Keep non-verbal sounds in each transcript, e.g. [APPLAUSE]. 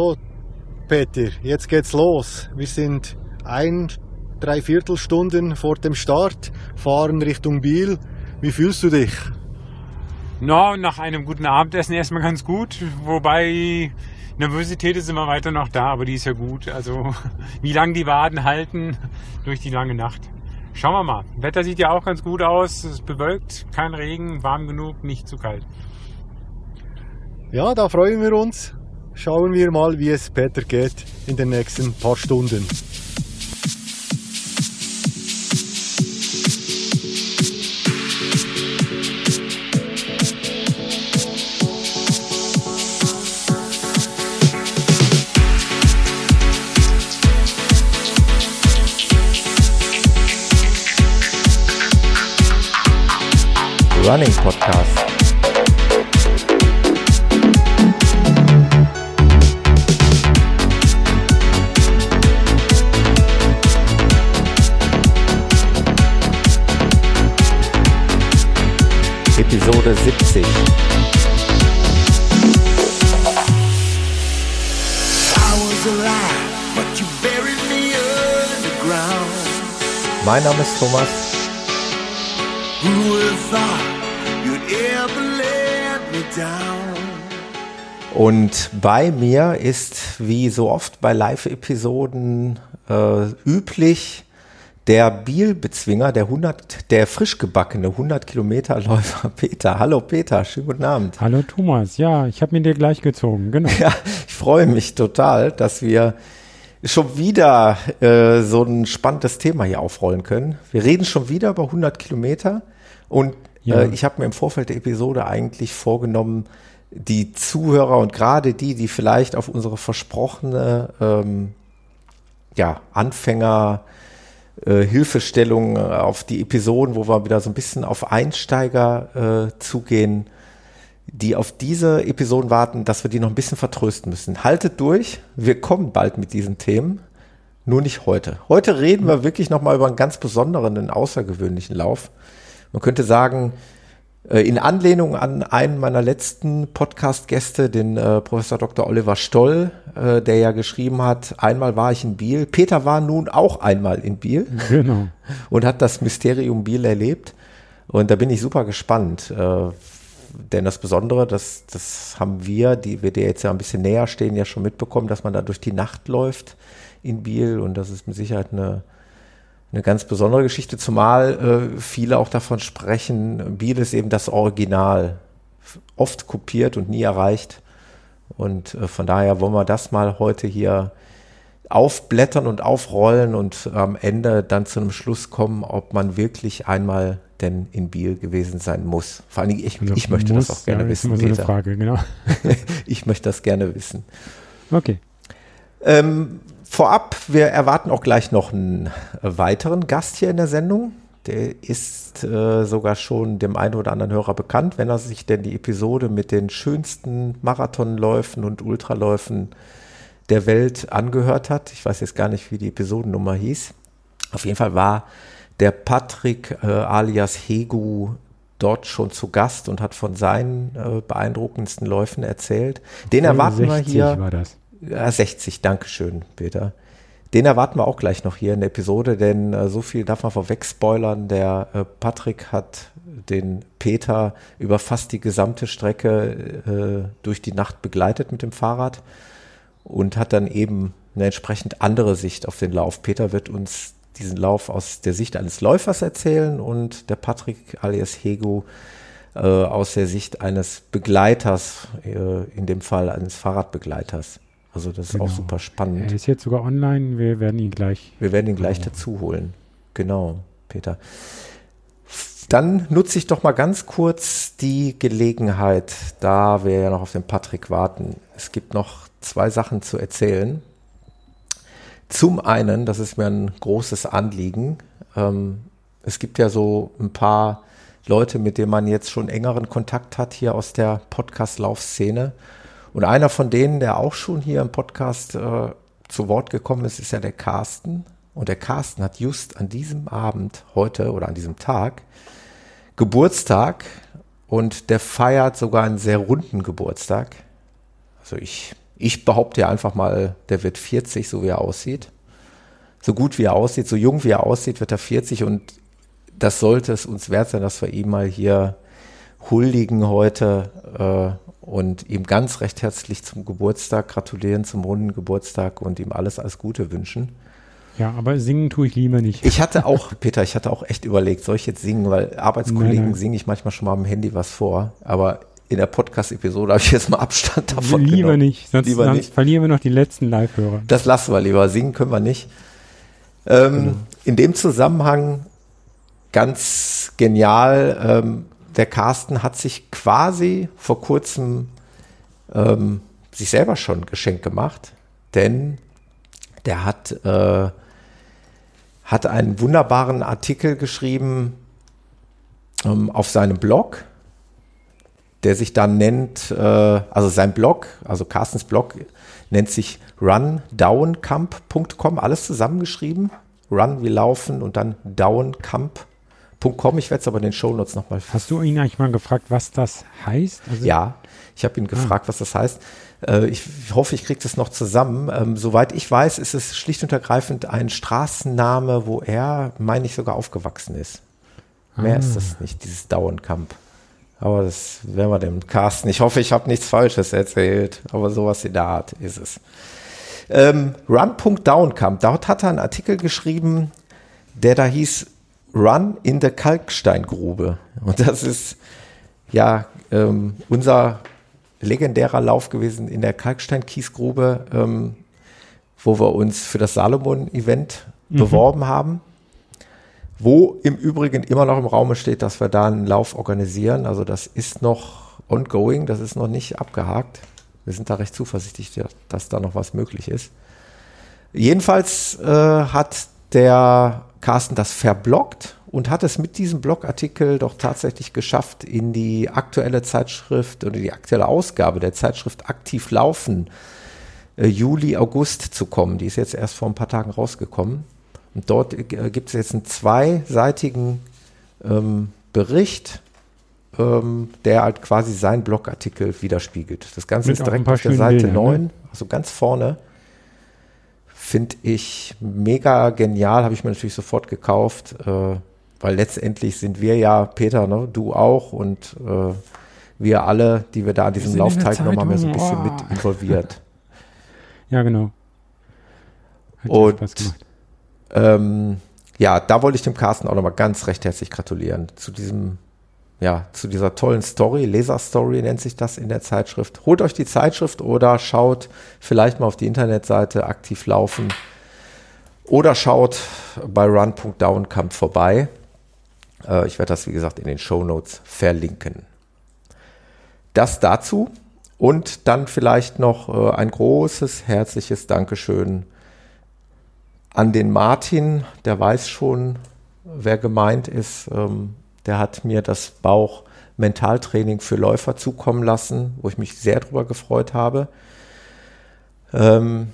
So, Peter, jetzt geht's los. Wir sind ein, drei Viertelstunden vor dem Start, fahren Richtung Biel. Wie fühlst du dich? No, nach einem guten Abendessen erstmal ganz gut, wobei Nervosität ist immer weiter noch da, aber die ist ja gut. Also [LAUGHS] wie lange die Waden halten durch die lange Nacht. Schauen wir mal. Wetter sieht ja auch ganz gut aus. Es ist bewölkt, kein Regen, warm genug, nicht zu kalt. Ja, da freuen wir uns. Schauen wir mal, wie es Peter geht in den nächsten paar Stunden. Mein Name ist Thomas. Und bei mir ist, wie so oft bei Live-Episoden äh, üblich, der Bielbezwinger, der 100, der frisch gebackene 100 Kilometer Läufer [LAUGHS] Peter. Hallo Peter, schönen guten Abend. Hallo Thomas, ja, ich habe mir dir gleich gezogen, genau. [LAUGHS] Ja, ich freue mich total, dass wir schon wieder äh, so ein spannendes Thema hier aufrollen können. Wir reden schon wieder über 100 Kilometer und ja. äh, ich habe mir im Vorfeld der Episode eigentlich vorgenommen, die Zuhörer und gerade die, die vielleicht auf unsere versprochene ähm, ja, Anfänger äh, Hilfestellung äh, auf die Episoden, wo wir wieder so ein bisschen auf Einsteiger äh, zugehen, die auf diese Episoden warten, dass wir die noch ein bisschen vertrösten müssen. Haltet durch, wir kommen bald mit diesen Themen, nur nicht heute. Heute reden wir wirklich nochmal über einen ganz besonderen, einen außergewöhnlichen Lauf. Man könnte sagen, äh, in Anlehnung an einen meiner letzten Podcast-Gäste, den äh, Professor Dr. Oliver Stoll, äh, der ja geschrieben hat, einmal war ich in Biel. Peter war nun auch einmal in Biel. Genau. Und hat das Mysterium Biel erlebt. Und da bin ich super gespannt. Äh, denn das Besondere, das, das haben wir, die wir dir jetzt ja ein bisschen näher stehen, ja schon mitbekommen, dass man da durch die Nacht läuft in Biel. Und das ist mit Sicherheit eine eine ganz besondere Geschichte, zumal äh, viele auch davon sprechen, Biel ist eben das Original, oft kopiert und nie erreicht. Und äh, von daher wollen wir das mal heute hier aufblättern und aufrollen und am Ende dann zu einem Schluss kommen, ob man wirklich einmal denn in Biel gewesen sein muss. Vor allen Dingen, ich, also ich möchte muss, das auch gerne ja, wissen, Peter. So Frage, genau. [LAUGHS] ich möchte das gerne wissen. Okay. Ähm, Vorab, wir erwarten auch gleich noch einen weiteren Gast hier in der Sendung. Der ist äh, sogar schon dem einen oder anderen Hörer bekannt, wenn er sich denn die Episode mit den schönsten Marathonläufen und Ultraläufen der Welt angehört hat. Ich weiß jetzt gar nicht, wie die Episodennummer hieß. Auf jeden Fall war der Patrick äh, alias Hegu dort schon zu Gast und hat von seinen äh, beeindruckendsten Läufen erzählt. Den erwarten wir hier. War das. Ja, 60, Dankeschön, Peter. Den erwarten wir auch gleich noch hier in der Episode, denn äh, so viel darf man vorweg spoilern. Der äh, Patrick hat den Peter über fast die gesamte Strecke äh, durch die Nacht begleitet mit dem Fahrrad und hat dann eben eine entsprechend andere Sicht auf den Lauf. Peter wird uns diesen Lauf aus der Sicht eines Läufers erzählen und der Patrick alias Hego äh, aus der Sicht eines Begleiters, äh, in dem Fall eines Fahrradbegleiters. Also das ist genau. auch super spannend. Er ist jetzt sogar online, wir werden ihn gleich. Wir werden ihn gleich genau. dazu holen. Genau, Peter. Dann nutze ich doch mal ganz kurz die Gelegenheit, da wir ja noch auf den Patrick warten. Es gibt noch zwei Sachen zu erzählen. Zum einen, das ist mir ein großes Anliegen. Ähm, es gibt ja so ein paar Leute, mit denen man jetzt schon engeren Kontakt hat hier aus der Podcast-Laufszene. Und einer von denen, der auch schon hier im Podcast äh, zu Wort gekommen ist, ist ja der Carsten. Und der Carsten hat just an diesem Abend, heute oder an diesem Tag, Geburtstag und der feiert sogar einen sehr runden Geburtstag. Also ich, Ich behaupte ja einfach mal, der wird 40, so wie er aussieht. So gut wie er aussieht, so jung wie er aussieht, wird er 40 und das sollte es uns wert sein, dass wir ihm mal hier huldigen heute äh, und ihm ganz recht herzlich zum Geburtstag gratulieren, zum runden Geburtstag und ihm alles, alles Gute wünschen. Ja, aber singen tue ich lieber nicht. Ich hatte auch, [LAUGHS] Peter, ich hatte auch echt überlegt, soll ich jetzt singen, weil Arbeitskollegen nein, nein. singe ich manchmal schon mal am Handy was vor, aber in der Podcast-Episode habe ich jetzt mal Abstand davon Lieber genommen. nicht, sonst, lieber sonst nicht. verlieren wir noch die letzten Live-Hörer. Das lassen wir lieber, singen können wir nicht. Ähm, genau. In dem Zusammenhang ganz genial, ähm, der Carsten hat sich quasi vor kurzem ähm, sich selber schon ein Geschenk gemacht, denn der hat, äh, hat einen wunderbaren Artikel geschrieben ähm, auf seinem Blog, der sich dann nennt, äh, also sein Blog, also Carstens Blog nennt sich rundowncamp.com, alles zusammengeschrieben. Run wie laufen und dann downcamp.com Com. Ich werde es aber in den Shownotes nochmal. Hast du ihn eigentlich mal gefragt, was das heißt? Also ja, ich habe ihn ah. gefragt, ah. was das heißt. Äh, ich hoffe, ich kriege das noch zusammen. Ähm, soweit ich weiß, ist es schlicht und ergreifend ein Straßenname, wo er, meine ich, sogar aufgewachsen ist. Mehr ah. ist das nicht, dieses Dauernkamp. Aber das werden wir dem Carsten. Ich hoffe, ich habe nichts Falsches erzählt, aber sowas in der Art ist es. Ähm, Run.Downcamp, dort hat er einen Artikel geschrieben, der da hieß Run in der Kalksteingrube. Und das ist ja ähm, unser legendärer Lauf gewesen in der Kalksteinkiesgrube, ähm, wo wir uns für das Salomon-Event mhm. beworben haben. Wo im Übrigen immer noch im Raum steht, dass wir da einen Lauf organisieren. Also das ist noch ongoing, das ist noch nicht abgehakt. Wir sind da recht zuversichtlich, dass da noch was möglich ist. Jedenfalls äh, hat der Carsten das verblockt und hat es mit diesem Blogartikel doch tatsächlich geschafft, in die aktuelle Zeitschrift oder die aktuelle Ausgabe der Zeitschrift Aktiv Laufen äh, Juli, August zu kommen. Die ist jetzt erst vor ein paar Tagen rausgekommen. Und dort äh, gibt es jetzt einen zweiseitigen ähm, Bericht, ähm, der halt quasi seinen Blogartikel widerspiegelt. Das Ganze mit ist direkt auf der Seite Bilder, 9, ne? also ganz vorne finde ich mega genial, habe ich mir natürlich sofort gekauft, äh, weil letztendlich sind wir ja, Peter, ne, du auch und äh, wir alle, die wir da an diesem Lauf teilgenommen haben, ja so ein bisschen oh. mit involviert. [LAUGHS] Ja, genau. Hat und ähm, ja, da wollte ich dem Carsten auch nochmal ganz recht herzlich gratulieren zu diesem ja, zu dieser tollen Story, Leserstory nennt sich das in der Zeitschrift. Holt euch die Zeitschrift oder schaut vielleicht mal auf die Internetseite aktiv laufen oder schaut bei run.downcamp vorbei. Äh, ich werde das, wie gesagt, in den Show Notes verlinken. Das dazu und dann vielleicht noch äh, ein großes, herzliches Dankeschön an den Martin, der weiß schon, wer gemeint ist. Ähm, der hat mir das Bauch-Mentaltraining für Läufer zukommen lassen, wo ich mich sehr drüber gefreut habe. Ähm,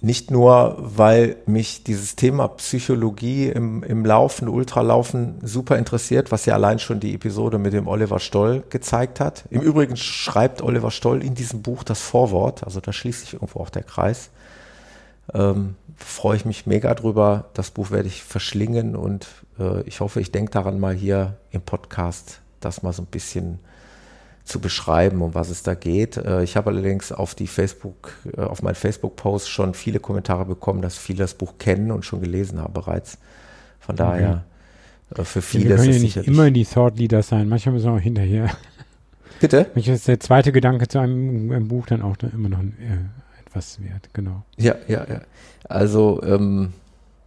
nicht nur, weil mich dieses Thema Psychologie im, im Laufen, Ultralaufen super interessiert, was ja allein schon die Episode mit dem Oliver Stoll gezeigt hat. Im Übrigen schreibt Oliver Stoll in diesem Buch das Vorwort, also da schließt sich irgendwo auch der Kreis. Ähm, freue ich mich mega drüber. Das Buch werde ich verschlingen und äh, ich hoffe, ich denke daran mal hier im Podcast, das mal so ein bisschen zu beschreiben, um was es da geht. Äh, ich habe allerdings auf die Facebook, äh, auf meinen Facebook-Post schon viele Kommentare bekommen, dass viele das Buch kennen und schon gelesen haben bereits. Von daher, äh, für viele ja, wir können ist ja nicht immer die Thought Leader sein. Manchmal müssen wir auch hinterher. Bitte? Manchmal ist der zweite Gedanke zu einem, einem Buch dann auch dann immer noch äh, etwas wert, genau. Ja, ja, ja. Also, ähm,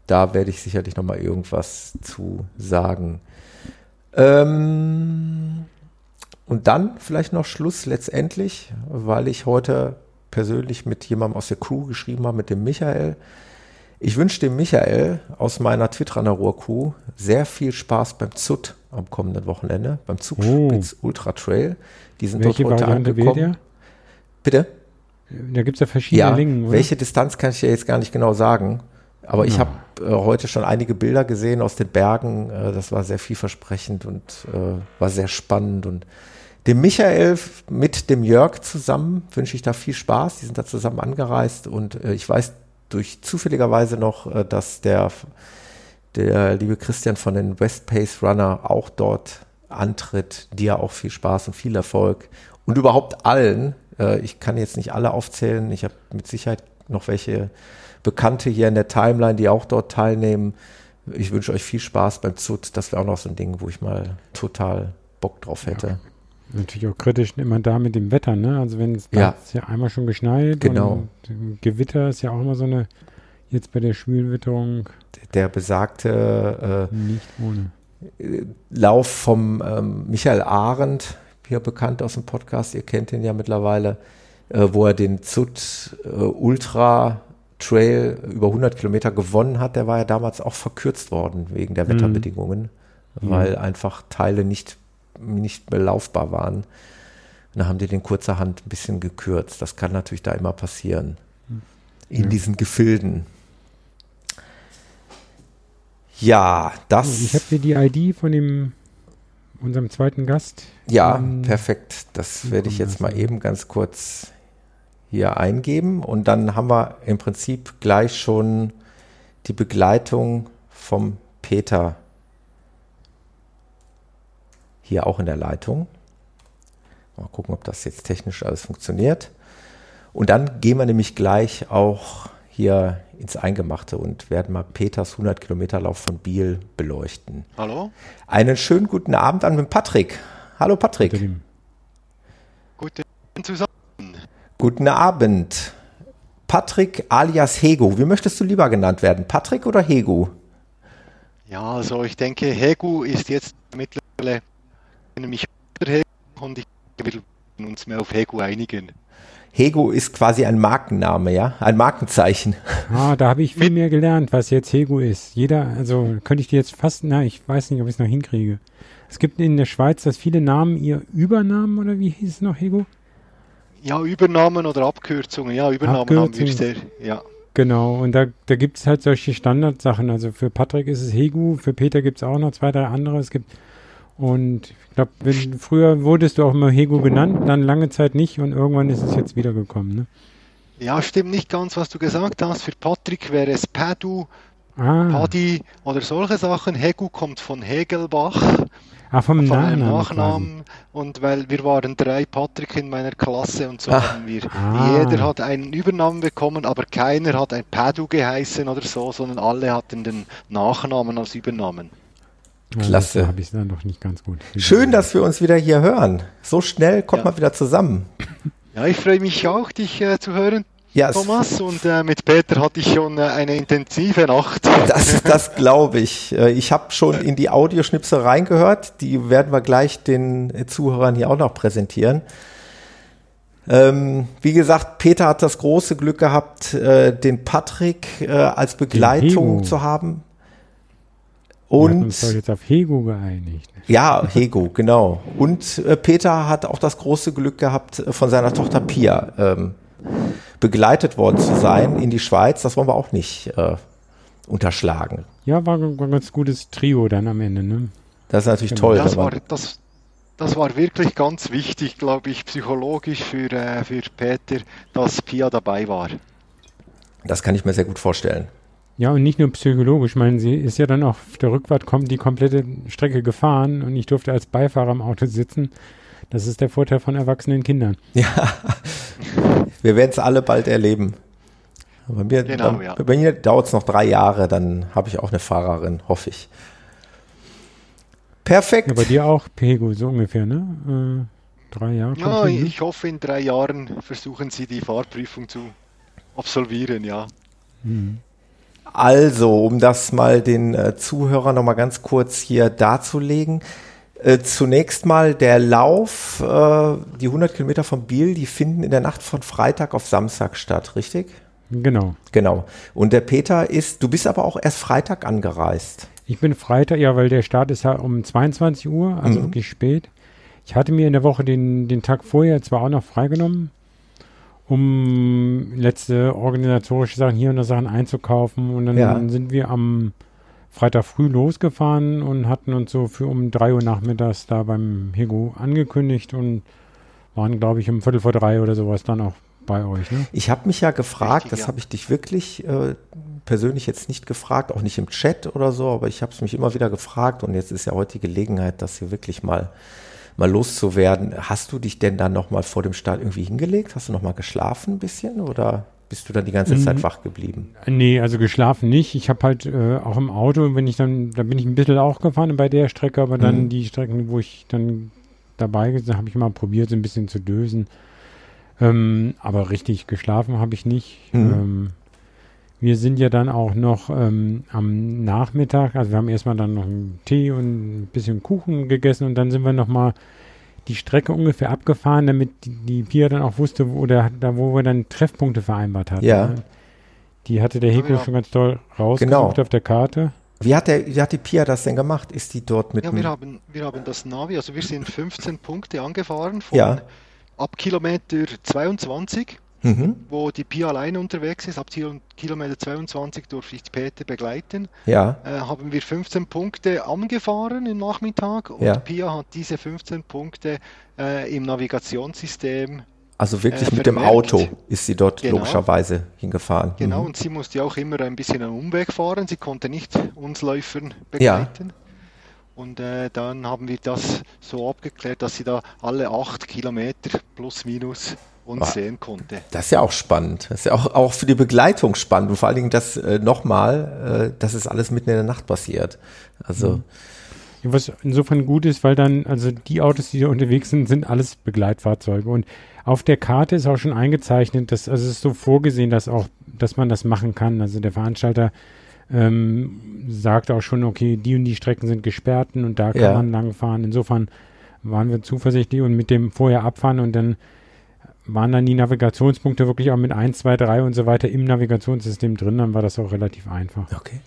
da werde ich sicherlich noch mal irgendwas zu sagen. Ähm, und dann vielleicht noch Schluss letztendlich, weil ich heute persönlich mit jemandem aus der Crew geschrieben habe, mit dem Michael. Ich wünsche dem Michael aus meiner Twittraner Crew sehr viel Spaß beim ZUT am kommenden Wochenende, beim Zugspitz oh. Ultra Trail. Die sind Welche dort heute Variante angekommen. Bitte? Da gibt es ja verschiedene ja, Lingen. Oder? Welche Distanz kann ich dir jetzt gar nicht genau sagen. Aber ich habe äh, heute schon einige Bilder gesehen aus den Bergen. Äh, das war sehr vielversprechend und äh, war sehr spannend. Und Dem Michael mit dem Jörg zusammen wünsche ich da viel Spaß. Die sind da zusammen angereist und äh, ich weiß durch zufälligerweise noch, äh, dass der, der liebe Christian von den West Pace Runner auch dort antritt. Dir auch viel Spaß und viel Erfolg. Und überhaupt allen. Äh, ich kann jetzt nicht alle aufzählen. Ich habe mit Sicherheit noch welche Bekannte hier in der Timeline, die auch dort teilnehmen. Ich wünsche euch viel Spaß beim ZUT. Das wäre auch noch so ein Ding, wo ich mal total Bock drauf hätte. Ja. Natürlich auch kritisch immer da mit dem Wetter, ne? Also wenn es ja. ja einmal schon geschneit genau. Gewitter ist ja auch immer so eine, jetzt bei der Schwülwitterung. Der besagte äh, nicht ohne. Lauf vom ähm, Michael Arendt, hier bekannt aus dem Podcast, ihr kennt ihn ja mittlerweile, äh, wo er den Zut äh, Ultra Trail über 100 Kilometer gewonnen hat, der war ja damals auch verkürzt worden wegen der mhm. Wetterbedingungen, mhm. weil einfach Teile nicht, nicht mehr laufbar waren. Und dann haben die den kurzerhand ein bisschen gekürzt. Das kann natürlich da immer passieren. Mhm. In diesen Gefilden. Ja, das. Ich habe hier die ID von dem unserem zweiten Gast. Ja, ähm, perfekt. Das werde ich jetzt mal eben ganz kurz hier eingeben und dann haben wir im Prinzip gleich schon die Begleitung vom Peter hier auch in der Leitung. Mal gucken, ob das jetzt technisch alles funktioniert. Und dann gehen wir nämlich gleich auch hier ins Eingemachte und werden mal Peters 100 Kilometer Lauf von Biel beleuchten. Hallo. Einen schönen guten Abend an mit Patrick. Hallo Patrick. Guten zusammen. Guten Abend. Patrick alias Hego. Wie möchtest du lieber genannt werden? Patrick oder Hego? Ja, also ich denke, Hego ist jetzt mittlerweile nämlich und ich will uns mehr auf Hego einigen. Hego ist quasi ein Markenname, ja? Ein Markenzeichen. Ah, da habe ich viel mehr gelernt, was jetzt Hego ist. Jeder, also könnte ich dir jetzt fast, na, ich weiß nicht, ob ich es noch hinkriege. Es gibt in der Schweiz, dass viele Namen ihr Übernamen oder wie hieß es noch, Hego? Ja, Übernahmen oder Abkürzungen. Ja, Übernahmen Abkürzung. haben wir sehr, ja. Genau, und da, da gibt es halt solche Standardsachen. Also für Patrick ist es Hegu, für Peter gibt es auch noch zwei, drei andere. Es gibt, und ich glaube, früher wurdest du auch immer Hegu genannt, dann lange Zeit nicht und irgendwann ist es jetzt wiedergekommen. Ne? Ja, stimmt nicht ganz, was du gesagt hast. Für Patrick wäre es Padu, ah. Paddy oder solche Sachen. Hegu kommt von Hegelbach. Ah, vom Nachnamen. Nachnamen. Und weil wir waren drei Patrick in meiner Klasse und so Ach. haben wir. Ah. Jeder hat einen Übernamen bekommen, aber keiner hat ein Padu geheißen oder so, sondern alle hatten den Nachnamen als Übernamen. Klasse. Ja, habe ich dann noch nicht ganz gut. Schön, dass wir uns wieder hier hören. So schnell kommt ja. man wieder zusammen. Ja, ich freue mich auch, dich äh, zu hören. Ja, Thomas, und äh, mit Peter hatte ich schon äh, eine intensive Nacht. [LAUGHS] Das, das glaube ich. Äh, ich habe schon in die Audioschnipsel reingehört. Die werden wir gleich den Zuhörern hier auch noch präsentieren. Ähm, wie gesagt, Peter hat das große Glück gehabt, äh, den Patrick äh, als Begleitung zu haben. Und wir uns doch jetzt auf Hego geeinigt. Ja, Hego, genau. Und äh, Peter hat auch das große Glück gehabt, äh, von seiner Tochter Pia ähm, begleitet worden zu sein in die Schweiz, das wollen wir auch nicht äh, unterschlagen. Ja, war, war ein ganz gutes Trio dann am Ende. Ne? Das ist natürlich genau. toll. Das war, das, das war wirklich ganz wichtig, glaube ich, psychologisch für, äh, für Peter, dass Pia dabei war. Das kann ich mir sehr gut vorstellen. Ja, und nicht nur psychologisch. Ich meine, sie ist ja dann auch auf der Rückfahrt kommt die komplette Strecke gefahren und ich durfte als Beifahrer im Auto sitzen. Das ist der Vorteil von erwachsenen Kindern. Ja, wir werden es alle bald erleben. Bei mir, genau, dann, ja. bei mir dauert es noch drei Jahre, dann habe ich auch eine Fahrerin, hoffe ich. Perfekt. Ja, bei dir auch, Pego, so ungefähr, ne? Äh, drei Jahre. Ja, ich hoffe, in drei Jahren versuchen Sie die Fahrprüfung zu absolvieren, ja. Mhm. Also, um das mal den äh, Zuhörern nochmal ganz kurz hier darzulegen. Äh, zunächst mal der Lauf, äh, die 100 Kilometer von Biel, die finden in der Nacht von Freitag auf Samstag statt, richtig? Genau. Genau. Und der Peter ist, du bist aber auch erst Freitag angereist. Ich bin Freitag, ja, weil der Start ist ja um 22 Uhr, also mhm. wirklich spät. Ich hatte mir in der Woche den, den Tag vorher zwar auch noch freigenommen, um letzte organisatorische Sachen hier und da Sachen einzukaufen. Und dann ja. sind wir am Freitag früh losgefahren und hatten uns so für um drei Uhr nachmittags da beim Hego angekündigt und waren, glaube ich, um Viertel vor drei oder sowas dann auch bei euch. Ne? Ich habe mich ja gefragt, Richtig, das ja. habe ich dich wirklich äh, persönlich jetzt nicht gefragt, auch nicht im Chat oder so, aber ich habe es mich immer wieder gefragt und jetzt ist ja heute die Gelegenheit, das hier wirklich mal mal loszuwerden. Hast du dich denn dann noch mal vor dem Start irgendwie hingelegt? Hast du noch mal geschlafen ein bisschen oder bist du dann die ganze Zeit mhm. wach geblieben? Nee, also geschlafen nicht. Ich habe halt äh, auch im Auto, wenn ich dann, da bin ich ein bisschen auch gefahren bei der Strecke, aber dann mhm. die Strecken, wo ich dann dabei bin, habe ich mal probiert, so ein bisschen zu dösen. Ähm, aber richtig geschlafen habe ich nicht. Mhm. Ähm, wir sind ja dann auch noch ähm, am Nachmittag, also wir haben erstmal dann noch einen Tee und ein bisschen Kuchen gegessen und dann sind wir nochmal die Strecke ungefähr abgefahren, damit die, die Pia dann auch wusste, wo, der, da, wo wir dann Treffpunkte vereinbart hatten. Ja. Ne? Die hatte der Heko ja. schon ganz toll rausgesucht genau. auf der Karte. Wie hat, der, wie hat die Pia das denn gemacht? Ist die dort mit. Ja, wir haben, wir haben das Navi, also wir sind [LAUGHS] 15 Punkte angefahren von ja. ab Kilometer 22 mhm. wo die Pia alleine unterwegs ist. Ab Kilometer 22 durfte ich Peter begleiten. Ja. Äh, haben wir 15 Punkte angefahren im Nachmittag und ja. Pia hat diese 15 Punkte äh, im Navigationssystem also wirklich äh, mit dem Auto ist sie dort genau. logischerweise hingefahren. Genau, mhm. und sie musste auch immer ein bisschen einen Umweg fahren. Sie konnte nicht uns Läufern begleiten. Ja. Und äh, dann haben wir das so abgeklärt, dass sie da alle acht Kilometer plus minus uns ah, sehen konnte. Das ist ja auch spannend. Das ist ja auch, auch für die Begleitung spannend und vor allen Dingen das äh, nochmal, äh, dass es alles mitten in der Nacht passiert. Also. Mhm. Ja, was insofern gut ist, weil dann, also die Autos, die da unterwegs sind, sind alles Begleitfahrzeuge. Und auf der Karte ist auch schon eingezeichnet, dass, also es ist so vorgesehen, dass auch, dass man das machen kann. Also der Veranstalter ähm, sagt auch schon, okay, die und die Strecken sind gesperrt und da kann ja. man langfahren. Insofern waren wir zuversichtlich und mit dem vorher abfahren und dann waren dann die Navigationspunkte wirklich auch mit 1, 2, 3 und so weiter im Navigationssystem drin, dann war das auch relativ einfach. Okay.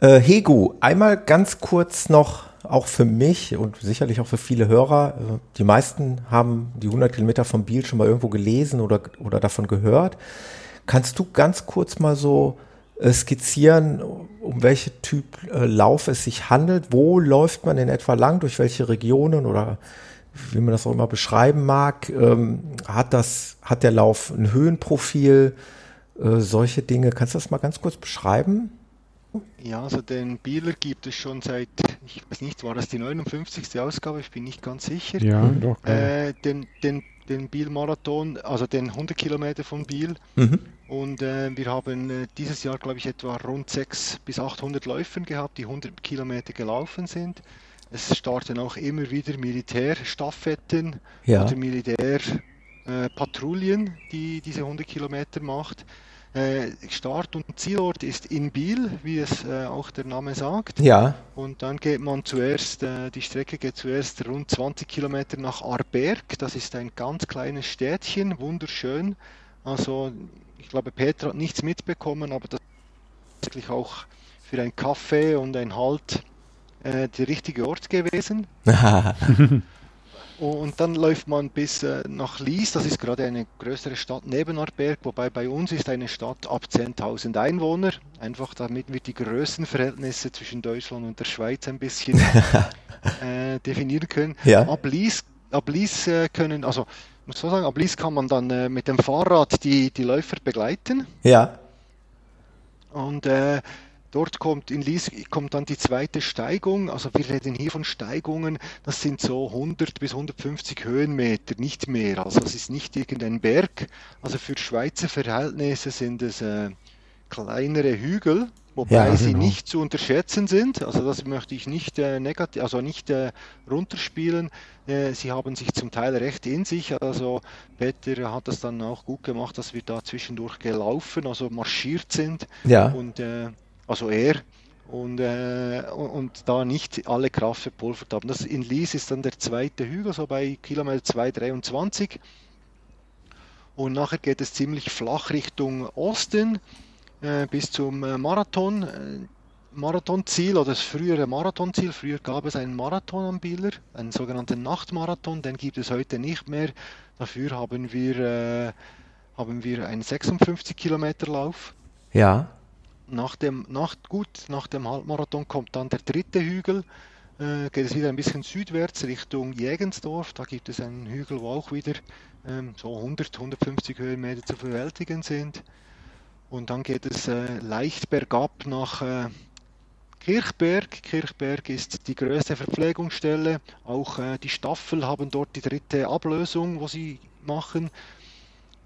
Äh, Hegu, einmal ganz kurz noch, auch für mich und sicherlich auch für viele Hörer. Äh, die meisten haben die 100 Kilometer vom Biel schon mal irgendwo gelesen oder, oder davon gehört. Kannst du ganz kurz mal so äh, skizzieren, um welche Typ äh, Lauf es sich handelt? Wo läuft man in etwa lang? Durch welche Regionen oder wie man das auch immer beschreiben mag, ähm, hat das, hat der Lauf ein Höhenprofil, äh, solche Dinge. Kannst du das mal ganz kurz beschreiben? Ja, also den Bieler gibt es schon seit, ich weiß nicht, war das die 59. Ausgabe, ich bin nicht ganz sicher. Ja, doch. Äh, den, den, den Biel-Marathon, also den 100 Kilometer von Biel. Mhm. Und äh, wir haben äh, dieses Jahr, glaube ich, etwa rund 600 bis 800 Läufer gehabt, die 100 Kilometer gelaufen sind. Es starten auch immer wieder Militärstaffetten ja. oder Militärpatrouillen, äh, die diese 100 Kilometer macht. Äh, Start- und Zielort ist in Biel, wie es äh, auch der Name sagt. Ja. Und dann geht man zuerst, äh, die Strecke geht zuerst rund 20 Kilometer nach Arberg. Das ist ein ganz kleines Städtchen, wunderschön. Also ich glaube, Peter hat nichts mitbekommen, aber das ist wirklich auch für ein Kaffee und ein Halt äh, der richtige Ort gewesen. [LAUGHS] Und dann läuft man bis äh, nach Lies, das ist gerade eine größere Stadt neben Arberg, wobei bei uns ist eine Stadt ab 10.000 Einwohner, einfach damit wir die Größenverhältnisse zwischen Deutschland und der Schweiz ein bisschen [LAUGHS] äh, definieren können. Ja. Ab Lies, ab Lies äh, können, also muss so sagen, ab Lies kann man dann äh, mit dem Fahrrad die, die Läufer begleiten. Ja. Und äh, Dort kommt in Lies kommt dann die zweite Steigung. Also wir reden hier von Steigungen, das sind so 100 bis 150 Höhenmeter, nicht mehr. Also es ist nicht irgendein Berg. Also für Schweizer Verhältnisse sind es äh, kleinere Hügel, wobei ja, sie genau. nicht zu unterschätzen sind. Also das möchte ich nicht äh, negativ, also nicht äh, runterspielen. Äh, sie haben sich zum Teil recht in sich. Also Peter hat das dann auch gut gemacht, dass wir da zwischendurch gelaufen, also marschiert sind. Ja. Und äh, also er, und, äh, und da nicht alle Kraft verpulvert haben. Das in Lies ist dann der zweite Hügel, so bei Kilometer 223. Und nachher geht es ziemlich flach Richtung Osten äh, bis zum äh, Marathon. Äh, Marathonziel oder das frühere Marathonziel. Früher gab es einen Marathon am Bieler, einen sogenannten Nachtmarathon, den gibt es heute nicht mehr. Dafür haben wir, äh, haben wir einen 56 Kilometer Lauf. Ja. Nach dem, nach, gut, nach dem Halbmarathon kommt dann der dritte Hügel. Äh, geht es wieder ein bisschen südwärts Richtung Jägensdorf. Da gibt es einen Hügel, wo auch wieder ähm, so 100, 150 Höhenmeter zu bewältigen sind. Und dann geht es äh, leicht bergab nach äh, Kirchberg. Kirchberg ist die größte Verpflegungsstelle. Auch äh, die Staffel haben dort die dritte Ablösung, wo sie machen.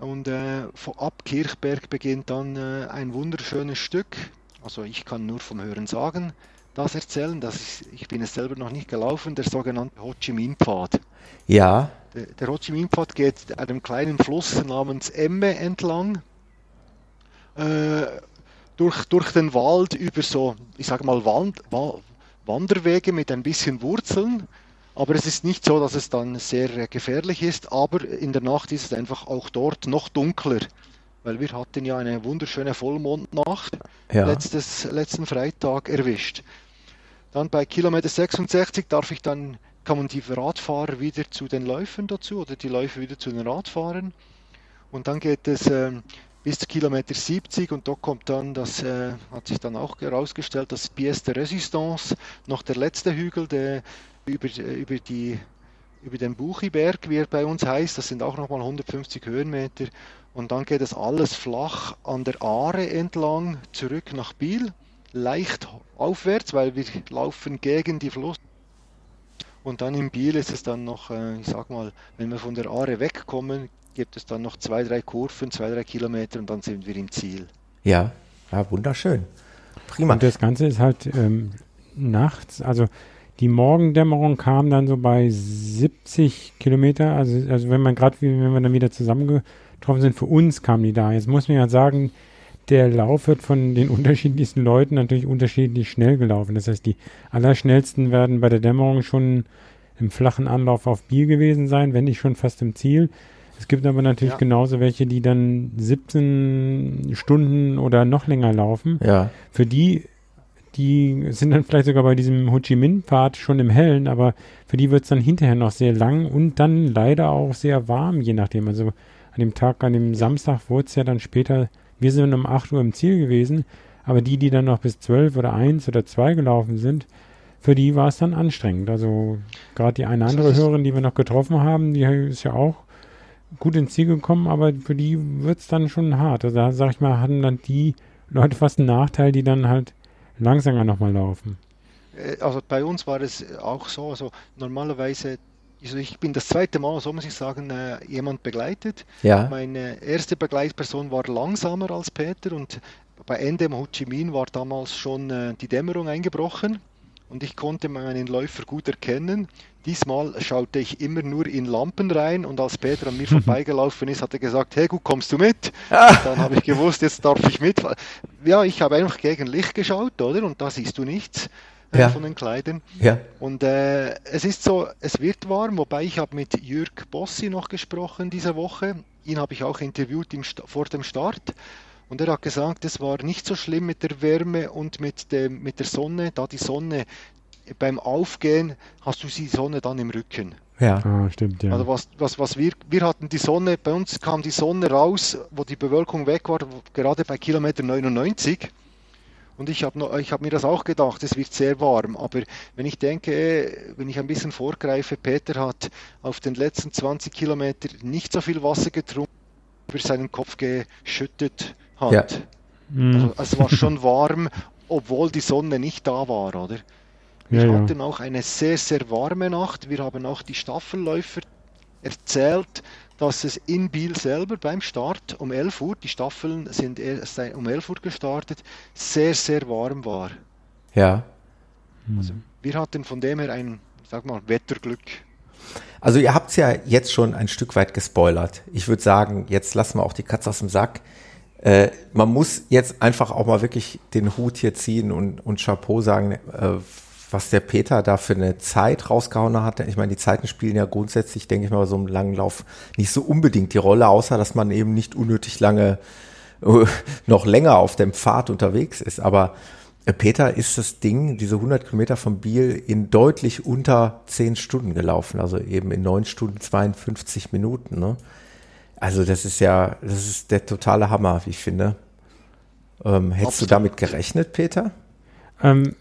Und äh, ab Kirchberg beginnt dann äh, ein wunderschönes Stück. Also ich kann nur vom Hören sagen, das erzählen. Das ist, ich bin es selber noch nicht gelaufen, der sogenannte Ho Chi Minh Pfad. Ja. Der, der Ho Chi Minh Pfad geht einem kleinen Fluss namens Emme entlang. Äh, durch, durch den Wald über so, ich sage mal, Wand, Wanderwege mit ein bisschen Wurzeln aber es ist nicht so, dass es dann sehr äh, gefährlich ist, aber in der Nacht ist es einfach auch dort noch dunkler, weil wir hatten ja eine wunderschöne Vollmondnacht ja. letztes, letzten Freitag erwischt. Dann bei Kilometer 66 darf ich dann, kommen die Radfahrer wieder zu den Läufern dazu oder die Läufer wieder zu den Radfahrern. Und dann geht es äh, bis zu Kilometer 70 und da kommt dann, das äh, hat sich dann auch herausgestellt, das Pièce de Résistance, noch der letzte Hügel, der über, über, die, über den Buchiberg, wie er bei uns heißt. Das sind auch nochmal 150 Höhenmeter. Und dann geht es alles flach an der Aare entlang zurück nach Biel, leicht aufwärts, weil wir laufen gegen die Fluss. Und dann in Biel ist es dann noch, äh, ich sag mal, wenn wir von der Aare wegkommen, gibt es dann noch zwei, drei Kurven, zwei, drei Kilometer und dann sind wir im Ziel. Ja, ja wunderschön. Prima. Und das Ganze ist halt ähm, nachts, also die Morgendämmerung kam dann so bei 70 Kilometer. Also, also wenn man gerade, wenn wir dann wieder zusammengetroffen sind, für uns kam die da. Jetzt muss man ja sagen, der Lauf wird von den [LAUGHS] unterschiedlichsten Leuten natürlich unterschiedlich schnell gelaufen. Das heißt, die allerschnellsten werden bei der Dämmerung schon im flachen Anlauf auf Bier gewesen sein, wenn nicht schon fast im Ziel. Es gibt aber natürlich ja. genauso welche, die dann 17 Stunden oder noch länger laufen. Ja. Für die die sind dann vielleicht sogar bei diesem Ho Chi Minh-Pfad schon im Hellen, aber für die wird es dann hinterher noch sehr lang und dann leider auch sehr warm, je nachdem. Also an dem Tag, an dem Samstag wurde es ja dann später, wir sind um 8 Uhr im Ziel gewesen, aber die, die dann noch bis 12 oder 1 oder 2 gelaufen sind, für die war es dann anstrengend. Also gerade die eine andere Hörerin, die wir noch getroffen haben, die ist ja auch gut ins Ziel gekommen, aber für die wird es dann schon hart. Also da sag ich mal, hatten dann die Leute fast einen Nachteil, die dann halt langsamer nochmal laufen. Äh, also bei uns war es auch so, also normalerweise, also ich bin das zweite Mal, so muss ich sagen, äh, jemand begleitet. Ja. Meine erste Begleitperson war langsamer als Peter und bei Ende im Ho Chi Minh war damals schon äh, die Dämmerung eingebrochen und ich konnte meinen Läufer gut erkennen. Diesmal schaute ich immer nur in Lampen rein und als Peter an mir [LAUGHS] vorbeigelaufen ist, hat er gesagt, hey gut, kommst du mit? Ah. Dann habe ich gewusst, jetzt darf ich mit. Ja, ich habe einfach gegen Licht geschaut, oder? Und da siehst du nichts äh, ja. von den Kleidern. Ja. Und äh, es ist so, es wird warm, wobei ich habe mit Jürg Bossi noch gesprochen diese Woche. Ihn habe ich auch interviewt im, vor dem Start. Und er hat gesagt, es war nicht so schlimm mit der Wärme und mit, dem, mit der Sonne, da die Sonne beim Aufgehen hast du die Sonne dann im Rücken. Ja, ah, stimmt, ja. Also was, was, was wir, wir hatten die Sonne, bei uns kam die Sonne raus, wo die Bewölkung weg war, gerade bei Kilometer 99. Und ich habe hab mir das auch gedacht, es wird sehr warm. Aber wenn ich denke, wenn ich ein bisschen vorgreife, Peter hat auf den letzten 20 Kilometern nicht so viel Wasser getrunken, über seinen Kopf geschüttet hat. Ja. Also, es war schon warm, obwohl die Sonne nicht da war, oder? Wir ja, hatten ja. auch eine sehr, sehr warme Nacht. Wir haben auch die Staffelläufer erzählt, dass es in Biel selber beim Start um 11 Uhr, die Staffeln sind erst um 11 Uhr gestartet, sehr, sehr warm war. Ja. Also wir hatten von dem her ein, sag mal, Wetterglück. Also ihr habt es ja jetzt schon ein Stück weit gespoilert. Ich würde sagen, jetzt lassen wir auch die Katze aus dem Sack. Äh, man muss jetzt einfach auch mal wirklich den Hut hier ziehen und, und Chapeau sagen, äh, was der Peter da für eine Zeit rausgehauen hat. Ich meine, die Zeiten spielen ja grundsätzlich, denke ich mal, bei so einem langen Lauf nicht so unbedingt die Rolle, außer dass man eben nicht unnötig lange, [LAUGHS] noch länger auf dem Pfad unterwegs ist. Aber äh, Peter ist das Ding, diese 100 Kilometer von Biel in deutlich unter 10 Stunden gelaufen, also eben in 9 Stunden 52 Minuten. Ne? Also das ist ja, das ist der totale Hammer, wie ich finde. Ähm, hättest Absolut. du damit gerechnet, Peter? Ähm,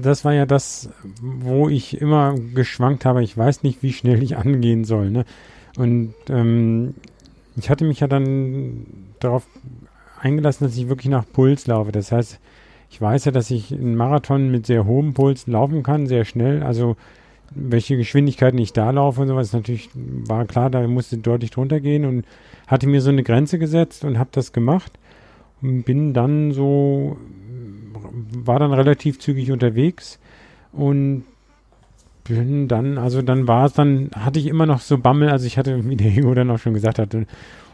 das war ja das, wo ich immer geschwankt habe. Ich weiß nicht, wie schnell ich angehen soll. Ne? Und ähm, ich hatte mich ja dann darauf eingelassen, dass ich wirklich nach Puls laufe. Das heißt, ich weiß ja, dass ich einen Marathon mit sehr hohem Puls laufen kann, sehr schnell. Also welche Geschwindigkeiten ich da laufe und sowas, natürlich war klar, da musste deutlich drunter gehen und hatte mir so eine Grenze gesetzt und habe das gemacht und bin dann so, war dann relativ zügig unterwegs und bin dann, also dann war es dann, hatte ich immer noch so Bammel, also ich hatte, [LAUGHS] wie der Hugo dann auch schon gesagt hatte,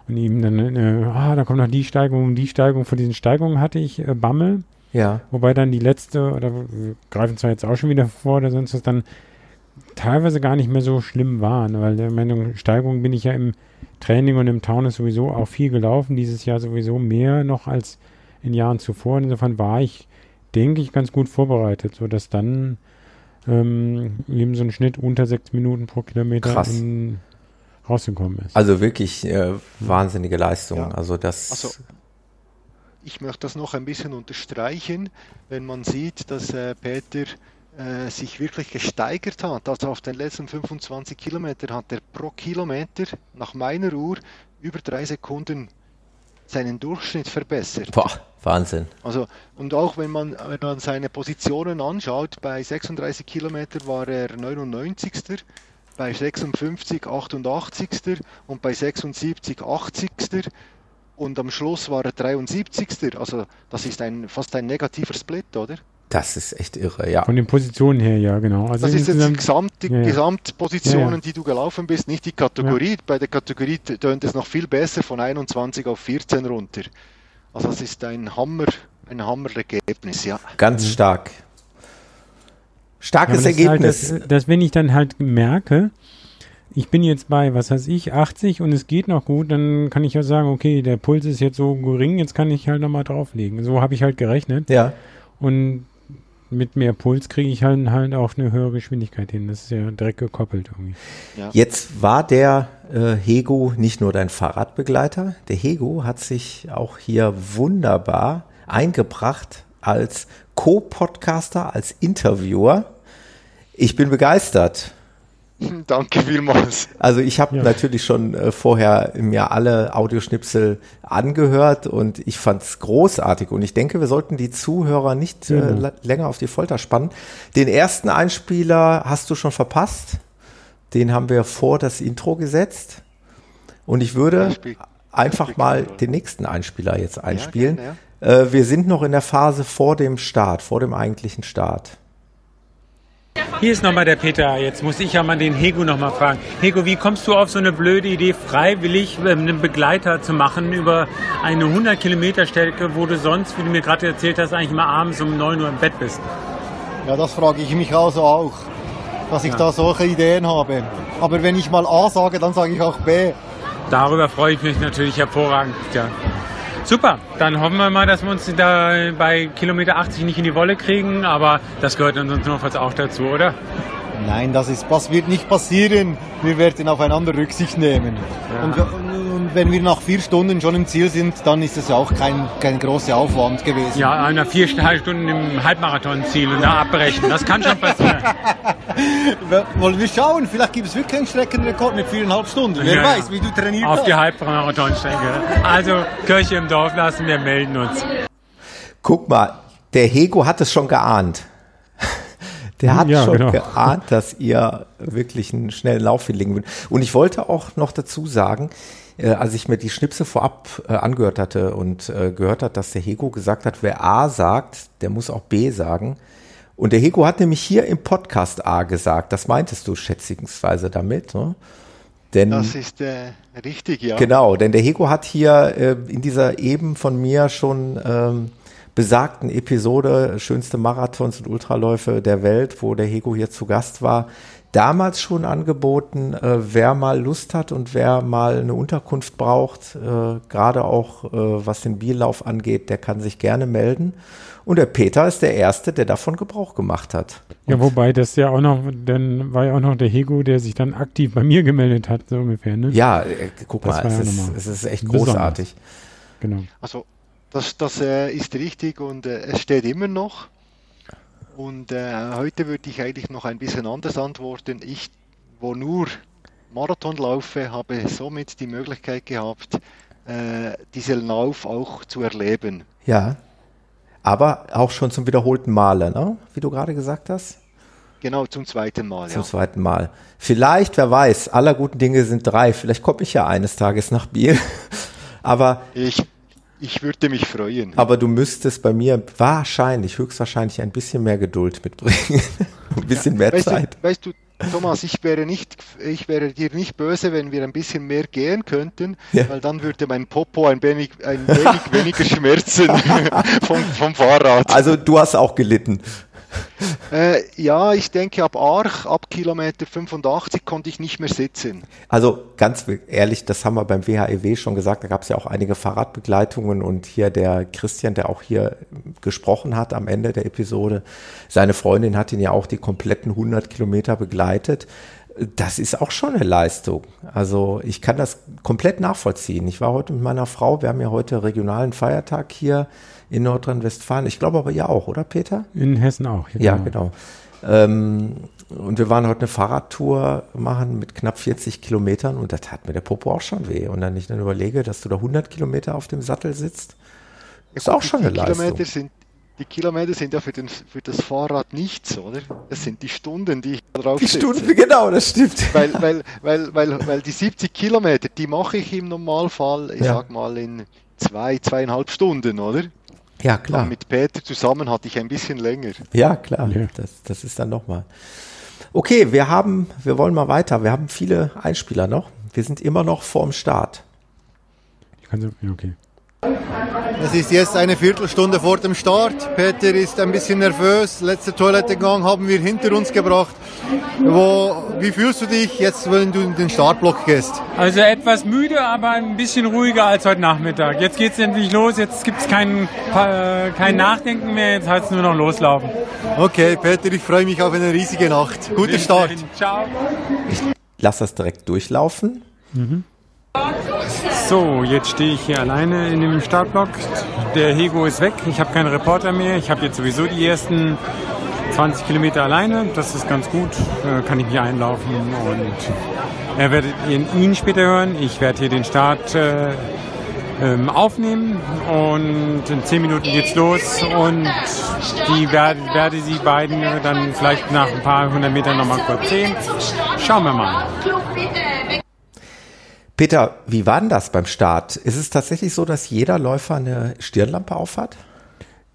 und ihm dann, äh, ah, da kommt noch die Steigung die Steigung, von diesen Steigungen hatte ich äh, Bammel. Ja. Wobei dann die letzte, oder wir greifen zwar jetzt auch schon wieder vor, oder sonst was, dann teilweise gar nicht mehr so schlimm waren, weil der Meinung, Steigung bin ich ja im Training und im Taunus sowieso auch viel gelaufen, dieses Jahr sowieso mehr noch als in Jahren zuvor. Insofern war ich, denke ich, ganz gut vorbereitet, sodass dann ähm, eben so ein Schnitt unter sechs Minuten pro Kilometer in, rausgekommen ist. Also wirklich äh, wahnsinnige Leistung. Ja. Also das. Also, ich möchte das noch ein bisschen unterstreichen, wenn man sieht, dass äh, Peter äh, sich wirklich gesteigert hat. Also auf den letzten 25 Kilometern hat er pro Kilometer nach meiner Uhr über drei Sekunden seinen Durchschnitt verbessert. Boah, Wahnsinn. Also, und auch wenn man, wenn man seine Positionen anschaut, bei 36 Kilometern war er 99. Bei 56 88. und bei 76 80. Und am Schluss war er 73. Also das ist ein, fast ein negativer Split, oder? Das ist echt irre, ja. Von den Positionen her, ja, genau. Also das ist jetzt die, Gesamt, die ja, ja. Gesamtpositionen, ja, die du gelaufen bist, nicht die Kategorie. Bei der Kategorie tönt es noch viel besser von 21 auf 14 runter. Also das ist ein Hammer, ein Hammerergebnis, ja. Ganz stark. Starkes Ergebnis. Halt das, das, wenn ich dann halt merke, ich bin jetzt bei, was weiß ich, 80 und es geht noch gut, dann kann ich ja sagen, okay, der Puls ist jetzt so gering, jetzt kann ich halt nochmal drauflegen. So habe ich halt gerechnet. Ja. Und mit mehr Puls kriege ich halt, halt auch eine höhere Geschwindigkeit hin. Das ist ja direkt gekoppelt irgendwie. Ja. Jetzt war der äh, Hego nicht nur dein Fahrradbegleiter, der Hego hat sich auch hier wunderbar eingebracht als Co-Podcaster, als Interviewer. Ich bin begeistert. [LAUGHS] Danke vielmals. Also ich habe ja. natürlich schon äh, vorher mir alle Audioschnipsel angehört und ich fand's großartig und ich denke, wir sollten die Zuhörer nicht äh, mhm. länger auf die Folter spannen. Den ersten Einspieler hast du schon verpasst. Den haben wir vor das Intro gesetzt und ich würde einfach mal den nächsten Einspieler jetzt einspielen. Ja, gerne, ja. äh, wir sind noch in der Phase vor dem Start, vor dem eigentlichen Start. Hier ist nochmal der Peter. Jetzt muss ich ja mal den Hego nochmal fragen. Hego, wie kommst du auf so eine blöde Idee, freiwillig ähm, einen Begleiter zu machen über eine 100 Kilometer Strecke, wo du sonst, wie du mir gerade erzählt hast, eigentlich immer abends um 9 Uhr im Bett bist? Ja, das frage ich mich also auch, dass ich ja. da solche Ideen habe. Aber wenn ich mal A sage, dann sage ich auch B. Darüber freue ich mich natürlich hervorragend. Ja. Super, dann hoffen wir mal, dass wir uns da bei Kilometer 80 nicht in die Wolle kriegen, aber das gehört uns notfalls auch dazu, oder? Nein, das, ist, das wird nicht passieren. Wir werden aufeinander Rücksicht nehmen. Ja. Und, und, wenn wir nach vier Stunden schon im Ziel sind, dann ist es ja auch kein, kein großer Aufwand gewesen. Ja, nach vier Stunden im Halbmarathon-Ziel und da abbrechen, das kann schon passieren. [LAUGHS] Wollen wir schauen, vielleicht gibt es wirklich einen Streckenrekord mit viereinhalb Stunden. Wer ja, weiß, wie du trainiert Auf hast. die Halbmarathonstrecke. Also Kirche im Dorf lassen, wir melden uns. Guck mal, der Hego hat es schon geahnt. [LAUGHS] Der hat ja, schon genau. geahnt, dass ihr wirklich einen schnellen Lauf hinlegen würdet. Und ich wollte auch noch dazu sagen, äh, als ich mir die Schnipse vorab äh, angehört hatte und äh, gehört hat, dass der Hego gesagt hat, wer A sagt, der muss auch B sagen. Und der Hego hat nämlich hier im Podcast A gesagt. Das meintest du schätzungsweise damit, ne? Denn, das ist äh, richtig, ja. Genau, denn der Hego hat hier äh, in dieser eben von mir schon ähm, besagten Episode Schönste Marathons und Ultraläufe der Welt, wo der Hego hier zu Gast war, damals schon angeboten, äh, wer mal Lust hat und wer mal eine Unterkunft braucht, äh, gerade auch äh, was den Bierlauf angeht, der kann sich gerne melden. Und der Peter ist der Erste, der davon Gebrauch gemacht hat. Ja, wobei das ja auch noch, dann war ja auch noch der Hego, der sich dann aktiv bei mir gemeldet hat, so ungefähr. Ne? Ja, äh, guck das mal, es, ja ist, es ist echt großartig. Genau. Also Das, das äh, ist richtig und äh, es steht immer noch. Und äh, heute würde ich eigentlich noch ein bisschen anders antworten. Ich, wo nur Marathon laufe, habe somit die Möglichkeit gehabt, äh, diesen Lauf auch zu erleben. Ja, aber auch schon zum wiederholten Male, ne? wie du gerade gesagt hast. Genau, zum zweiten Mal. Zum ja. zweiten Mal. Vielleicht, wer weiß, aller guten Dinge sind drei. Vielleicht komme ich ja eines Tages nach Biel. [LAUGHS] aber ich, ich würde mich freuen. Aber du müsstest bei mir wahrscheinlich, höchstwahrscheinlich ein bisschen mehr Geduld mitbringen. [LAUGHS] ein bisschen mehr weißt Zeit. Du, weißt du, Thomas, ich wäre nicht, ich wäre dir nicht böse, wenn wir ein bisschen mehr gehen könnten, ja. weil dann würde mein Popo ein wenig, ein wenig [LAUGHS] weniger schmerzen [LAUGHS] vom, vom Fahrrad. Also du hast auch gelitten. [LAUGHS] Äh, ja, ich denke ab Arch, ab Kilometer 85 konnte ich nicht mehr sitzen. Also ganz ehrlich, das haben wir beim WHEW e schon gesagt, da gab es ja auch einige Fahrradbegleitungen und hier der Christian, der auch hier gesprochen hat am Ende der Episode, seine Freundin hat ihn ja auch die kompletten 100 Kilometer begleitet. Das ist auch schon eine Leistung. Also ich kann das komplett nachvollziehen. Ich war heute mit meiner Frau, wir haben ja heute regionalen Feiertag hier in Nordrhein-Westfalen. Ich glaube aber ihr auch, oder Peter? In Hessen auch. Ja, genau. genau. Ähm, und wir waren heute eine Fahrradtour machen mit knapp 40 Kilometern und da tat mir der Popo auch schon weh. Und dann ich dann überlege, dass du da 100 Kilometer auf dem Sattel sitzt, ist auch schon eine Leistung. Kilometer sind, die Kilometer sind ja für, den, für das Fahrrad nichts, oder? Das sind die Stunden, die ich da drauf Die sitze. Stunden, [LAUGHS] genau, das stimmt. Weil, weil, weil, weil, weil die 70 Kilometer, die mache ich im Normalfall, ich ja. sag mal, in zwei, zweieinhalb Stunden, oder? Ja, klar. Und mit Peter zusammen hatte ich ein bisschen länger. Ja, klar. Ja. Das, das ist dann nochmal. Okay, wir haben, wir wollen mal weiter. Wir haben viele Einspieler noch. Wir sind immer noch vorm Start. Ich kann so, okay. Es ist jetzt eine Viertelstunde vor dem Start. Peter ist ein bisschen nervös. Letzter Toilettengang haben wir hinter uns gebracht. Wo, wie fühlst du dich jetzt, wenn du in den Startblock gehst? Also etwas müde, aber ein bisschen ruhiger als heute Nachmittag. Jetzt geht es endlich los. Jetzt gibt es kein, kein Nachdenken mehr. Jetzt heißt es nur noch loslaufen. Okay, Peter, ich freue mich auf eine riesige Nacht. Guter Start. Ciao. Ich lasse das direkt durchlaufen. Mhm. So, jetzt stehe ich hier alleine in dem Startblock. Der Hego ist weg. Ich habe keinen Reporter mehr. Ich habe jetzt sowieso die ersten 20 Kilometer alleine. Das ist ganz gut. Äh, kann ich hier einlaufen und er werdet ihn später hören. Ich werde hier den Start äh, ähm, aufnehmen und in 10 Minuten geht's los und die werde, werde sie beiden dann vielleicht nach ein paar hundert Metern nochmal kurz sehen. Schauen wir mal. Peter, wie war denn das beim Start? Ist es tatsächlich so, dass jeder Läufer eine Stirnlampe aufhat?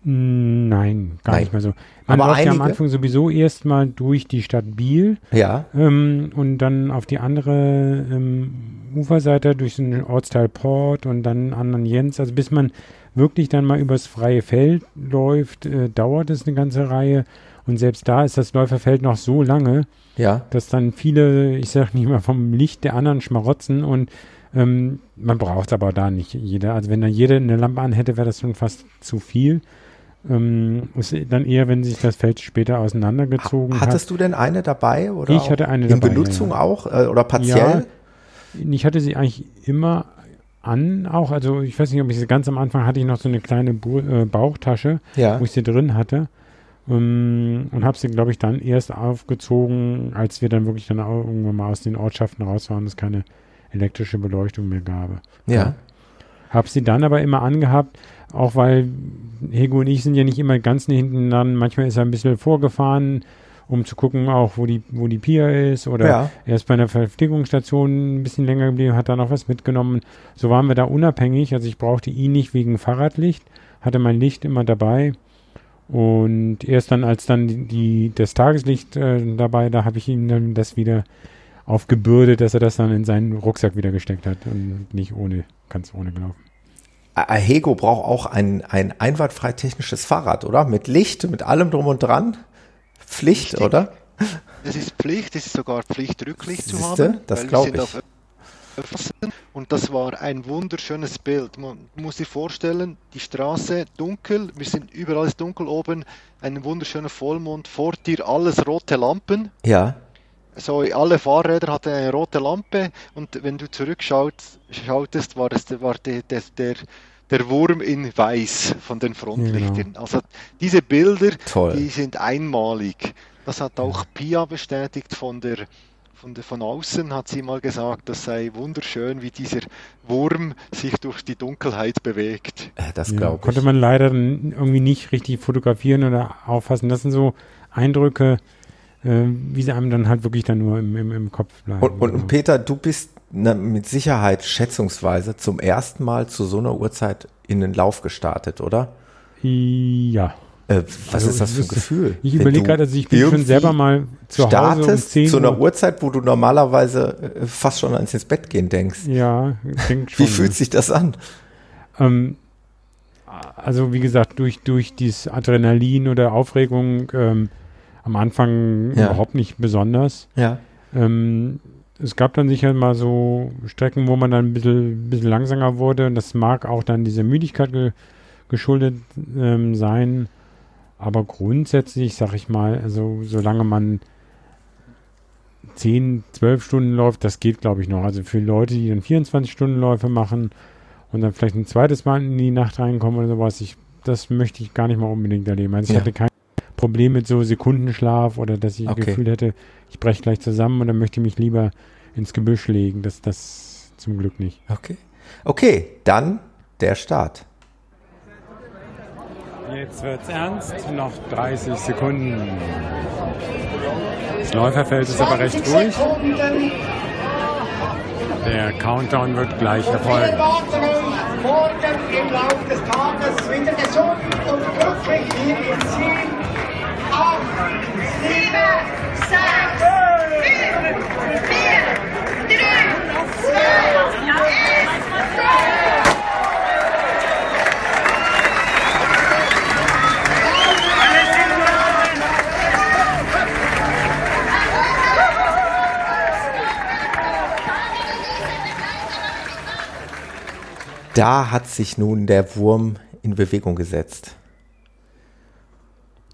Nein, gar Nein. nicht mehr so. Man Aber läuft einige... ja am Anfang sowieso erstmal durch die Stadt Biel ja. Ähm, und dann auf die andere ähm, Uferseite durch den Ortsteil Port und dann anderen Jens. Also bis man wirklich dann mal übers freie Feld läuft, äh, dauert es eine ganze Reihe. Und selbst da ist das Läuferfeld noch so lange, ja. dass dann viele, ich sag nicht mal vom Licht der anderen schmarotzen und ähm, man braucht aber da nicht jeder. Also wenn da jeder eine Lampe an hätte, wäre das schon fast zu viel. Ähm, ist dann eher, wenn sich das Feld später auseinandergezogen Hattest hat. Hattest du denn eine dabei? Oder ich hatte eine in dabei. In Benutzung ja. auch äh, oder partiell? Ja, ich hatte sie eigentlich immer an auch. Also ich weiß nicht, ob ich sie ganz am Anfang hatte ich noch so eine kleine Bu äh, Bauchtasche, ja. wo ich sie drin hatte. Ähm, und habe sie, glaube ich, dann erst aufgezogen, als wir dann wirklich dann auch irgendwann mal aus den Ortschaften raus waren, es keine elektrische Beleuchtung mehr gab. Ja. ja. Habe sie dann aber immer angehabt, auch weil Hego und ich sind ja nicht immer ganz hinten dran. Manchmal ist er ein bisschen vorgefahren, um zu gucken, auch wo die, wo die Pia ist. Oder ja. er ist bei einer Verpflegungsstation ein bisschen länger geblieben, hat da noch was mitgenommen. So waren wir da unabhängig. Also ich brauchte ihn nicht wegen Fahrradlicht, hatte mein Licht immer dabei. Und erst dann, als dann die, das Tageslicht äh, dabei, da habe ich ihm dann das wieder aufgebürdet, dass er das dann in seinen Rucksack wieder gesteckt hat und nicht ohne, ganz ohne gelaufen. Ahego braucht auch ein, ein einwandfrei technisches Fahrrad, oder? Mit Licht, mit allem drum und dran. Pflicht, Richtig. oder? [LAUGHS] Das ist Pflicht, es ist sogar Pflicht, Rücklicht Siehste? zu haben. Das glaube ich. Und das war ein wunderschönes Bild. Man muss sich vorstellen, die Straße dunkel, wir sind überall ist dunkel oben, ein wunderschöner Vollmond, vor dir alles rote Lampen. Ja. So, alle Fahrräder hatten eine rote Lampe und wenn du zurückschautest, war, das, war der, der, der, der Wurm in Weiß von den Frontlichtern. Genau. Also diese Bilder, Toll. die sind einmalig. Das hat auch Pia bestätigt von der von, der, von außen hat sie mal gesagt, das sei wunderschön, wie dieser Wurm sich durch die Dunkelheit bewegt. Äh, das ja, glaube ich. Konnte man leider irgendwie nicht richtig fotografieren oder auffassen. Das sind so Eindrücke, äh, wie sie einem dann halt wirklich dann nur im, im, im Kopf bleiben. Und, und, und Peter, du bist na, mit Sicherheit schätzungsweise zum ersten Mal zu so einer Uhrzeit in den Lauf gestartet, oder? Ja. Äh, was also, ist das für ein Gefühl? Ich überlege gerade, also ich bin schon selber mal zu startest Hause um 10 zu einer Uhrzeit, wo du normalerweise äh, fast schon ans ins Bett gehen denkst. Ja, denk [LAUGHS] schon. Wie fühlt sich das an? Ähm, also wie gesagt, durch, durch dieses Adrenalin oder Aufregung ähm, am Anfang ja. überhaupt nicht besonders. Ja. Ähm, es gab dann sicher mal so Strecken, wo man dann ein bisschen, bisschen langsamer wurde und das mag auch dann dieser Müdigkeit ge geschuldet ähm, sein. Aber grundsätzlich, sag ich mal, also solange man 10, 12 Stunden läuft, das geht, glaube ich, noch. Also für Leute, die dann 24-Stunden-Läufe machen und dann vielleicht ein zweites Mal in die Nacht reinkommen oder sowas, ich, das möchte ich gar nicht mal unbedingt erleben. Also ich ja. hatte kein Problem mit so Sekundenschlaf oder dass ich okay. das Gefühl hätte, ich breche gleich zusammen und dann möchte ich mich lieber ins Gebüsch legen. Das, das zum Glück nicht. Okay. Okay, dann der Start. Jetzt wird's ernst, noch 30 Sekunden. Das Läuferfeld ist aber recht ruhig. Der Countdown wird gleich erfolgen. Morgen im Laufe des Tages wieder gesund und glücklich hier im Ziel. 8, 7, 6, 5, 4, 3, 2, 1, 0. da hat sich nun der Wurm in Bewegung gesetzt.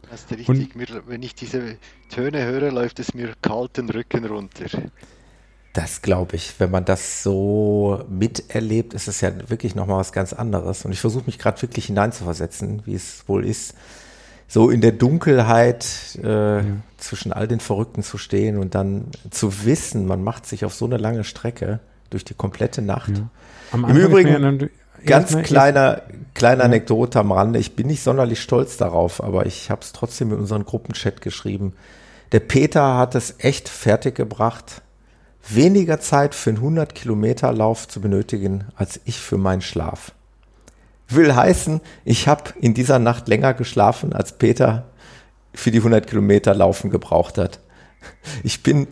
Das ist richtig. Mir, wenn ich diese Töne höre, läuft es mir kalten Rücken runter. Das glaube ich. Wenn man das so miterlebt, ist es ja wirklich nochmal was ganz anderes. Und ich versuche mich gerade wirklich hineinzuversetzen, wie es wohl ist, so in der Dunkelheit äh, ja. zwischen all den Verrückten zu stehen und dann zu wissen, man macht sich auf so eine lange Strecke durch die komplette Nacht. Ja. Im Übrigen, ganz kleiner, kleine Anekdote am Rande. Ich bin nicht sonderlich stolz darauf, aber ich habe es trotzdem in unseren Gruppenchat geschrieben. Der Peter hat es echt fertiggebracht, weniger Zeit für einen 100 Kilometer Lauf zu benötigen, als ich für meinen Schlaf. Will heißen, ich habe in dieser Nacht länger geschlafen, als Peter für die 100 Kilometer Laufen gebraucht hat. Ich bin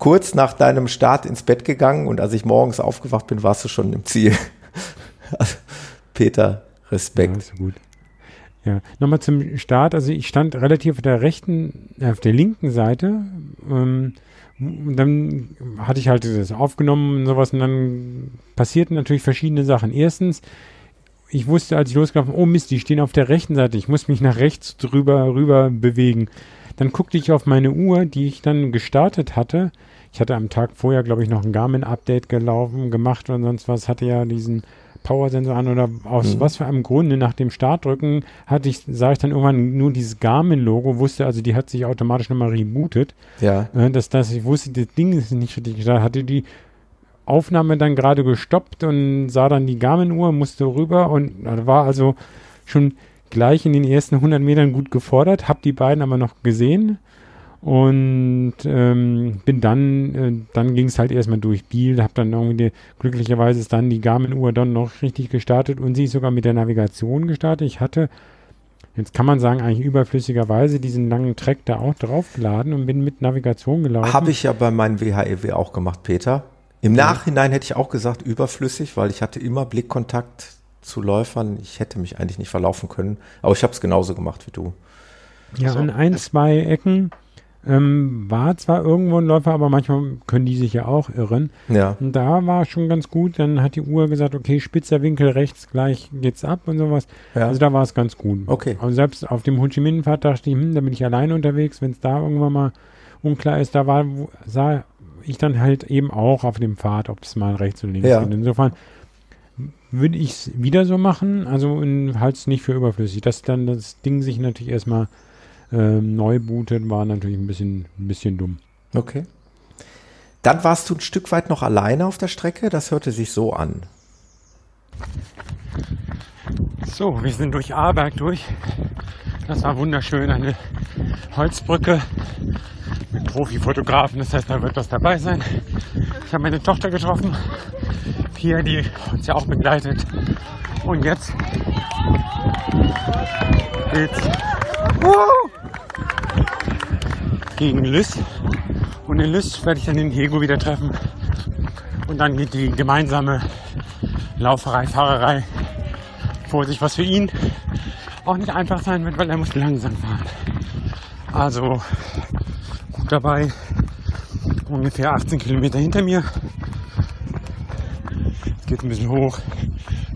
kurz nach deinem Start ins Bett gegangen und als ich morgens aufgewacht bin, warst du schon im Ziel. [LAUGHS] Also, Peter, Respekt. Ja, so gut. Ja, nochmal zum Start. Also ich stand relativ auf der rechten, äh, auf der linken Seite. Ähm, und dann hatte ich halt das aufgenommen und sowas und dann passierten natürlich verschiedene Sachen. Erstens, ich wusste, als ich losgelaufen oh Mist, die stehen auf der rechten Seite. Ich muss mich nach rechts drüber rüber bewegen. Dann guckte ich auf meine Uhr, die ich dann gestartet hatte. Ich hatte am Tag vorher, glaube ich, noch ein Garmin-Update gelaufen, gemacht und sonst was. Hatte ja diesen Power-Sensor an oder aus mhm. was für einem Grunde nach dem Startdrücken hatte ich, sah ich dann irgendwann nur dieses Garmin-Logo, wusste also, die hat sich automatisch nochmal rebootet. Ja. Äh, dass, dass ich wusste, das Ding ist nicht richtig gestartet. Hatte die Aufnahme dann gerade gestoppt und sah dann die Garmin-Uhr, musste rüber und war also schon gleich in den ersten 100 Metern gut gefordert, hab die beiden aber noch gesehen und ähm, bin dann, äh, dann ging es halt erstmal durch Biel, habe dann irgendwie, die, glücklicherweise ist dann die Garmin-Uhr dann noch richtig gestartet und sie ist sogar mit der Navigation gestartet. Ich hatte, jetzt kann man sagen, eigentlich überflüssigerweise diesen langen Track da auch draufgeladen und bin mit Navigation gelaufen. Habe ich ja bei meinem WHEW auch gemacht, Peter. Im ja. Nachhinein hätte ich auch gesagt überflüssig, weil ich hatte immer Blickkontakt zu Läufern. Ich hätte mich eigentlich nicht verlaufen können, aber ich habe es genauso gemacht wie du. Ja, also, an ein, zwei Ecken ähm, war zwar irgendwo ein Läufer, aber manchmal können die sich ja auch irren. Ja. Und da war schon ganz gut. Dann hat die Uhr gesagt, okay, spitzer Winkel rechts, gleich geht's ab und sowas. Ja. Also da war es ganz gut. Okay. Und selbst auf dem Ho Chi Minh Fahrt dachte ich, hm, da bin ich alleine unterwegs. Wenn es da irgendwann mal unklar ist, da war, sah ich dann halt eben auch auf dem Pfad, ob es mal rechts oder links ja. geht. Insofern würde ich es wieder so machen, also halte es nicht für überflüssig. Dass dann das Ding sich natürlich erstmal ähm, neu bootet, war natürlich ein bisschen, ein bisschen dumm. Okay. Dann warst du ein Stück weit noch alleine auf der Strecke. Das hörte sich so an. So, wir sind durch Aarberg durch. Das war wunderschön. Eine Holzbrücke mit Profifotografen. Das heißt, da wird was dabei sein. Ich habe meine Tochter getroffen. Pia, die uns ja auch begleitet. Und jetzt geht's gegen Lys. Und in Lys werde ich dann den Hego wieder treffen. Und dann geht die gemeinsame Lauferei, Fahrerei vor sich, was für ihn auch nicht einfach sein wird, weil er muss langsam fahren. Also gut dabei, ungefähr 18 Kilometer hinter mir. Es geht ein bisschen hoch.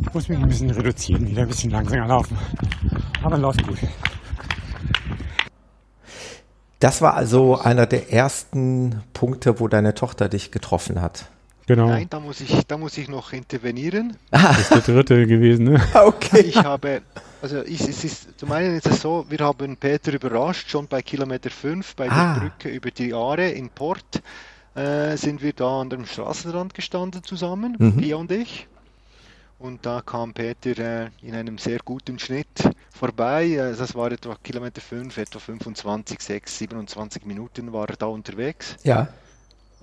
Ich muss mich ein bisschen reduzieren, wieder ein bisschen langsamer laufen. Aber läuft gut. Das war also einer der ersten Punkte, wo deine Tochter dich getroffen hat. Genau. Nein, da muss ich, da muss ich noch intervenieren. Das ist der dritte gewesen, ne? [LAUGHS] Okay. Ich habe, also ich, es ist, zum einen ist es so, wir haben Peter überrascht, schon bei Kilometer 5 bei ah. der Brücke über die Aare in Port äh, sind wir da an dem Straßenrand gestanden zusammen, mhm. Pia und ich. Und da kam Peter äh, in einem sehr guten Schnitt vorbei. Äh, das war etwa Kilometer 5, etwa 25, 6, 27 Minuten war er da unterwegs. Ja.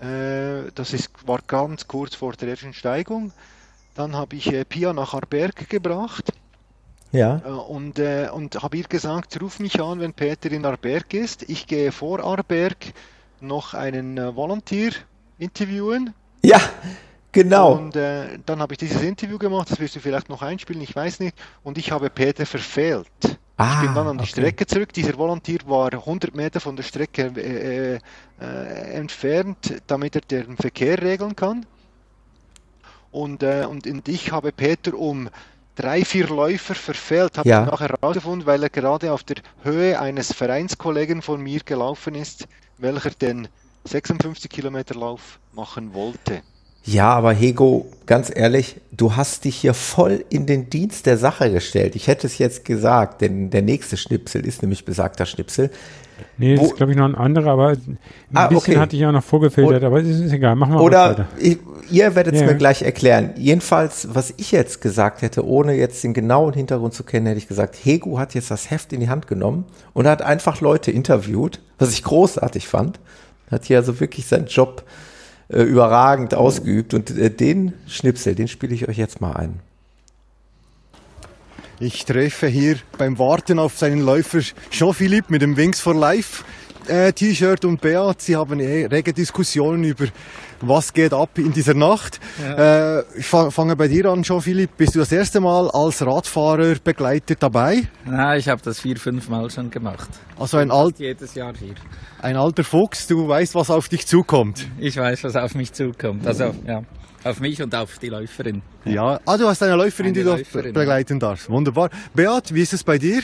Äh, das ist, war ganz kurz vor der ersten Steigung. Dann habe ich äh, Pia nach Arberg gebracht. Ja. Äh, und, äh, und habe ihr gesagt, ruf mich an, wenn Peter in Arberg ist. Ich gehe vor Arberg noch einen äh, Volunteer interviewen. Ja, genau. Und äh, dann habe ich dieses Interview gemacht, das wirst du vielleicht noch einspielen, ich weiß nicht. Und ich habe Peter verfehlt. Ah, ich bin dann an die okay. Strecke zurück. Dieser Volontier war 100 Meter von der Strecke äh, äh, entfernt, damit er den Verkehr regeln kann. Und, äh, und, und ich habe Peter um drei, vier Läufer verfehlt, habe ja. ich nachher herausgefunden, weil er gerade auf der Höhe eines Vereinskollegen von mir gelaufen ist, welcher den 56 Kilometer Lauf machen wollte. Ja, aber Hego, ganz ehrlich, du hast dich hier voll in den Dienst der Sache gestellt. Ich hätte es jetzt gesagt, denn der nächste Schnipsel ist nämlich besagter Schnipsel. Nee, das ist glaube ich noch ein anderer, aber ein ah, bisschen okay. hatte ich ja noch vorgefiltert, aber es ist egal, machen wir Oder weiter. Ich, ihr werdet es ja. mir gleich erklären. Jedenfalls, was ich jetzt gesagt hätte, ohne jetzt den genauen Hintergrund zu kennen, hätte ich gesagt, Hegu hat jetzt das Heft in die Hand genommen und hat einfach Leute interviewt, was ich großartig fand. Hat hier also wirklich seinen Job äh, überragend ausgeübt. Und äh, den Schnipsel, den spiele ich euch jetzt mal ein. Ich treffe hier beim Warten auf seinen Läufer Jean-Philippe mit dem Wings for Life äh, T-Shirt und Beat. Sie haben eh rege Diskussionen über was geht ab in dieser Nacht. Ja. Äh, ich fange bei dir an, Jean-Philippe. Bist du das erste Mal als Radfahrer begleitet dabei? Nein, ich habe das vier, fünf Mal schon gemacht. Also ein alt jedes Jahr hier. Ein alter Fuchs, du weißt, was auf dich zukommt. Ich weiß, was auf mich zukommt. Also ja. Auf mich und auf die Läuferin. Ja, ah, du hast eine Läuferin, eine die Läuferin, du begleiten darfst. Wunderbar. Beat, wie ist es bei dir?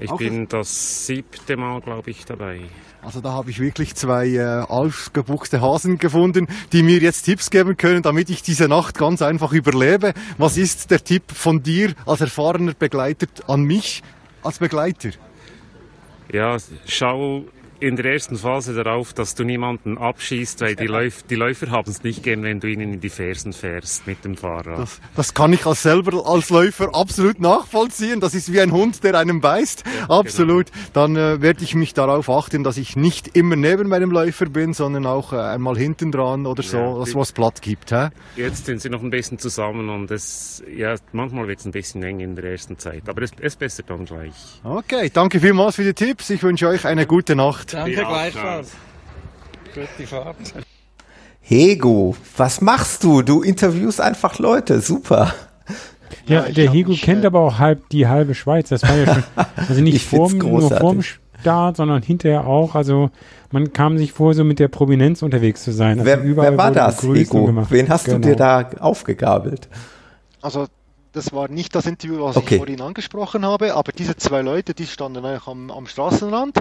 Ich Auch bin das siebte Mal, glaube ich, dabei. Also da habe ich wirklich zwei äh, ausgebuchste Hasen gefunden, die mir jetzt Tipps geben können, damit ich diese Nacht ganz einfach überlebe. Was ist der Tipp von dir als erfahrener Begleiter an mich als Begleiter? Ja, schau in der ersten Phase darauf, dass du niemanden abschießt, weil die, Läuf die Läufer haben es nicht gern, wenn du ihnen in die Fersen fährst mit dem Fahrrad. Das, das kann ich als selber als Läufer absolut nachvollziehen. Das ist wie ein Hund, der einem beißt. Ja, absolut. Genau. Dann äh, werde ich mich darauf achten, dass ich nicht immer neben meinem Läufer bin, sondern auch äh, einmal hinten dran oder so, ja, dass was Blatt gibt. Hä? Jetzt sind sie noch ein bisschen zusammen und es, ja, manchmal wird es ein bisschen eng in der ersten Zeit, aber es, es bessert dann gleich. Okay, danke vielmals für die Tipps. Ich wünsche euch eine gute Nacht. Danke gleichfalls. Gute Fahrt. Hego, was machst du? Du interviewst einfach Leute. Super. Ja, ja der Hego kennt äh, aber auch halb die halbe Schweiz. Das war ja schon, [LAUGHS] also nicht vorm, nur vorm Start, sondern hinterher auch. Also man kam sich vor, so mit der Prominenz unterwegs zu sein. Also wer, wer war das, Hego? Wen hast genau. du dir da aufgegabelt? Also das war nicht das Interview, was okay. ich vorhin angesprochen habe, aber diese zwei Leute, die standen eigentlich am, am Straßenrand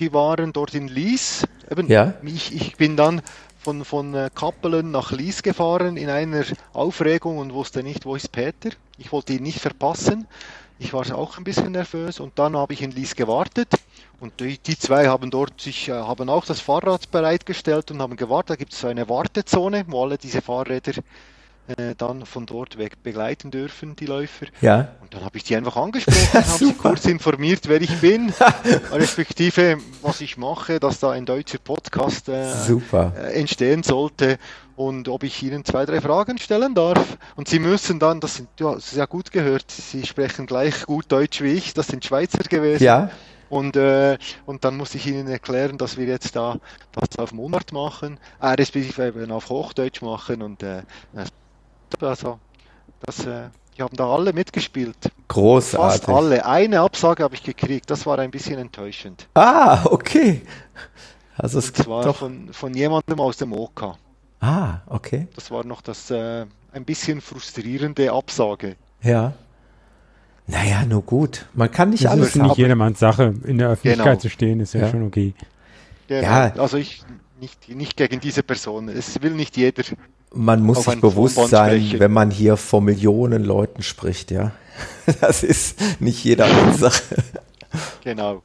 die waren dort in Lies. Eben, ja. ich, ich bin dann von, von äh, Kappelen nach Lies gefahren in einer Aufregung und wusste nicht, wo ist Peter. Ich wollte ihn nicht verpassen. Ich war auch ein bisschen nervös und dann habe ich in Lies gewartet und die, die zwei haben dort sich äh, haben auch das Fahrrad bereitgestellt und haben gewartet. Da gibt es so eine Wartezone, wo alle diese Fahrräder äh, dann von dort weg begleiten dürfen, die Läufer. Ja. Und dann habe ich die einfach angesprochen, [LAUGHS] habe sie kurz informiert, wer ich bin, [LAUGHS] respektive was ich mache, dass da ein deutscher Podcast äh, äh, entstehen sollte und ob ich Ihnen zwei, drei Fragen stellen darf. Und Sie müssen dann, das sind ja sehr gut gehört, Sie sprechen gleich gut Deutsch wie ich, das sind Schweizer gewesen. Ja. Und, äh, und dann musste ich Ihnen erklären, dass wir jetzt da das auf Mundart machen, äh, respektive eben auf Hochdeutsch machen und äh, also, das, äh, die haben da alle mitgespielt. Großartig. Fast alle. Eine Absage habe ich gekriegt. Das war ein bisschen enttäuschend. Ah, okay. Also es Und zwar doch. von, von jemandem aus dem OK. Ah, okay. Das war noch das äh, ein bisschen frustrierende Absage. Ja. Naja, nur gut. Man kann nicht Das alles ist nicht haben. jedermanns Sache, in der Öffentlichkeit Genau. zu stehen, ist ja, Ja. schon okay. Genau. Ja. Also ich nicht, nicht gegen diese Person. Es will nicht jeder. Man muss sich bewusst sein, wenn man hier vor Millionen Leuten spricht, ja. [LAUGHS] Das ist nicht jedermanns Sache. Genau.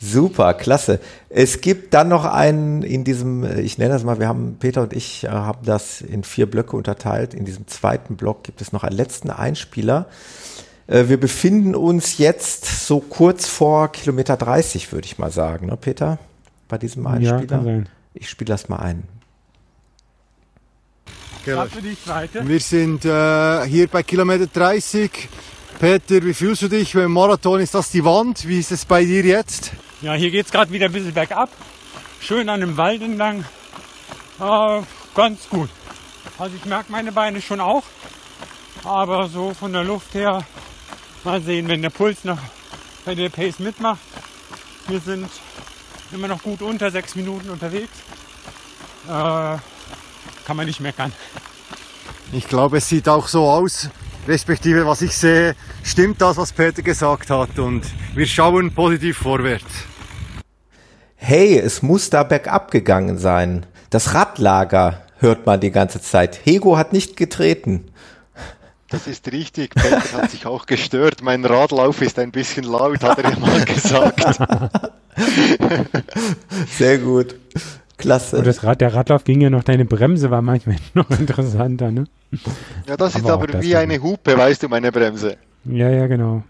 Super, klasse. Es gibt dann noch einen in diesem, ich nenne das mal, wir haben, Peter und ich äh, haben das in vier Blöcke unterteilt. In diesem zweiten Block gibt es noch einen letzten Einspieler. Äh, Wir befinden uns jetzt so kurz vor Kilometer 30, würde ich mal sagen, ne, Peter? Bei diesem Ja, Einspieler. kann sein. ich spiele das mal ein. Genau. für die zweite. Wir sind äh, hier bei Kilometer 30. Peter, wie fühlst du dich? Beim Marathon ist das die Wand. Wie ist es bei dir jetzt? Ja, hier geht's gerade wieder ein bisschen bergab. Schön an dem Wald entlang. Äh, ganz gut. Also ich merke meine Beine schon auch. Aber so von der Luft her, mal sehen, wenn der Puls noch bei der Pace mitmacht. Wir sind immer noch gut unter sechs Minuten unterwegs. Äh, kann man nicht meckern. Ich glaube, es sieht auch so aus, respektive was ich sehe, stimmt das, was Peter gesagt hat und wir schauen positiv vorwärts. Hey, es muss da bergab gegangen sein. Das Radlager hört man die ganze Zeit. Hego hat nicht getreten. Das ist richtig. Peter hat sich auch gestört. Mein Radlauf ist ein bisschen laut, hat er ja mal gesagt. [LAUGHS] Sehr gut. Klasse. Und das Rad, der Radlauf ging ja noch, deine Bremse war manchmal [LAUGHS] noch interessanter, ne? Ja, das ist Aber auch aber das wie eine Hupe, weißt du, meine Bremse. Ja, ja, genau.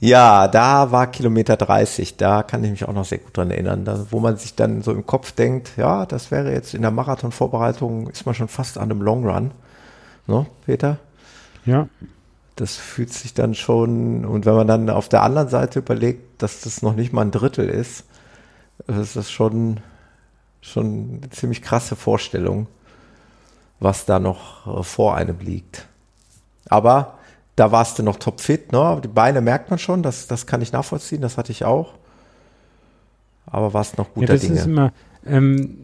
Ja, da war Kilometer 30, da kann ich mich auch noch sehr gut dran erinnern, da, wo man sich dann so im Kopf denkt, ja, das wäre jetzt in der Marathonvorbereitung, ist man schon fast an einem Long Run. Ne, Peter? Ja, Das fühlt sich dann schon, und wenn man dann auf der anderen Seite überlegt, dass das noch nicht mal ein Drittel ist, ist das schon, schon eine ziemlich krasse Vorstellung, was da noch äh, vor einem liegt. Aber da warst du noch topfit, ne? Die Beine merkt man schon, das, das kann ich nachvollziehen, das hatte ich auch. Aber warst noch ja guter das ist Dinge. immer, ähm,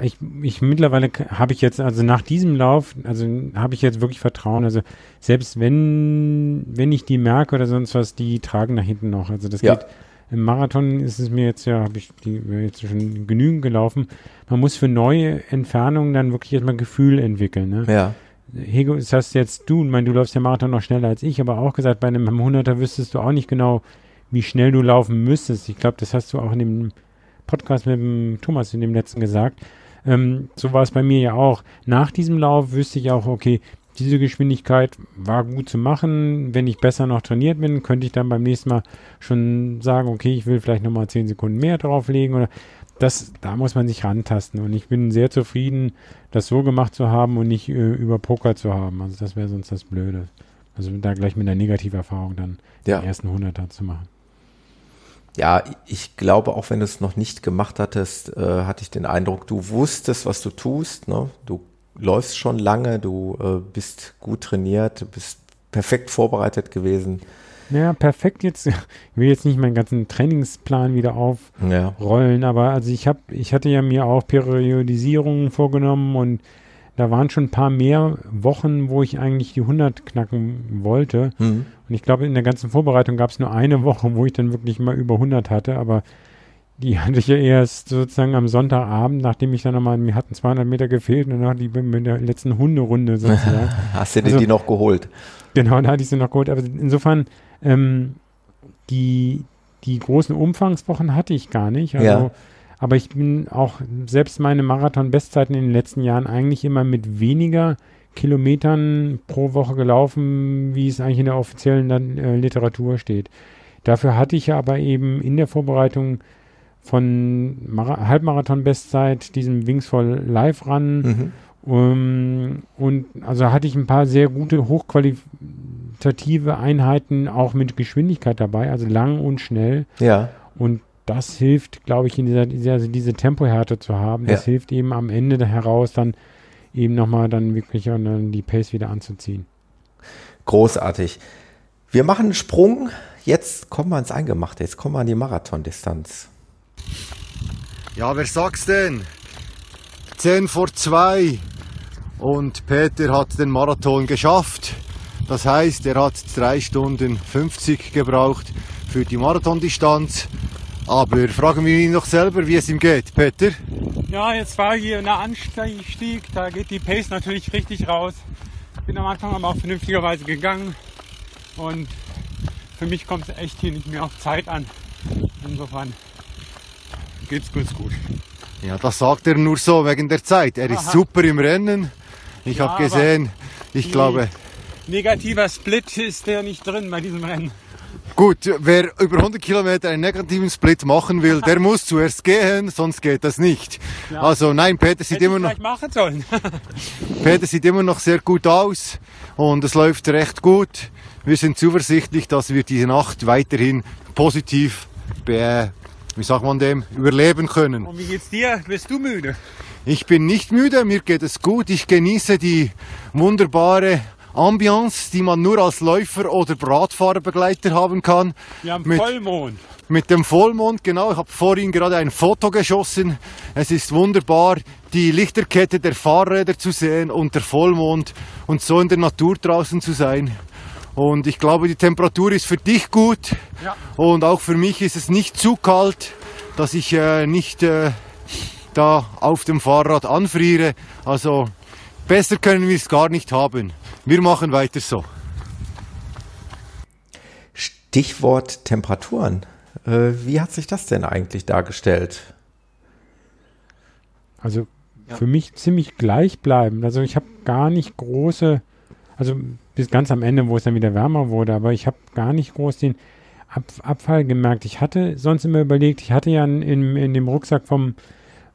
ich, ich mittlerweile habe ich jetzt, also nach diesem Lauf, also habe ich jetzt wirklich Vertrauen. Also selbst wenn, wenn ich die merke oder sonst was, die tragen nach hinten noch. Also das Ja. geht. Im Marathon ist es mir jetzt ja, habe ich die jetzt schon genügend gelaufen. Man muss für neue Entfernungen dann wirklich erstmal Gefühl entwickeln. Ne? Ja, Hego, das hast jetzt du, ich meine, du läufst ja Marathon noch schneller als ich, aber auch gesagt, bei einem 100er wüsstest du auch nicht genau, wie schnell du laufen müsstest. Ich glaube, das hast du auch in dem Podcast mit dem Thomas in dem letzten gesagt. Ähm, so war es bei mir ja auch. Nach diesem Lauf wüsste ich auch, okay, diese Geschwindigkeit war gut zu machen. Wenn ich besser noch trainiert bin, könnte ich dann beim nächsten Mal schon sagen, okay, ich will vielleicht nochmal 10 Sekunden mehr drauflegen oder das, da muss man sich rantasten. Und ich bin sehr zufrieden, das so gemacht zu haben und nicht äh, über Poker zu haben. Also das wäre sonst das Blöde. Also da gleich mit einer Negativerfahrung dann Ja. den ersten Hunderter zu machen. Ja, ich glaube, auch wenn du es noch nicht gemacht hattest, äh, hatte ich den Eindruck, du wusstest, was du tust. Ne? Du läufst schon lange, du äh, bist gut trainiert, du bist perfekt vorbereitet gewesen. Ja, perfekt jetzt. [LAUGHS] Ich will jetzt nicht meinen ganzen Trainingsplan wieder Ja, aufrollen, aber also ich habe, ich hatte ja mir auch Periodisierungen vorgenommen und da waren schon ein paar mehr Wochen, wo ich eigentlich die 100 knacken wollte. hm. Und ich glaube, in der ganzen Vorbereitung gab es nur eine [LAUGHS] Woche, wo ich dann wirklich mal über 100 hatte, aber die hatte ich ja erst sozusagen am Sonntagabend, nachdem ich dann nochmal, mir hatten 200 Meter gefehlt und dann die mit der letzten Hunderunde sozusagen. [LAUGHS] Hast du dir also, die noch geholt? Genau, da hatte ich sie noch geholt. Aber insofern, ähm, die, die großen Umfangswochen hatte ich gar nicht. Also, ja. Aber ich bin auch, selbst meine Marathon-Bestzeiten in den letzten Jahren eigentlich immer mit weniger Kilometern pro Woche gelaufen, wie es eigentlich in der offiziellen äh, Literatur steht. Dafür hatte ich ja aber eben in der Vorbereitung von Mara Halbmarathon-Bestzeit, diesem Wings for Live Run. Mhm. Um, ähm, und also hatte ich ein paar sehr gute, hochqualitative Einheiten auch mit Geschwindigkeit dabei, also lang und schnell. Ja. Und das hilft, glaube ich, in dieser, dieser also diese Tempohärte zu haben. Das ja. hilft eben am Ende heraus dann eben nochmal dann wirklich dann die Pace wieder anzuziehen. Großartig. Wir machen einen Sprung. Jetzt kommen wir ins Eingemachte. Jetzt kommen wir an die Marathondistanz. Ja, wer sagt's denn? 10 vor 2 und Peter hat den Marathon geschafft. Das heißt, er hat 3 Stunden 50 gebraucht für die Marathondistanz. Aber fragen wir ihn doch selber, wie es ihm geht, Peter. Ja, jetzt war hier ein Anstieg, da geht die Pace natürlich richtig raus. Bin am Anfang aber auch vernünftigerweise gegangen und für mich kommt es echt hier nicht mehr auf Zeit an. Insofern geht's ganz gut. Ja, das sagt er nur so wegen der Zeit. Er Aha. ist super im Rennen. Ich ja, habe gesehen, ich glaube. Negativer Split ist der nicht drin bei diesem Rennen. Gut, wer über 100 Kilometer einen negativen Split machen will, der [LAUGHS] muss zuerst gehen, sonst geht das nicht. Ja. Also nein, Peter sieht Hätte immer noch. machen sollen. [LAUGHS] Peter sieht immer noch sehr gut aus und es läuft recht gut. Wir sind zuversichtlich, dass wir diese Nacht weiterhin positiv be wie sagt man dem, überleben können. Und wie geht's dir? Bist du müde? Ich bin nicht müde, mir geht es gut. Ich genieße die wunderbare Ambiance, die man nur als Läufer oder Radfahrerbegleiter haben kann. Wir haben mit, Vollmond. Mit dem Vollmond, genau. Ich habe vorhin gerade ein Foto geschossen. Es ist wunderbar, die Lichterkette der Fahrräder zu sehen und der Vollmond und so in der Natur draußen zu sein. Und ich glaube, die Temperatur ist für dich gut. Ja. Und auch für mich ist es nicht zu kalt, dass ich äh, nicht äh, da auf dem Fahrrad anfriere. Also besser können wir es gar nicht haben. Wir machen weiter so. Stichwort Temperaturen. Äh, wie hat sich das denn eigentlich dargestellt? Also ja. für mich ziemlich gleichbleibend. Also ich habe gar nicht große, also bis ganz am Ende, wo es dann wieder wärmer wurde, aber ich habe gar nicht groß den Ab Abfall gemerkt. Ich hatte sonst immer überlegt, ich hatte ja in, in, in dem Rucksack vom,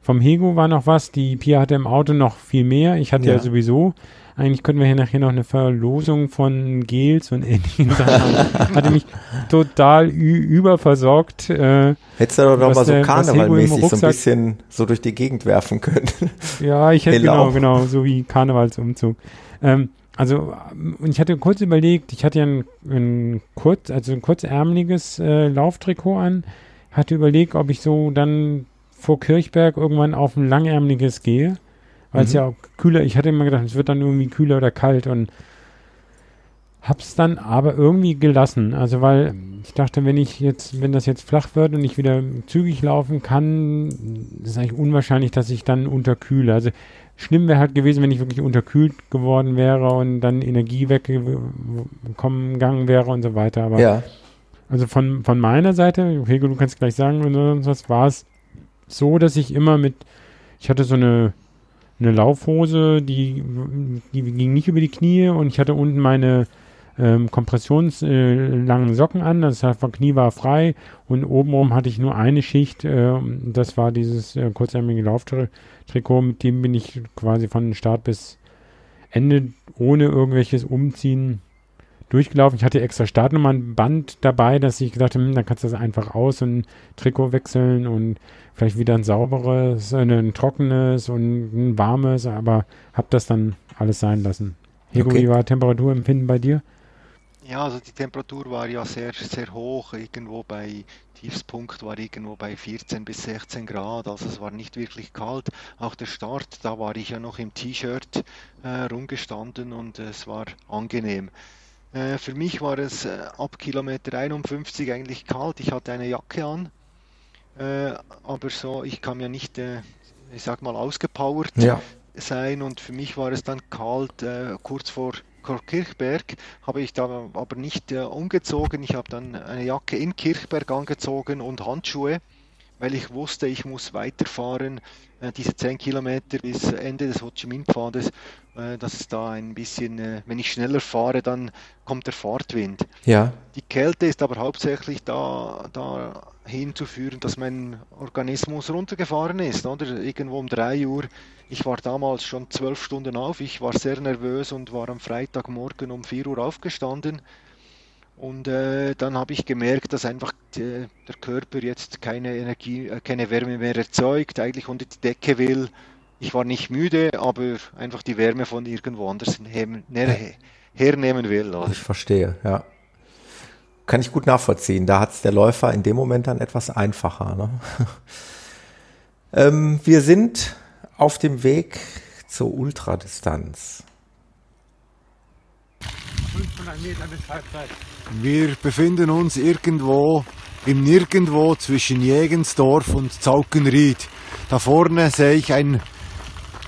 vom Hego war noch was, die Pia hatte im Auto noch viel mehr. Ich hatte ja, ja sowieso, eigentlich könnten wir hier nachher noch eine Verlosung von Gels und ähnlichen Sachen [LAUGHS] Hatte mich total überversorgt. Äh, Hättest du doch noch mal so karnevalmäßig so ein bisschen so durch die Gegend werfen können. Ja, ich hätte genau, genau, so wie Karnevalsumzug. Ähm, also ich hatte kurz überlegt, ich hatte ja ein, ein kurz, also ein kurzärmeliges äh, Lauftrikot an, hatte überlegt, ob ich so dann vor Kirchberg irgendwann auf ein langärmeliges gehe, weil es mhm. ja auch kühler, ich hatte immer gedacht, es wird dann irgendwie kühler oder kalt und hab's dann aber irgendwie gelassen, also weil ich dachte, wenn ich jetzt, wenn das jetzt flach wird und ich wieder zügig laufen kann, ist es eigentlich unwahrscheinlich, dass ich dann unterkühle. Also Schlimm wäre halt gewesen, wenn ich wirklich unterkühlt geworden wäre und dann Energie weggekommen gegangen wäre und so weiter. Aber ja. also von, von meiner Seite, Hego, du kannst gleich sagen, sonst was war es so, dass ich immer mit, ich hatte so eine, eine Laufhose, die, die ging nicht über die Knie und ich hatte unten meine ähm, kompressionslangen äh, Socken an, das heißt, mein Knie war frei und obenrum hatte ich nur eine Schicht, äh, das war dieses äh, kurzärmelige Lauftrikot, mit dem bin ich quasi von Start bis Ende ohne irgendwelches Umziehen durchgelaufen. Ich hatte extra Startnummernband dabei, dass ich gedacht habe, hm, dann kannst du das einfach aus und ein Trikot wechseln und vielleicht wieder ein sauberes, äh, ein trockenes und ein warmes, aber hab das dann alles sein lassen. Hego, okay. wie war Temperaturempfinden bei dir? Ja, also die Temperatur war ja sehr, sehr hoch. Irgendwo bei Tiefspunkt war irgendwo bei 14 bis 16 Grad. Also es war nicht wirklich kalt. Auch der Start, da war ich ja noch im T-Shirt äh, rumgestanden und es war angenehm. Äh, für mich war es äh, ab Kilometer 51 eigentlich kalt. Ich hatte eine Jacke an. äh, aber so, ich kam ja nicht, äh, ich sag mal, ausgepowert Ja. sein und für mich war es dann kalt, äh, kurz vor Kirchberg habe ich da aber nicht äh, umgezogen. Ich habe dann eine Jacke in Kirchberg angezogen und Handschuhe, weil ich wusste, ich muss weiterfahren, äh, diese 10 Kilometer bis Ende des Ho Chi Minh Pfades, äh, dass es da ein bisschen, äh, wenn ich schneller fahre, dann kommt der Fahrtwind. Ja. Die Kälte ist aber hauptsächlich da, da hinzuführen, dass mein Organismus runtergefahren ist, oder? Irgendwo um 3 Uhr. Ich war damals schon zwölf Stunden auf, ich war sehr nervös und war am Freitagmorgen um 4 Uhr aufgestanden. Und äh, dann habe ich gemerkt, dass einfach die, der Körper jetzt keine Energie, äh, keine Wärme mehr erzeugt, eigentlich unter die Decke will. Ich war nicht müde, aber einfach die Wärme von irgendwo anders her, hernehmen will. Oder? Ich verstehe, ja. Kann ich gut nachvollziehen. Da hat es der Läufer in dem Moment dann etwas einfacher. Ne? [LAUGHS] ähm, wir sind auf dem Weg zur Ultradistanz. 500 Meter bis Halbzeit. Wir befinden uns irgendwo im Nirgendwo zwischen Jägensdorf und Zaukenried. Da vorne sehe ich ein,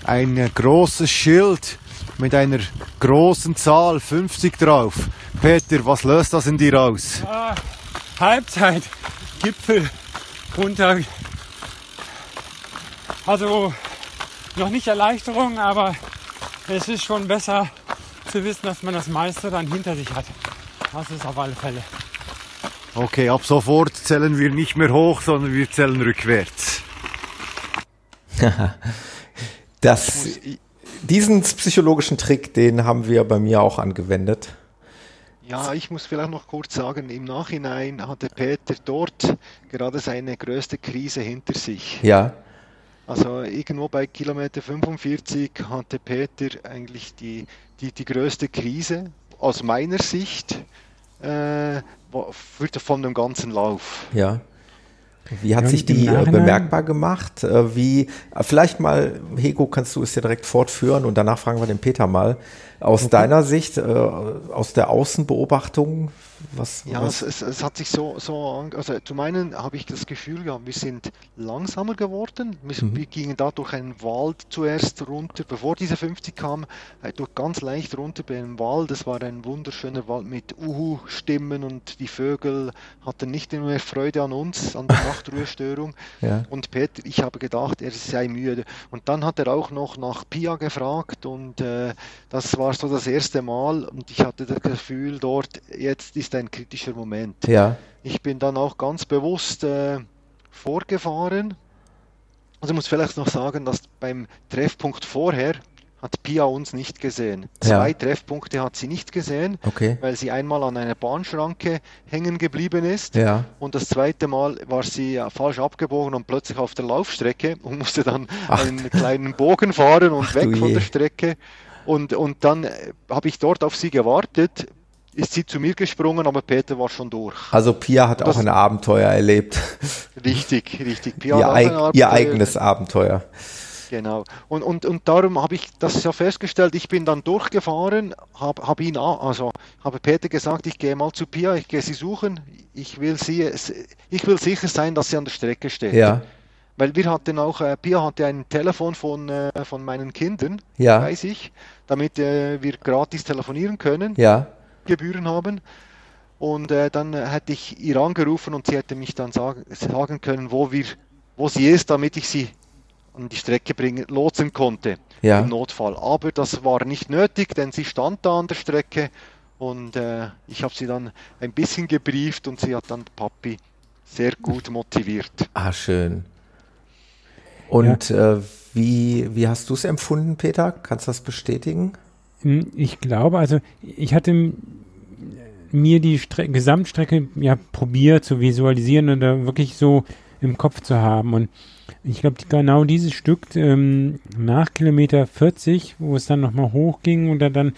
ein großes Schild mit einer großen Zahl 50 drauf. Peter, was löst das in dir aus? Ah, Halbzeit, Gipfel, runter. Also noch nicht Erleichterung, aber es ist schon besser zu wissen, dass man das meiste dann hinter sich hat. Das ist auf alle Fälle. Okay, ab sofort zählen wir nicht mehr hoch, sondern wir zählen rückwärts. [LAUGHS] das, diesen psychologischen Trick, den haben wir bei mir auch angewendet. Ja, ich muss vielleicht noch kurz sagen, im Nachhinein hatte Peter dort gerade seine größte Krise hinter sich. Ja. Also irgendwo bei Kilometer 45 hatte Peter eigentlich die, die, die größte Krise aus meiner Sicht äh, von dem ganzen Lauf. Ja. Wie hat ja, sich die äh, bemerkbar gemacht? Äh, wie, vielleicht mal, Hego, kannst du es ja direkt fortführen und danach fragen wir den Peter mal. Aus okay. deiner Sicht, äh, aus der Außenbeobachtung, was? Ja, was? Es, es, hat sich so, so, also zum einen habe ich das Gefühl, ja, wir sind langsamer geworden. Wir, mhm. wir, gingen da durch einen Wald zuerst runter, bevor diese 50 kam, äh, durch ganz leicht runter bei einem Wald. Das war ein wunderschöner Wald mit Uhu-Stimmen und die Vögel hatten nicht mehr Freude an uns, an der [LAUGHS] Nachtruhestörung. ja. Und Peter, ich habe gedacht, er sei müde. Und dann hat er auch noch nach Pia gefragt und äh, das war so das erste Mal und ich hatte das Gefühl dort, jetzt ist ein kritischer Moment. Ja. Ich bin dann auch ganz bewusst äh, vorgefahren. Also ich muss vielleicht noch sagen, dass beim Treffpunkt vorher hat Pia uns nicht gesehen. Zwei Ja. Treffpunkte hat sie nicht gesehen, Okay. weil sie einmal an einer Bahnschranke hängen geblieben ist. Ja. Und das zweite Mal war sie äh, falsch abgebogen und plötzlich auf der Laufstrecke und musste dann Ach. einen kleinen Bogen fahren und Ach, weg von der Strecke. Und, und dann äh, habe ich dort auf sie gewartet, ist sie zu mir gesprungen, aber Peter war schon durch. Also Pia hat Das- auch ein Abenteuer erlebt. Richtig, richtig. Pia [LAUGHS] ihr, eig ein ihr Abenteuer. eigenes Abenteuer. Genau. Und, und, und darum habe ich das ja festgestellt. Ich bin dann durchgefahren, habe hab ihn, also habe Peter gesagt, ich gehe mal zu Pia, ich gehe sie suchen. Ich will sie, ich will sicher sein, dass sie an der Strecke steht. Ja. Weil wir hatten auch, äh, Pia hatte ein Telefon von, äh, von meinen Kindern, Ja. weiß ich, damit äh, wir gratis telefonieren können, Ja. Gebühren haben. Und äh, dann hätte ich ihr angerufen und sie hätte mich dann sagen, sagen können, wo wir, wo sie ist, damit ich sie an die Strecke bringen, lotsen konnte Ja. im Notfall. Aber das war nicht nötig, denn sie stand da an der Strecke und äh, ich habe sie dann ein bisschen gebrieft und sie hat dann Papi sehr gut motiviert. Ah, schön. Und äh, wie, wie hast du es empfunden, Peter? Kannst du das bestätigen? Hm, Ich glaube, also ich hatte mir die Stre Gesamtstrecke ja probiert zu visualisieren oder wirklich so im Kopf zu haben. Und ich glaube, genau dieses Stück ähm, nach Kilometer 40, wo es dann nochmal hochging und dann- dann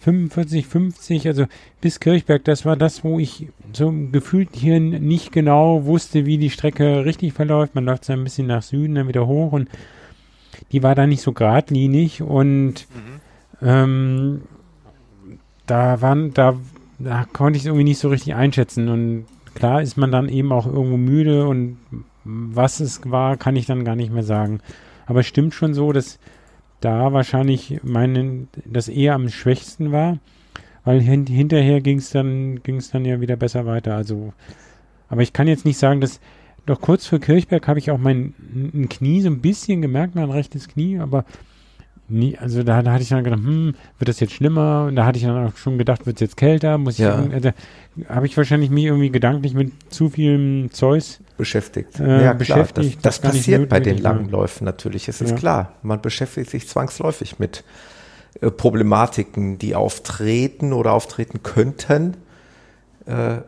45, 50, also bis Kirchberg, das war das, wo ich so gefühlt hier nicht genau wusste, wie die Strecke richtig verläuft. Man läuft so ein bisschen nach Süden, dann wieder hoch und die war da nicht so geradlinig und ähm, da waren, da, da konnte ich es irgendwie nicht so richtig einschätzen. Und klar ist man dann eben auch irgendwo müde und was es war, kann ich dann gar nicht mehr sagen. Aber es stimmt schon so, dass da wahrscheinlich meine, das eher am schwächsten war, weil hin, hinterher ging es dann, ging's dann ja wieder besser weiter. Also, aber ich kann jetzt nicht sagen, dass doch kurz vor Kirchberg habe ich auch mein ein Knie so ein bisschen gemerkt, mein rechtes Knie, aber nie, also da, da hatte ich dann gedacht, hm, wird das jetzt schlimmer? Und da hatte ich dann auch schon gedacht, wird es jetzt kälter? Muss ich, Ja. also, habe ich wahrscheinlich mich irgendwie gedanklich mit zu viel Zeus beschäftigt. Äh, ja, klar. beschäftigt, Das, das das nicht passiert bei den war. langen Läufen natürlich. Es ist Ja. klar. Man beschäftigt sich zwangsläufig mit äh, Problematiken, die auftreten oder auftreten könnten, äh,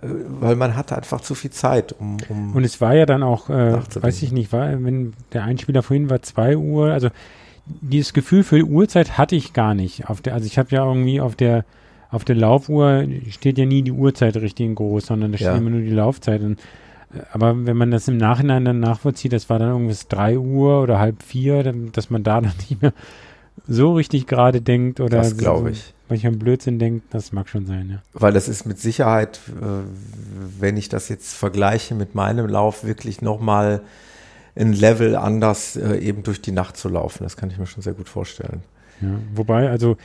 weil man hat einfach zu viel Zeit, um, um Und es war ja dann auch, äh, weiß ich nicht, war, wenn der Einspieler vorhin war 2 Uhr, also dieses Gefühl für Uhrzeit hatte ich gar nicht. Auf der, also ich habe ja irgendwie auf der auf der Laufuhr steht ja nie die Uhrzeit richtig groß, sondern da steht Ja. immer nur die Laufzeit. Und, äh, aber wenn man das im Nachhinein dann nachvollzieht, das war dann irgendwas 3 Uhr oder halb vier, dann, dass man da [LAUGHS] dann nicht mehr so richtig gerade denkt oder Das glaube so, ich. manchmal Blödsinn denkt, das mag schon sein, ja. Weil das ist mit Sicherheit, äh, wenn ich das jetzt vergleiche mit meinem Lauf, wirklich nochmal ein Level anders, äh, eben durch die Nacht zu laufen. Das kann ich mir schon sehr gut vorstellen. Ja, wobei, also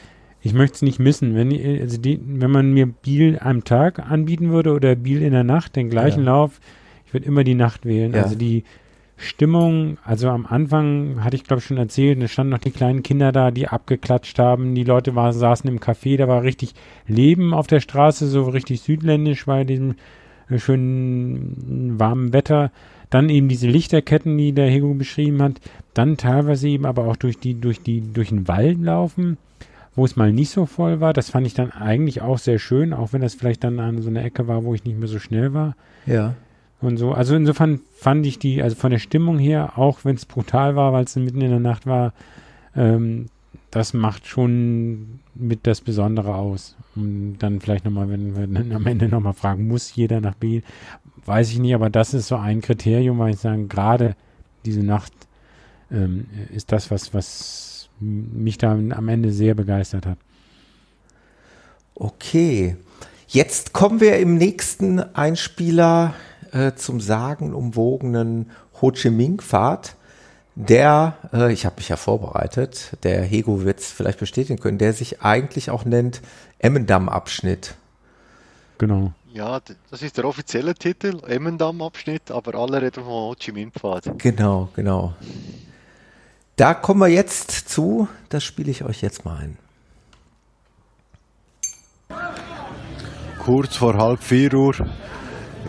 ich möchte es nicht missen. Wenn, ich- also die, wenn man mir Biel am Tag anbieten würde oder Biel in der Nacht, den gleichen Ja. Lauf, ich würde immer die Nacht wählen. Ja. Also die Stimmung, also am Anfang hatte ich glaube ich schon erzählt, da standen noch die kleinen Kinder da, die abgeklatscht haben, die Leute war, saßen im Café, da war richtig Leben auf der Straße, so richtig südländisch bei diesem äh, schönen warmen Wetter. Dann eben diese Lichterketten, die der Hego beschrieben hat. Dann teilweise eben aber auch durch die, durch die, durch den Wald laufen, wo es mal nicht so voll war. Das fand ich dann eigentlich auch sehr schön, auch wenn das vielleicht dann an so einer Ecke war, wo ich nicht mehr so schnell war Ja. und so. Also insofern fand ich die, also von der Stimmung her, auch wenn es brutal war, weil es mitten in der Nacht war, ähm, das macht schon mit das Besondere aus. Und dann vielleicht nochmal, wenn wir dann am Ende nochmal fragen, muss jeder nach Biel? Weiß ich nicht, aber das ist so ein Kriterium, weil ich sagen, gerade diese Nacht ähm, ist das, was, was mich da am Ende sehr begeistert hat. Okay. Jetzt kommen wir im nächsten Einspieler äh, zum sagenumwogenen Ho Chi Minh-Pfad. Der, äh, ich habe mich ja vorbereitet, der Hego wird es vielleicht bestätigen können, der sich eigentlich auch nennt Emmendamm-Abschnitt. Genau. Ja, das ist der offizielle Titel, Emmendam-Abschnitt, aber alle reden vom Ho Chi Minh-Pfad. Genau, genau. Da kommen wir jetzt zu, das spiele ich euch jetzt mal ein. Kurz vor halb vier Uhr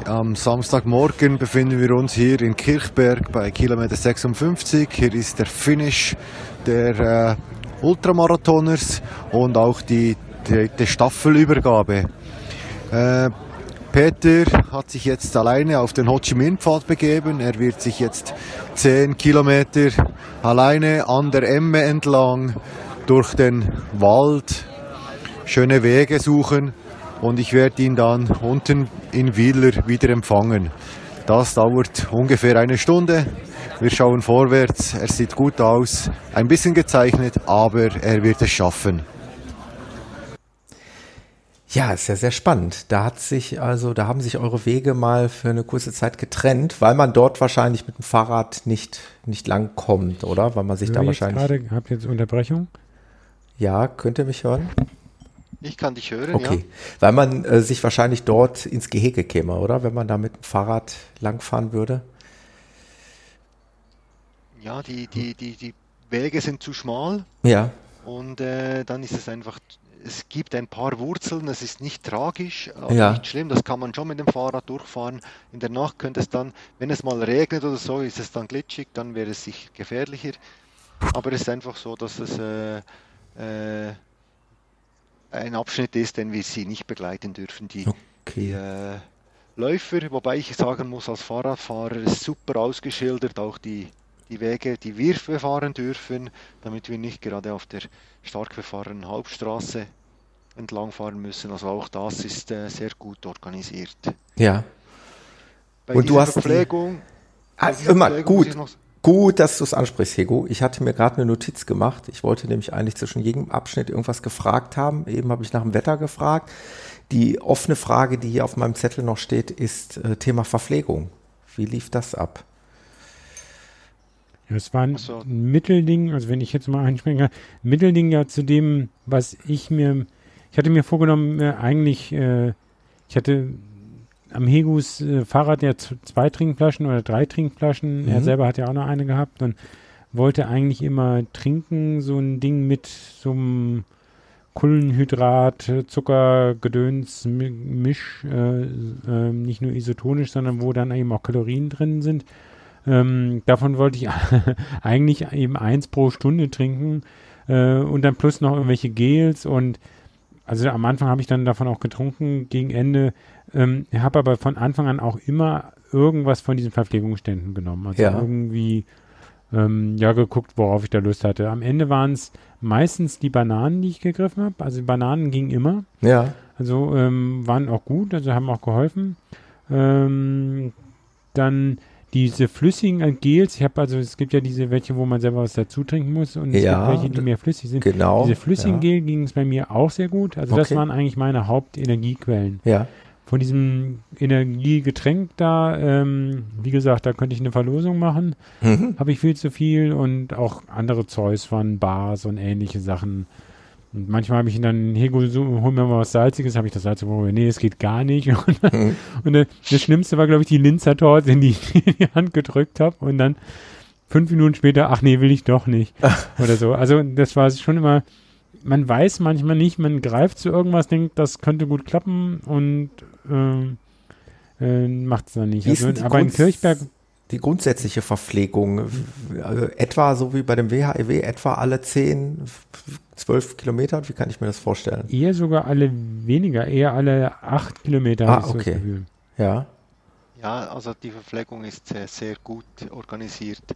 am Samstagmorgen befinden wir uns hier in Kirchberg bei Kilometer 56. Hier ist der Finish der äh, Ultramarathoners und auch die dritte Staffelübergabe. Äh, Peter hat sich jetzt alleine auf den Ho Chi Minh Pfad begeben. Er wird sich jetzt 10 Kilometer alleine an der Emme entlang durch den Wald schöne Wege suchen und ich werde ihn dann unten in Wieler wieder empfangen. Das dauert ungefähr eine Stunde. Wir schauen vorwärts. Er sieht gut aus, ein bisschen gezeichnet, aber er wird es schaffen. Ja, ist ja sehr spannend. Da hat sich also, da haben sich eure Wege mal für eine kurze Zeit getrennt, weil man dort wahrscheinlich mit dem Fahrrad nicht, nicht lang kommt, oder? Weil man sich da ich jetzt wahrscheinlich. gerade, habt ihr jetzt Unterbrechung? Ja, könnt ihr mich hören? Ich kann dich hören, Okay. Weil man äh, sich wahrscheinlich dort ins Gehege käme, oder? Wenn man da mit dem Fahrrad langfahren würde. ja. Ja, die, die, die, die Wege sind zu schmal Ja. und äh, dann ist es einfach, es gibt ein paar Wurzeln, es ist nicht tragisch, aber Ja. nicht schlimm, das kann man schon mit dem Fahrrad durchfahren. In der Nacht könnte es dann, wenn es mal regnet oder so, ist es dann glitschig, dann wäre es sich gefährlicher. Aber es ist einfach so, dass es äh, äh, ein Abschnitt ist, den wir sie nicht begleiten dürfen. Die, die Okay. äh, Läufer, wobei ich sagen muss, als Fahrradfahrer ist super ausgeschildert, auch die, die Wege, die wir befahren dürfen, damit wir nicht gerade auf der stark befahrenen Hauptstraße entlangfahren müssen. Also auch das ist äh, sehr gut organisiert. Ja. Bei Und du hast die- Verpflegung, Ah, bei dieser immer Verpflegung gut. noch- Gut, dass du es ansprichst, Hego. Ich hatte mir gerade eine Notiz gemacht. Ich wollte nämlich eigentlich zwischen jedem Abschnitt irgendwas gefragt haben. Eben habe ich nach dem Wetter gefragt. Die offene Frage, die hier auf meinem Zettel noch steht, ist äh, Thema Verpflegung. Wie lief das ab? Ja, es war ein so. Mittelding, also wenn ich jetzt mal einspringen kann, Mittelding ja zu dem, was ich mir, ich hatte mir vorgenommen, äh, eigentlich, äh, ich hatte am Hegus äh, Fahrrad ja zwei Trinkflaschen oder drei Trinkflaschen. Mhm. Er selber hat ja auch noch eine gehabt und wollte eigentlich immer trinken, so ein Ding mit so einem Kohlenhydrat, Zucker, Gedöns, Misch, äh, äh, nicht nur isotonisch, sondern wo dann eben auch Kalorien drin sind. Ähm, davon wollte ich [LAUGHS] eigentlich eben eins pro Stunde trinken äh, und dann plus noch irgendwelche Gels und also am Anfang habe ich dann davon auch getrunken, gegen Ende ähm, habe aber von Anfang an auch immer irgendwas von diesen Verpflegungsständen genommen. Also ja. irgendwie ähm, ja geguckt, worauf ich da Lust hatte. Am Ende waren es meistens die Bananen, die ich gegriffen habe. Also Bananen gingen immer. Ja. Also ähm, waren auch gut, also haben auch geholfen. Ähm, dann diese flüssigen Gels, ich habe also, es gibt ja diese welche, wo man selber was dazu trinken muss und es ja, gibt welche, die mehr flüssig sind. Genau. Diese flüssigen ja. Gel ging es bei mir auch sehr gut. Also okay. das waren eigentlich meine Hauptenergiequellen. Ja. Von diesem Energiegetränk da, ähm, wie gesagt, da könnte ich eine Verlosung machen. Mhm. Habe ich viel zu viel und auch andere Zeus waren Bars und ähnliche Sachen. Und manchmal habe ich ihn dann, hey, hol mir mal was Salziges, habe ich das Salz geholt. Nee, es geht gar nicht. [LAUGHS] Und, mhm. und äh, das Schlimmste war, glaube ich, die Linzer Torte, in die ich [LAUGHS] in die Hand gedrückt habe. Und dann fünf Minuten später, ach nee, will ich doch nicht. [LAUGHS] Oder so. Also das war schon immer, man weiß manchmal nicht, man greift zu irgendwas, denkt, das könnte gut klappen und äh, äh, macht es dann nicht. Also, aber in Kirchberg die grundsätzliche Verpflegung, also etwa so wie bei dem WHIW, etwa alle 10, 12 Kilometer? Wie kann ich mir das vorstellen? Eher sogar alle weniger, eher alle 8 Kilometer. Ah, okay. So ja. Ja, also die Verpflegung ist sehr, sehr gut organisiert.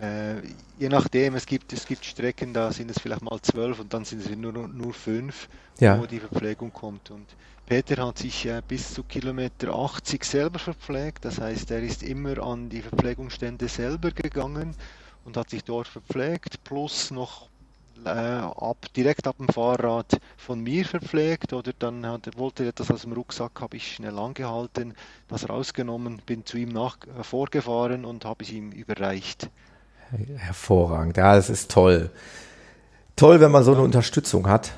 Äh, je nachdem, es gibt, es gibt Strecken, da sind es vielleicht mal 12 und dann sind es nur, nur 5, ja. wo die Verpflegung kommt. Und Peter hat sich äh, bis zu Kilometer 80 selber verpflegt, das heißt, er ist immer an die Verpflegungsstände selber gegangen und hat sich dort verpflegt, plus noch äh, ab, direkt ab dem Fahrrad von mir verpflegt oder dann hat, wollte er etwas aus dem Rucksack, habe ich schnell angehalten, das rausgenommen, bin zu ihm nach, äh, vorgefahren und habe es ihm überreicht. Hervorragend, ja, das ist toll. Toll, wenn man so eine Unterstützung hat.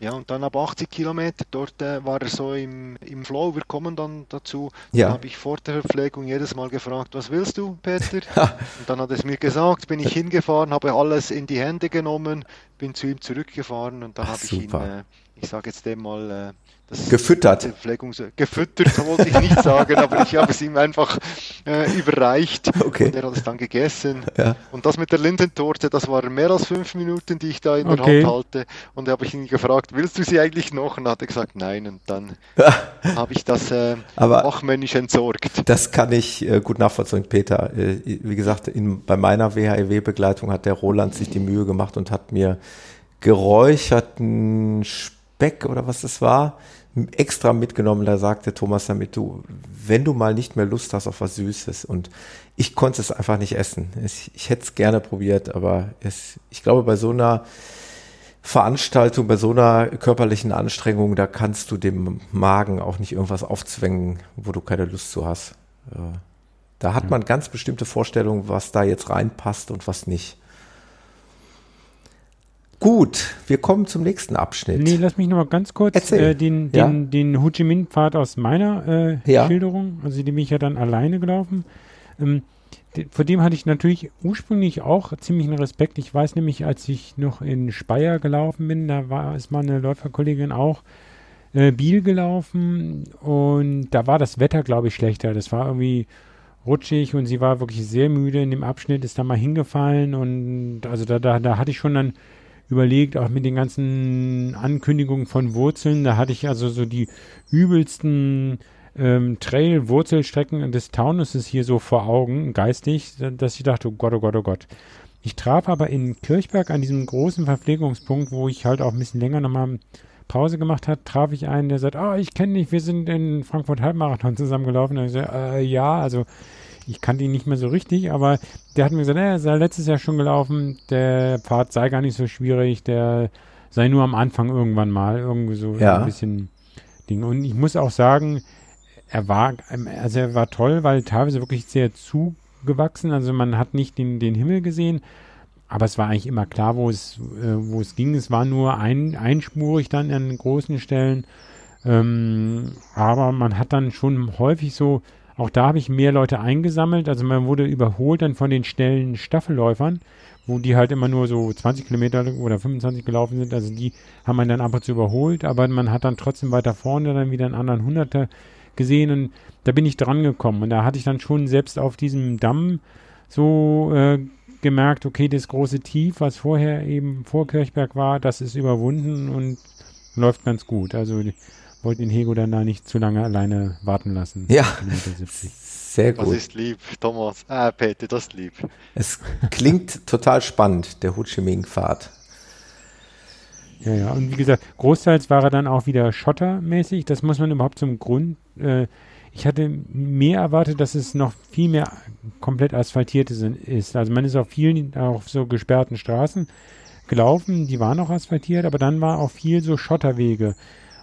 Ja, und dann ab 80 Kilometer, dort äh, war er so im, im Flow, wir kommen dann dazu. Ja. Dann habe ich vor der Verpflegung jedes Mal gefragt, was willst du, Peter? [LAUGHS] und dann hat er es mir gesagt, bin ich hingefahren, habe alles in die Hände genommen, bin zu ihm zurückgefahren und dann habe ich ihn, äh, ich sage jetzt dem mal, äh, das gefüttert. gefüttert wollte ich nicht sagen, aber ich habe es ihm einfach äh, überreicht okay. und er hat es dann gegessen. Ja. Und das mit der Lindentorte, das waren mehr als fünf Minuten, die ich da in der okay. Hand halte. Und da habe ich ihn gefragt, willst du sie eigentlich noch? Und hat er gesagt, nein. Und dann [LAUGHS] habe ich das äh, fachmännisch entsorgt. Das kann ich äh, gut nachvollziehen, Peter. Äh, wie gesagt, in, bei meiner WHIW-Begleitung hat der Roland sich die Mühe gemacht und hat mir geräucherten Speck oder was das war, extra mitgenommen, da sagte Thomas damit, du, wenn du mal nicht mehr Lust hast auf was Süßes und ich konnte es einfach nicht essen. Ich, ich hätte es gerne probiert, aber es, ich glaube, bei so einer Veranstaltung, bei so einer körperlichen Anstrengung, da kannst du dem Magen auch nicht irgendwas aufzwängen, wo du keine Lust zu hast. Äh, da hat man ganz bestimmte Vorstellungen, was da jetzt reinpasst und was nicht. Gut, wir kommen zum nächsten Abschnitt. Nee, lass mich noch mal ganz kurz äh, den, ja? den, den Ho Chi Minh-Pfad aus meiner äh, ja. Schilderung, also die bin ich ja dann alleine gelaufen. Ähm, vor dem hatte ich natürlich ursprünglich auch ziemlichen Respekt. Ich weiß nämlich, als ich noch in Speyer gelaufen bin, da war ist meine Läuferkollegin auch äh, Biel gelaufen und da war das Wetter, glaube ich, schlechter. Das war irgendwie rutschig und sie war wirklich sehr müde in dem Abschnitt, ist da mal hingefallen und also da, da, da hatte ich schon dann überlegt, auch mit den ganzen Ankündigungen von Wurzeln. Da hatte ich also so die übelsten ähm, Trail-Wurzelstrecken des Taunuses hier so vor Augen, geistig, dass ich dachte, oh Gott, oh Gott, oh Gott. Ich traf aber in Kirchberg an diesem großen Verpflegungspunkt, wo ich halt auch ein bisschen länger nochmal Pause gemacht hat, traf ich einen, der sagt, ah, oh, ich kenne dich, wir sind in Frankfurt Halbmarathon zusammengelaufen. Und ich so, äh, ja, also ich kannte ihn nicht mehr so richtig, aber der hat mir gesagt, er sei letztes Jahr schon gelaufen, der Pfad sei gar nicht so schwierig, der sei nur am Anfang irgendwann mal, irgendwie so ja. ein bisschen Ding. Und ich muss auch sagen, er war, also er war toll, weil teilweise wirklich sehr gewachsen, also man hat nicht den, den Himmel gesehen, aber es war eigentlich immer klar, wo es, äh, wo es ging. Es war nur ein, einspurig dann an großen Stellen. Ähm, aber man hat dann schon häufig so, auch da habe ich mehr Leute eingesammelt. Also man wurde überholt dann von den schnellen Staffelläufern, wo die halt immer nur so 20 Kilometer oder 25 gelaufen sind. Also die haben man dann ab und zu überholt, aber man hat dann trotzdem weiter vorne dann wieder einen anderen Hunderter gesehen und da bin ich dran gekommen. Und da hatte ich dann schon selbst auf diesem Damm so äh, gemerkt, okay, das große Tief, was vorher eben vor Kirchberg war, das ist überwunden und läuft ganz gut. Also ich wollte den Hego dann da nicht zu lange alleine warten lassen. Ja, sehr gut. Das ist lieb, Thomas. Ah, Peter, das ist lieb. Es klingt [LAUGHS] total spannend, der Ho Chi Minh-Pfad. Ja, ja, und wie gesagt, großteils war er dann auch wieder schottermäßig. Das muss man überhaupt zum Grund äh, ich hatte mehr erwartet, dass es noch viel mehr komplett asphaltiert ist. Also man ist auf vielen, auf so gesperrten Straßen gelaufen, die waren auch asphaltiert, aber dann war auch viel so Schotterwege.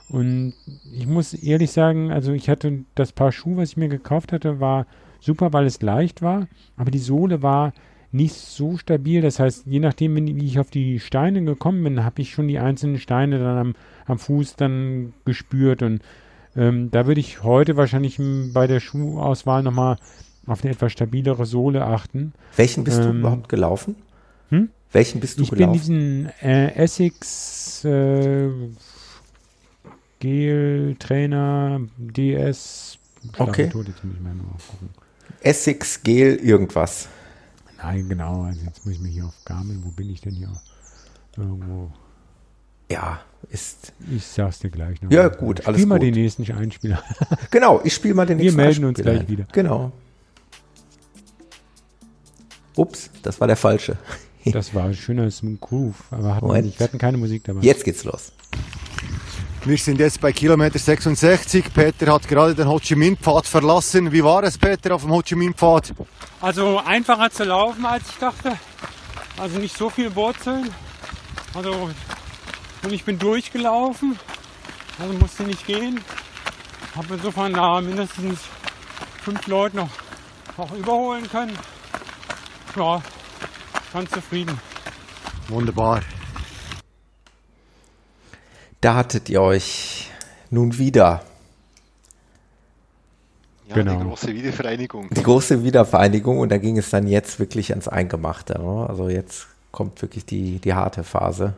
Und ich muss ehrlich sagen, also ich hatte das Paar Schuhe, was ich mir gekauft hatte, war super, weil es leicht war, aber die Sohle war nicht so stabil. Das heißt, je nachdem, wie ich auf die Steine gekommen bin, habe ich schon die einzelnen Steine dann am, am Fuß dann gespürt und ähm, da würde ich heute wahrscheinlich bei der Schuhauswahl nochmal auf eine etwas stabilere Sohle achten. Welchen bist ähm, du überhaupt gelaufen? Hm? Welchen bist du ich gelaufen? Ich bin diesen äh, Essex äh, Gel Trainer DS. Okay. Essex Gel irgendwas. Nein, genau. Also jetzt muss ich mich hier auf Garmin. Wo bin ich denn hier? Irgendwo. Ja, ist. Ich sag's dir gleich noch. Ja, gut, alles Spiel mal den nächsten Einspieler. [LAUGHS] genau, ich spiele mal den nächsten Wir melden uns gleich ein. wieder. Genau. Ups, das war der falsche. das war ein schöner Smooth Groove, aber hatten wir, nicht, wir hatten keine Musik dabei. Jetzt geht's los. Wir sind jetzt bei Kilometer 66. Peter hat gerade den Ho Chi Minh Pfad verlassen. Wie war es, Peter, auf dem Ho Chi Minh Pfad? Also einfacher zu laufen, als ich dachte. Also nicht so viel Wurzeln. Also und ich bin durchgelaufen, also musste nicht gehen. Habe insofern da mindestens fünf Leute noch, noch überholen können. Ja, ganz zufrieden. Wunderbar. Da hattet ihr euch nun wieder. Ja, genau. die große Wiedervereinigung. Die große Wiedervereinigung und da ging es dann jetzt wirklich ans Eingemachte. Ne? Also jetzt kommt wirklich die, die harte Phase.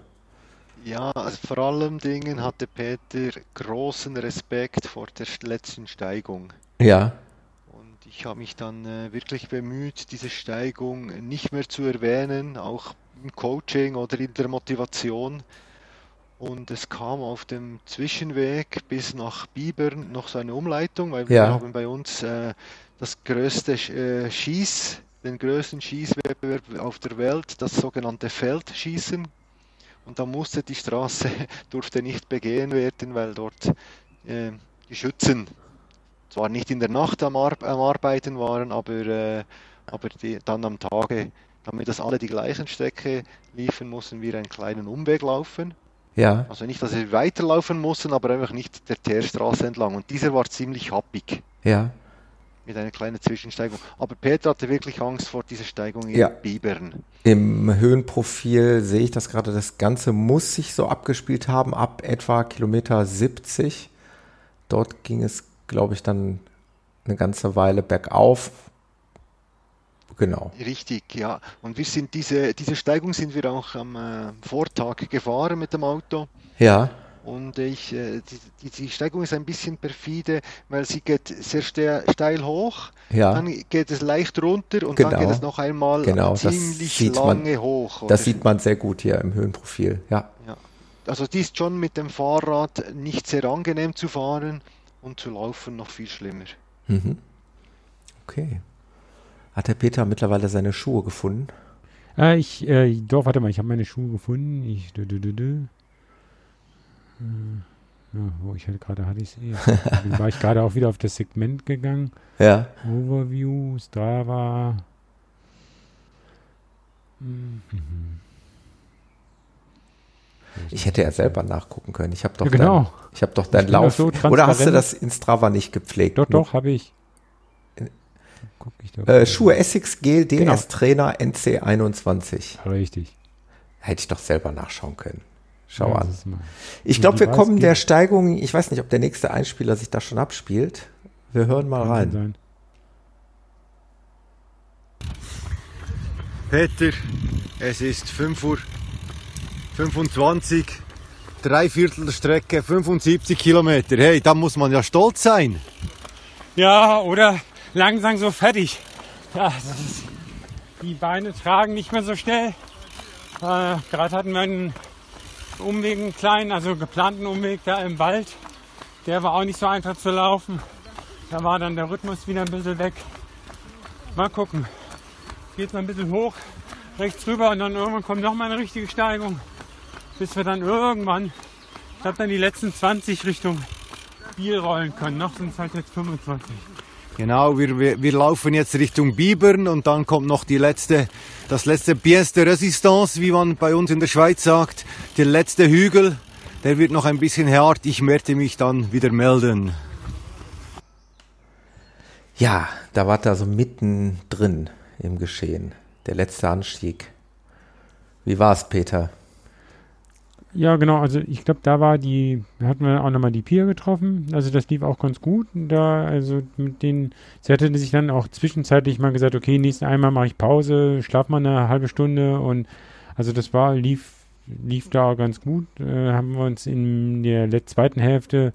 Ja, also vor allem Dingen hatte Peter großen Respekt vor der letzten Steigung. Ja. Und ich habe mich dann äh, wirklich bemüht, diese Steigung nicht mehr zu erwähnen, auch im Coaching oder in der Motivation. Und es kam auf dem Zwischenweg bis nach Bibern noch so eine Umleitung, weil wir haben bei uns äh, das größte äh, Schieß, den größten Schießwettbewerb auf der Welt, das sogenannte Feldschießen und da musste die Straße, [LAUGHS] durfte nicht begehen werden, weil dort äh, die Schützen zwar nicht in der Nacht am, Ar am Arbeiten waren, aber, äh, aber die, dann am Tage, damit das alle die gleichen Strecke liefen, mussten wir einen kleinen Umweg laufen. Ja. Also nicht, dass wir weiterlaufen mussten, aber einfach nicht der Teerstraße entlang. Und dieser war ziemlich happig. Ja mit einer kleinen Zwischensteigung. Aber Peter hatte wirklich Angst vor dieser Steigung in ja. Bibern. Im Höhenprofil sehe ich das gerade, das Ganze muss sich so abgespielt haben, ab etwa Kilometer 70. Dort ging es, glaube ich, dann eine ganze Weile bergauf. Genau. Richtig, ja. Und wir sind diese, diese Steigung sind wir auch am äh, Vortag gefahren mit dem Auto. Ja. Und ich, äh, die, die, Steigung ist ein bisschen perfide, weil sie geht sehr steil hoch, ja. dann geht es leicht runter und genau. dann geht es noch einmal genau. ziemlich lange man, hoch. Oder? Das sieht man sehr gut hier im Höhenprofil, ja. ja. Also die ist schon mit dem Fahrrad nicht sehr angenehm zu fahren und zu laufen noch viel schlimmer. Mhm. Okay. Hat der Peter mittlerweile seine Schuhe gefunden? Äh, ich, äh, doch, warte mal, ich habe meine Schuhe gefunden. Ich, dü, dü, dü, ja, wo ich halt gerade hatte ich es. [LAUGHS] Dann war ich gerade auch wieder auf das Segment gegangen. Ja. Overview, Strava. Mhm. Ich hätte ja selber nachgucken können. Ich habe doch, ja, genau. dein, ich hab doch deinen Lauf. So Oder hast du das in Strava nicht gepflegt? Doch, doch, habe ich. Gucke ich da. Äh, Schuhe Essex Gel DS genau. Trainer NC21. Richtig. Hätte ich doch selber nachschauen können. Schau ja, an. Ich glaube, wir kommen der Steigung, ich weiß nicht, ob der nächste Einspieler sich da schon abspielt. Wir hören mal rein. Sein. Peter, es ist 5 Uhr 25, Dreiviertel der Strecke, 75 Kilometer. Hey, da muss man ja stolz sein. Ja, oder langsam so fertig. Ja, ist, die Beine tragen nicht mehr so schnell. Äh, Gerade hatten wir einen Umweg, einen kleinen, also geplanten Umweg da im Wald. Der war auch nicht so einfach zu laufen. Da war dann der Rhythmus wieder ein bisschen weg. Mal gucken. Geht mal ein bisschen hoch, rechts rüber und dann irgendwann kommt noch mal eine richtige Steigung. Bis wir dann irgendwann, ich glaube dann die letzten 20 Richtung Biel rollen können. Noch sind es halt jetzt 25. Genau, wir, wir, wir, laufen jetzt Richtung Bibern und dann kommt noch die letzte, das letzte Pièce de Résistance, wie man bei uns in der Schweiz sagt. Der letzte Hügel, der wird noch ein bisschen hart. Ich werde mich dann wieder melden. Ja, da war da so mittendrin im Geschehen. Der letzte Anstieg. Wie war es, Peter? Ja, genau. Also ich glaube, da war die, hatten wir auch nochmal die Pia getroffen. Also das lief auch ganz gut. Da, also mit denen, sie hatte sich dann auch zwischenzeitlich mal gesagt, okay, nächsten einmal mache ich Pause, schlaf mal eine halbe Stunde und also das war, lief, lief da ganz gut. Äh, haben wir uns in der zweiten Hälfte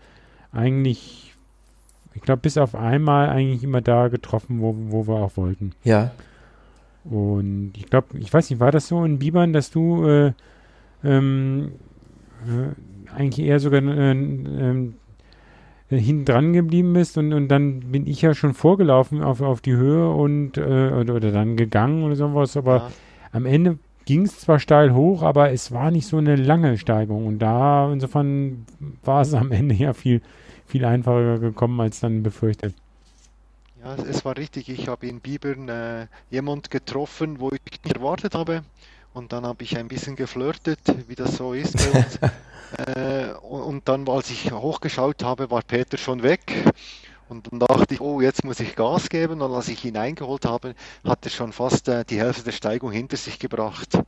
eigentlich, ich glaube, bis auf einmal eigentlich immer da getroffen, wo, wo wir auch wollten. Ja. Und ich glaube, ich weiß nicht, war das so in Bibern, dass du äh, ähm, äh, eigentlich eher sogar äh, äh, hinten dran geblieben bist und, und dann bin ich ja schon vorgelaufen auf, auf die Höhe und äh, oder, oder, dann gegangen oder sowas, aber ja. am Ende ging es zwar steil hoch, aber es war nicht so eine lange Steigung und da insofern war es am Ende ja viel, viel einfacher gekommen als dann befürchtet. Ja, es war richtig. Ich habe in Bibern äh, jemand getroffen, wo ich nicht erwartet habe. Und dann habe ich ein bisschen geflirtet, wie das so ist bei uns. [LAUGHS] äh, und dann, als ich hochgeschaut habe, war Peter schon weg. Und dann dachte ich, oh, jetzt muss ich Gas geben. Und als ich ihn eingeholt habe, hat er schon fast äh, die Hälfte der Steigung hinter sich gebracht.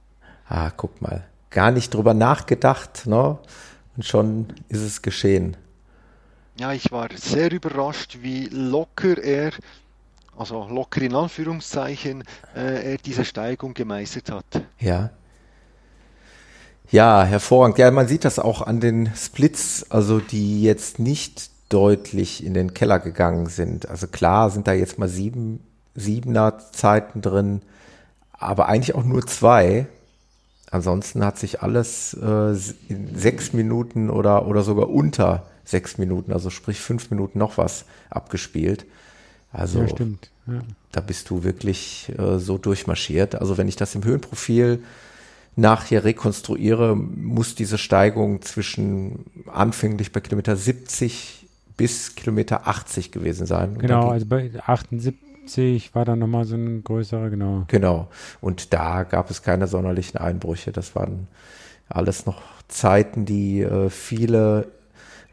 Ah, guck mal. Gar nicht drüber nachgedacht, ne? Und schon ist es geschehen. Ja, ich war sehr überrascht, wie locker er also locker in Anführungszeichen, äh, er diese Steigung gemeistert hat. Ja. Ja, hervorragend. Ja, man sieht das auch an den Splits, also die jetzt nicht deutlich in den Keller gegangen sind. Also klar sind da jetzt mal sieben, siebener Zeiten drin, aber eigentlich auch nur zwei. Ansonsten hat sich alles äh, in sechs Minuten oder, oder sogar unter sechs Minuten, also sprich fünf Minuten noch was abgespielt. Also ja, stimmt. Ja. da bist du wirklich äh, so durchmarschiert. Also wenn ich das im Höhenprofil nachher rekonstruiere, muss diese Steigung zwischen anfänglich bei Kilometer 70 bis Kilometer 80 gewesen sein. Genau, also bei 78 war dann nochmal so ein größerer, genau. Genau. Und da gab es keine sonderlichen Einbrüche. Das waren alles noch Zeiten, die äh, viele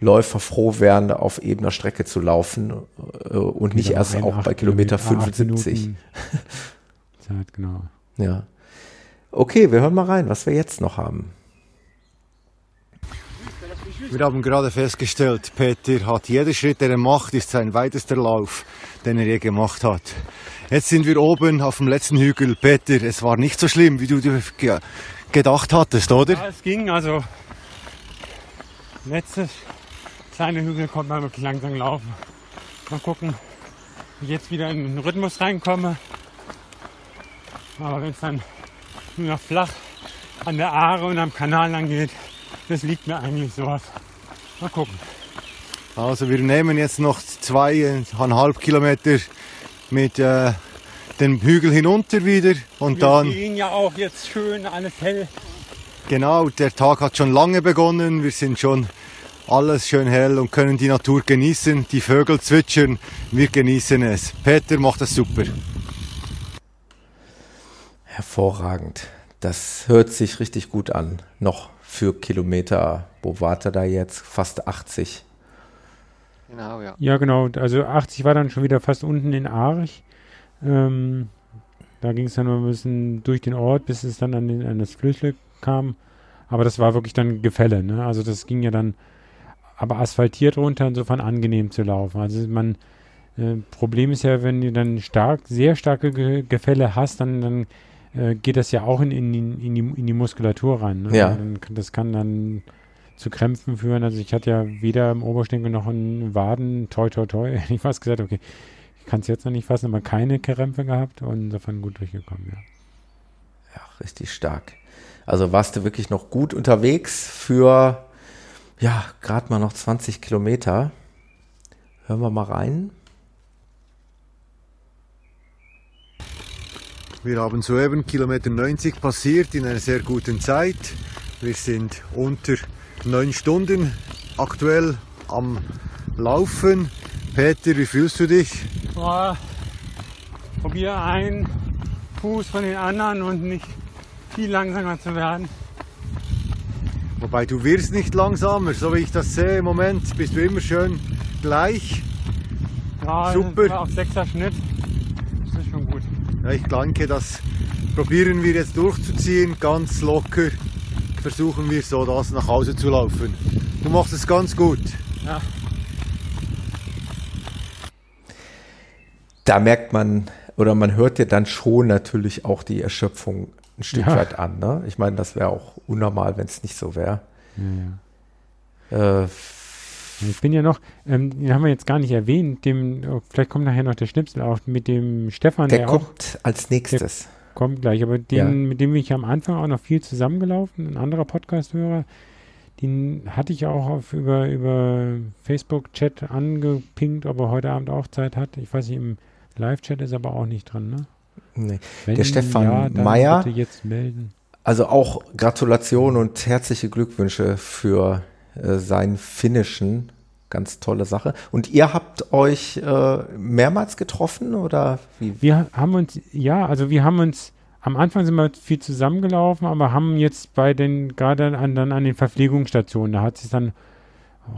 Läufer froh wären, auf ebener Strecke zu laufen äh, und nicht erst auch bei Kilometer 75. [LAUGHS] Zeit, genau. Ja. Okay, wir hören mal rein, was wir jetzt noch haben. Wir haben gerade festgestellt, Peter hat jeder Schritt, den er macht, ist sein weitester Lauf, den er je gemacht hat. Jetzt sind wir oben auf dem letzten Hügel. Peter, es war nicht so schlimm, wie du dir gedacht hattest, oder? Ja, es ging, also letztes kleine Hügel kommt man wirklich langsam laufen. Mal gucken, wie ich jetzt wieder in den Rhythmus reinkomme. Aber wenn es dann nur noch flach an der Aare und am Kanal lang geht, das liegt mir eigentlich sowas. Mal gucken. Also wir nehmen jetzt noch zweieinhalb Kilometer mit äh, dem Hügel hinunter wieder und wir dann. Wir sehen ja auch jetzt schön alles hell. Genau, der Tag hat schon lange begonnen. Wir sind schon alles schön hell und können die Natur genießen. Die Vögel zwitschern, wir genießen es. Peter macht das super. Hervorragend. Das hört sich richtig gut an. Noch für Kilometer. Wo wart er da jetzt? Fast 80. Genau, ja. Ja, genau. Also 80 war dann schon wieder fast unten in Arch. Ähm, da ging es dann noch ein bisschen durch den Ort, bis es dann an, den, an das Flüssle kam. Aber das war wirklich dann Gefälle. Ne? Also das ging ja dann aber asphaltiert runter, insofern angenehm zu laufen. Also man, äh, Problem ist ja, wenn du dann stark, sehr starke Ge Gefälle hast, dann, dann äh, geht das ja auch in, in, in, die, in die Muskulatur rein. Ne? Ja. Das kann dann zu Krämpfen führen. Also ich hatte ja weder im Oberschenkel noch in Waden, toi toi toi, [LAUGHS] ich fast gesagt, okay, ich kann es jetzt noch nicht fassen, aber keine Krämpfe gehabt und insofern gut durchgekommen, ja. Ja, richtig stark. Also warst du wirklich noch gut unterwegs für, ja, gerade mal noch 20 Kilometer. Hören wir mal rein. Wir haben soeben Kilometer 90 passiert in einer sehr guten Zeit. Wir sind unter neun Stunden aktuell am Laufen. Peter, wie fühlst du dich? Boah, probier einen Fuß von den anderen und nicht viel langsamer zu werden. Wobei du wirst nicht langsamer, so wie ich das sehe im Moment, bist du immer schön gleich. Ja, Super. Auf sechster Schnitt. Das ist schon gut. Ja, ich denke, das probieren wir jetzt durchzuziehen, ganz locker. Versuchen wir so, das nach Hause zu laufen. Du machst es ganz gut. Ja. Da merkt man, oder man hört dir dann schon natürlich auch die Erschöpfung ein Stück Ja. weit an. Ne? Ich meine, das wäre auch unnormal, wenn es nicht so wäre. Ja. Äh, Ich bin ja noch, ähm, den haben wir jetzt gar nicht erwähnt, dem, oh, vielleicht kommt nachher noch der Schnipsel auch mit dem Stefan, der der, auch kommt als nächstes. kommt gleich, aber den, Ja. mit dem bin ich am Anfang auch noch viel zusammengelaufen, ein anderer Podcast-Hörer, den hatte ich auch auf, über, über Facebook-Chat angepinkt, ob er heute Abend auch Zeit hat. Ich weiß nicht, im Live-Chat ist er aber auch nicht dran, ne? Nee. Wenn Der Stefan ja, Meyer. bitte jetzt melden. Also auch Gratulation und herzliche Glückwünsche für äh, seinen Finnischen. Ganz tolle Sache. Und ihr habt euch äh, mehrmals getroffen oder wie? Wir haben uns, ja, also wir haben uns, am Anfang sind wir viel zusammengelaufen, aber haben jetzt bei den, gerade an, dann an den Verpflegungsstationen, da hat sich dann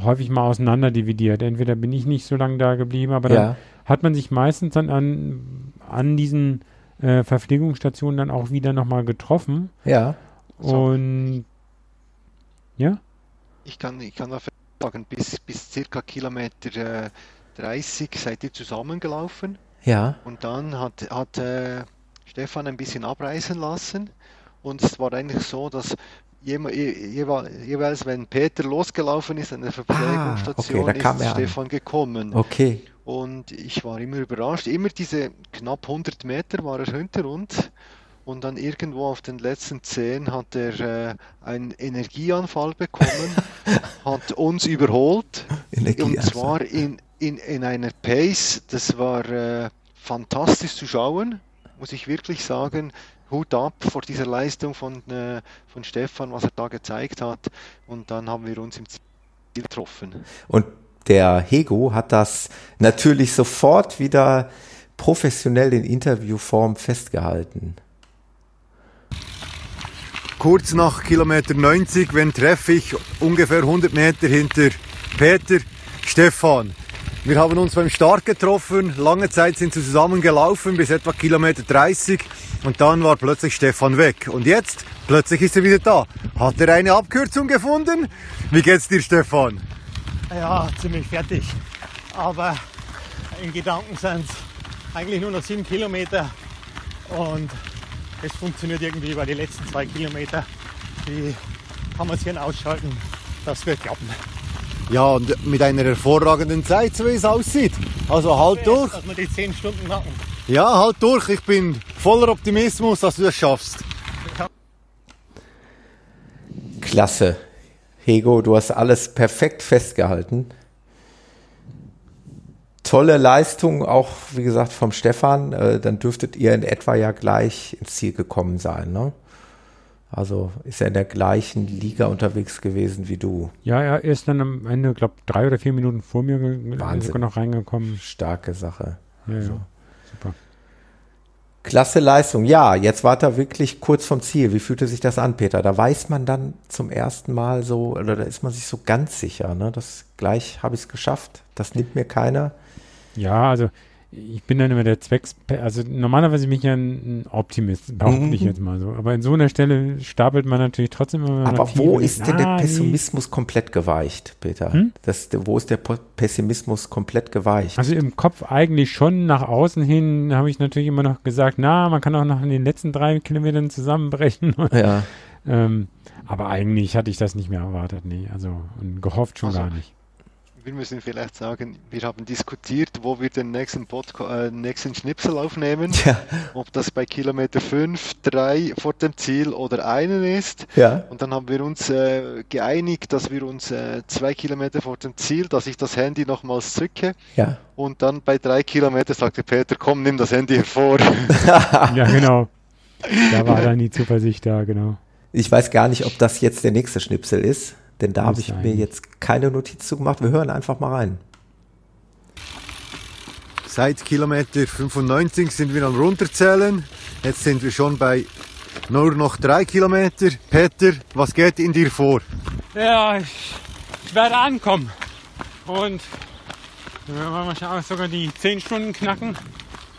häufig mal auseinander dividiert. Entweder bin ich nicht so lange da geblieben, aber dann Ja, hat man sich meistens dann an, an diesen äh, Verpflegungsstationen dann auch wieder nochmal getroffen. ja. So. Und ja, Ich kann, ich kann dafür sagen, bis, bis circa Kilometer äh, 30 seid ihr zusammengelaufen Ja, und dann hat, hat äh, Stefan ein bisschen abreißen lassen und es war eigentlich so, dass jewe- je, jewe- jeweils, wenn Peter losgelaufen ist an der Verpflegungsstation, Ah, okay, ist an. Stefan gekommen. okay. Und ich war immer überrascht. Immer diese knapp 100 Meter war er hinter uns. Und dann irgendwo auf den letzten 10 hat er äh, einen Energieanfall bekommen, [LAUGHS] hat uns überholt. Und zwar in, in, in einer Pace, das war äh, fantastisch zu schauen, muss ich wirklich sagen. Hut ab vor dieser Leistung von, äh, von Stefan, was er da gezeigt hat. Und dann haben wir uns im Ziel getroffen. Und der Hego hat das natürlich sofort wieder professionell in Interviewform festgehalten. Kurz nach Kilometer 90, wenn treffe ich ungefähr 100 Meter hinter Peter Stefan. Wir haben uns beim Start getroffen, lange Zeit sind wir zusammen gelaufen, bis etwa Kilometer 30 und dann war plötzlich Stefan weg. Und jetzt, plötzlich ist er wieder da. Hat er eine Abkürzung gefunden? Wie geht's dir, Stefan? Ja, ziemlich fertig. Aber in Gedanken sind es eigentlich nur noch sieben Kilometer und es funktioniert irgendwie bei den letzten zwei Kilometer. Die kann man sich ausschalten. Das wird klappen. Ja, und mit einer hervorragenden Zeit, so wie es aussieht. Also halt durch. Dass wir die zehn Stunden machen. Ja, halt durch. Ich bin voller Optimismus, dass du das schaffst. Klasse. Hego, du hast alles perfekt festgehalten. Tolle Leistung, auch wie gesagt vom Stefan. Äh, dann dürftet ihr in etwa ja gleich ins Ziel gekommen sein. Ne? Also ist er in der gleichen Liga unterwegs gewesen wie du. ja, er ist dann am Ende, glaube drei oder vier Minuten vor mir Wahnsinn. sogar noch reingekommen. Starke Sache. Ja, So. ja. Klasse Leistung. Ja, jetzt war er wirklich kurz vom Ziel. Wie fühlte sich das an, Peter? Da weiß man dann zum ersten Mal so, oder da ist man sich so ganz sicher, ne? Das gleich habe ich es geschafft. Das nimmt mir keiner. Ja, also ich bin dann immer der Zwecks, also normalerweise bin ich ja ein Optimist, behaupte mhm. ich jetzt mal so. Aber in so einer Stelle stapelt man natürlich trotzdem immer. Aber wo ist denn ah, der Pessimismus nee. komplett geweicht, Peter? Hm? Das, wo ist der Pessimismus komplett geweicht? Also im Kopf eigentlich schon, nach außen hin habe ich natürlich immer noch gesagt, na, man kann auch noch in den letzten drei Kilometern zusammenbrechen. [LAUGHS] Ja. ähm, aber eigentlich hatte ich das nicht mehr erwartet, nee. Also und gehofft schon also, gar nicht wir müssen vielleicht sagen, wir haben diskutiert, wo wir den nächsten, Podca äh, nächsten Schnipsel aufnehmen. Ja. Ob das bei Kilometer 5, 3 vor dem Ziel oder einen ist. Ja. Und dann haben wir uns äh, geeinigt, dass wir uns äh, zwei Kilometer vor dem Ziel, dass ich das Handy nochmals zücke. Ja. Und dann bei drei Kilometern sagte Peter, komm, nimm das Handy hervor. [LAUGHS] ja, genau. Da war dann die Zuversicht da, genau. Ich weiß gar nicht, ob das jetzt der nächste Schnipsel ist. Denn da habe ich mir jetzt keine Notiz zu gemacht. Wir hören einfach mal rein. Seit Kilometer 95 sind wir am runterzählen. Jetzt sind wir schon bei nur noch drei Kilometer. Peter, was geht in dir vor? Ja, ich, ich werde ankommen. Und wir werden wahrscheinlich sogar die 10 Stunden knacken.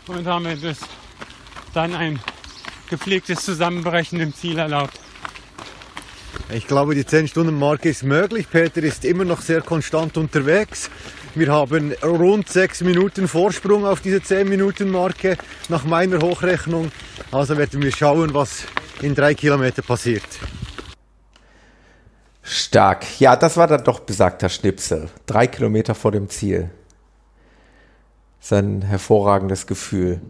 Und damit ist dann ein gepflegtes Zusammenbrechen im Ziel erlaubt. Ich glaube, die 10-Stunden-Marke ist möglich. Peter ist immer noch sehr konstant unterwegs. Wir haben rund 6 Minuten Vorsprung auf diese 10-Minuten-Marke nach meiner Hochrechnung. Also werden wir schauen, was in drei Kilometern passiert. Stark. Ja, das war dann doch besagter Schnipsel. Drei Kilometer vor dem Ziel. Das ist ein hervorragendes Gefühl.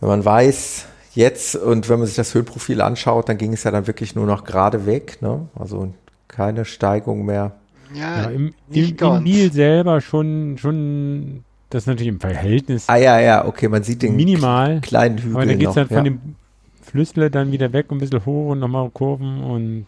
Wenn man weiß, jetzt, und wenn man sich das Höhenprofil anschaut, dann ging es ja dann wirklich nur noch gerade weg, ne? Also keine Steigung mehr. Ja, ja im, im, im Nil selber schon, schon, das ist natürlich im Verhältnis. Ah ja, ja, okay, man sieht den minimal, kleinen Hügel. Aber dann geht es dann von ja. dem Flüssle dann wieder weg, ein bisschen hoch und nochmal Kurven und.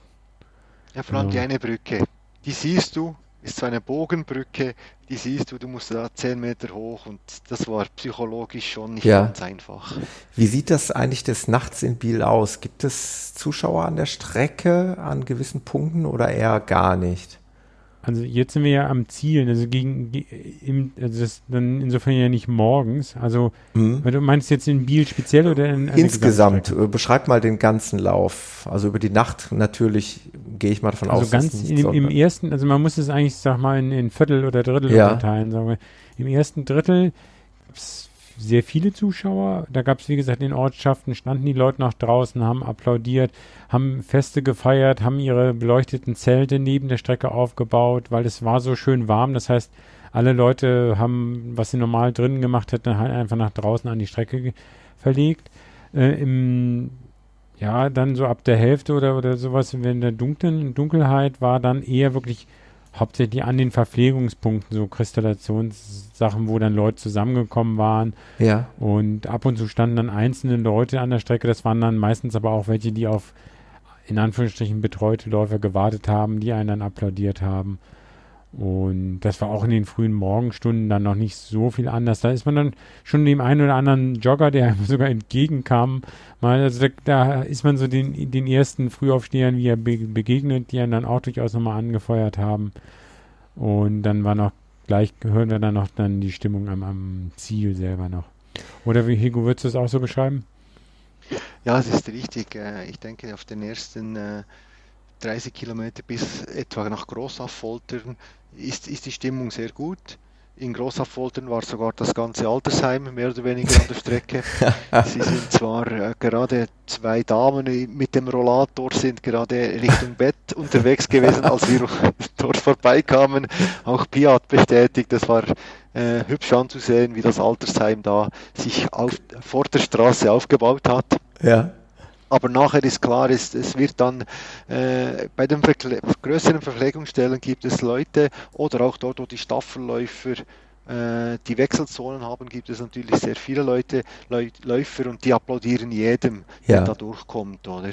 Ja, vor allem ja. die eine Brücke. Die siehst du, ist so eine Bogenbrücke, die siehst du, du musst da 10 Meter hoch und das war psychologisch schon nicht ja. ganz einfach. Wie sieht das eigentlich des Nachts in Biel aus? Gibt es Zuschauer an der Strecke an gewissen Punkten oder eher gar nicht? Also jetzt sind wir ja am Ziel, also gegen, im, also das dann insofern ja nicht morgens. Also mhm. du meinst jetzt in Biel speziell oder in insgesamt? Beschreib mal den ganzen Lauf. Also über die Nacht natürlich gehe ich mal davon also aus. Also ganz im, im, ersten, also man muss es eigentlich, sag mal, in, in Viertel oder Drittel ja. unterteilen. Sagen wir. Im ersten Drittel sehr viele Zuschauer. Da gab es, wie gesagt, in Ortschaften, standen die Leute noch draußen, haben applaudiert, haben Feste gefeiert, haben ihre beleuchteten Zelte neben der Strecke aufgebaut, weil es war so schön warm. Das heißt, alle Leute haben, was sie normal drinnen gemacht hätten, halt einfach nach draußen an die Strecke verlegt. Äh, Im ja, dann so ab der Hälfte oder, oder sowas, wenn der Dunklen, Dunkelheit war, dann eher wirklich hauptsächlich an den Verpflegungspunkten, so Kristallationssachen, wo dann Leute zusammengekommen waren. Ja. Und ab und zu standen dann einzelne Leute an der Strecke. Das waren dann meistens aber auch welche, die auf in Anführungsstrichen betreute Läufer gewartet haben, die einen dann applaudiert haben. Und das war auch in den frühen Morgenstunden dann noch nicht so viel anders. Da ist man dann schon dem einen oder anderen Jogger, der einem [LAUGHS] sogar entgegenkam, mal, also da, da ist man so den, den ersten Frühaufstehern wie er be begegnet, die einen dann auch durchaus nochmal angefeuert haben. Und dann war noch, gleich hören wir dann noch dann die Stimmung am, am Ziel selber noch. Oder wie Higo, würdest du es auch so beschreiben? Ja, es ist richtig. Äh, ich denke, auf den ersten 30 äh, Kilometer bis etwa nach Großaffoltern ist, ist die Stimmung sehr gut. In Großaffoltern war sogar das ganze Altersheim mehr oder weniger an der Strecke. [LAUGHS] Sie sind zwar äh, gerade zwei Damen mit dem Rollator sind gerade Richtung Bett unterwegs gewesen, als wir dort vorbeikamen. Auch Pia hat bestätigt, das war äh, hübsch anzusehen, wie das Altersheim da sich auf, vor der Straße aufgebaut hat. Ja aber nachher ist klar, es, es wird dann äh, bei den Verkle größeren Verpflegungsstellen gibt es Leute oder auch dort, wo die Staffelläufer äh, die Wechselzonen haben, gibt es natürlich sehr viele Leute, Läufer und die applaudieren jedem, ja. der da durchkommt, oder?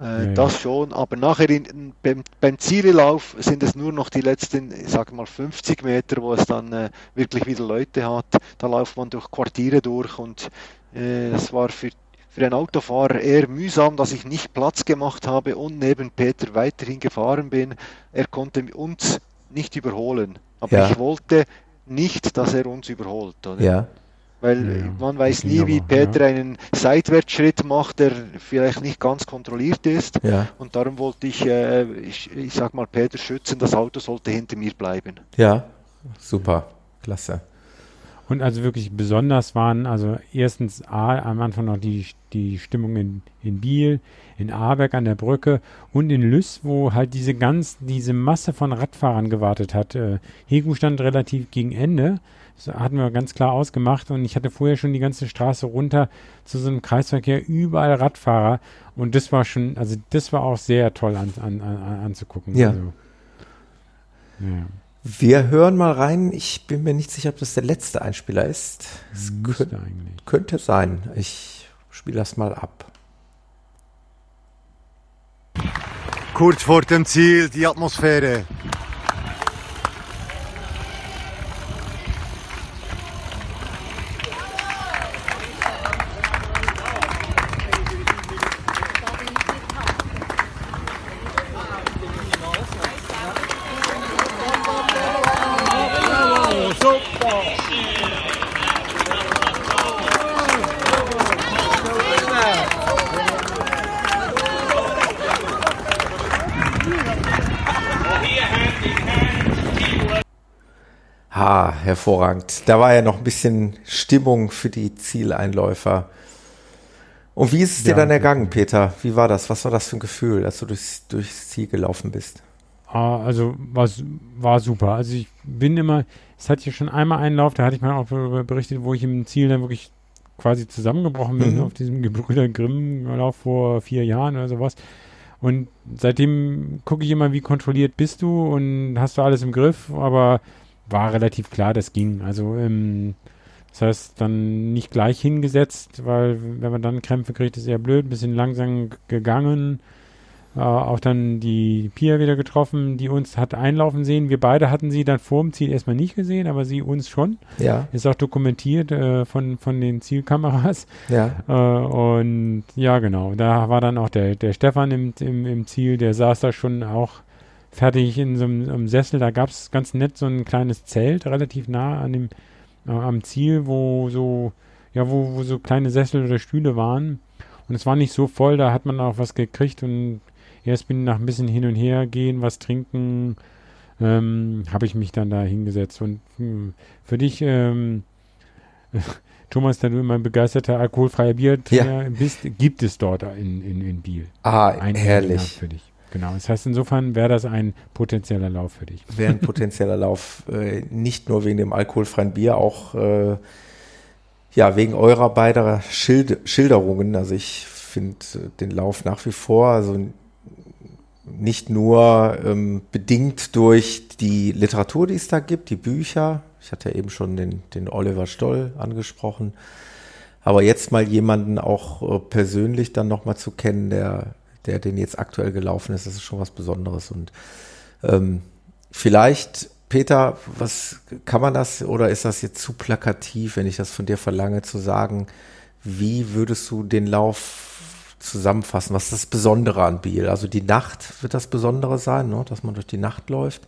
Äh, ja, das schon, aber nachher in, beim, beim Zielelauf sind es nur noch die letzten, ich sage mal 50 Meter, wo es dann äh, wirklich wieder Leute hat. Da läuft man durch Quartiere durch und äh, es war für für einen Autofahrer eher mühsam, dass ich nicht Platz gemacht habe und neben Peter weiterhin gefahren bin. Er konnte uns nicht überholen. Aber ja. ich wollte nicht, dass er uns überholt. Oder? Ja. weil ja, man weiß nie, wie Peter ja. einen Seitwärtsschritt macht, der vielleicht nicht ganz kontrolliert ist. Ja. Und darum wollte ich, äh, ich, ich sag mal, Peter schützen, das Auto sollte hinter mir bleiben. Ja, super, klasse. Und also wirklich besonders waren, also erstens A, am Anfang noch die, die Stimmung in, in Biel, in Aarberg an der Brücke und in Lüss, wo halt diese ganz, diese Masse von Radfahrern gewartet hat. Äh, Hegu stand relativ gegen Ende. Das hatten wir ganz klar ausgemacht und ich hatte vorher schon die ganze Straße runter zu so einem Kreisverkehr, überall Radfahrer und das war schon, also das war auch sehr toll an, an, an, anzugucken. Ja. Also, ja. Wir hören mal rein. Ich bin mir nicht sicher, ob das der letzte Einspieler ist. Es könnt, könnte sein. Ich spiele das mal ab. Kurz vor dem Ziel die Atmosphäre. Hervorragend. Da war ja noch ein bisschen Stimmung für die Zieleinläufer. Und wie ist es dir ja, dann ergangen, Peter? Wie war das? Was war das für ein Gefühl, als du durchs, durchs Ziel gelaufen bist? Ah, also war, war super. Also ich bin immer, es hat ja schon einmal einen Lauf, da hatte ich mal auch berichtet, wo ich im Ziel dann wirklich quasi zusammengebrochen bin mhm. auf diesem Gebrüder Grimm-Lauf vor vier Jahren oder sowas. Und seitdem gucke ich immer, wie kontrolliert bist du und hast du alles im Griff, aber war relativ klar, das ging. Also ähm, das heißt, dann nicht gleich hingesetzt, weil wenn man dann Krämpfe kriegt, ist eher blöd, ein bisschen langsam gegangen. Äh, auch dann die Pia wieder getroffen, die uns hat einlaufen sehen. Wir beide hatten sie dann vor dem Ziel erstmal nicht gesehen, aber sie uns schon. Ja. Ist auch dokumentiert äh, von, von den Zielkameras. Ja. Äh, und ja, genau. Da war dann auch der, der Stefan im, im, im Ziel, der saß da schon auch fertig in so einem, einem Sessel. Da gab es ganz nett so ein kleines Zelt, relativ nah an dem, äh, am Ziel, wo so, ja, wo, wo so kleine Sessel oder Stühle waren. Und es war nicht so voll, da hat man auch was gekriegt und erst bin ich nach ein bisschen hin und her gehen, was trinken, ähm, habe ich mich dann da hingesetzt. Und mh, hm, für dich, ähm, [LAUGHS] Thomas, da du immer ein begeisterter alkoholfreier Biertrinker ja. bist, gibt es dort in, in, in Biel. Ah, ein herrlich. Für dich. Genau, das heißt, insofern wäre das ein potenzieller Lauf für dich. Wäre ein potenzieller Lauf, äh, nicht nur wegen dem alkoholfreien Bier, auch äh, ja, wegen eurer beider Schild Schilderungen. Also ich finde äh, den Lauf nach wie vor, also nicht nur ähm, bedingt durch die Literatur, die es da gibt, die Bücher. Ich hatte ja eben schon den, den Oliver Stoll angesprochen. Aber jetzt mal jemanden auch äh, persönlich dann nochmal zu kennen, der der den jetzt aktuell gelaufen ist, das ist schon was Besonderes. Und ähm, vielleicht, Peter, was kann man das oder ist das jetzt zu plakativ, wenn ich das von dir verlange, zu sagen, wie würdest du den Lauf zusammenfassen? Was ist das Besondere an Biel? Also die Nacht wird das Besondere sein, ne? dass man durch die Nacht läuft.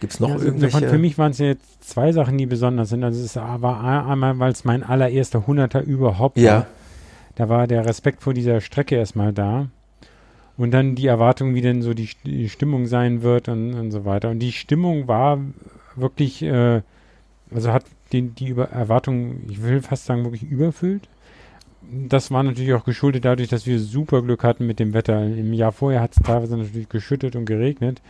Gibt es noch ja, also irgendwelche? Für mich waren es jetzt zwei Sachen, die besonders sind. Also es war einmal, weil es mein allererster Hunderter überhaupt ja. war. Da war der Respekt vor dieser Strecke erstmal da. Und dann die Erwartung, wie denn so die, die Stimmung sein wird und, und, so weiter. Und die Stimmung war wirklich, äh, also hat die, die Über Erwartung, ich will fast sagen, wirklich überfüllt. Das war natürlich auch geschuldet dadurch, dass wir super Glück hatten mit dem Wetter. Im Jahr vorher hat es teilweise natürlich geschüttet und geregnet.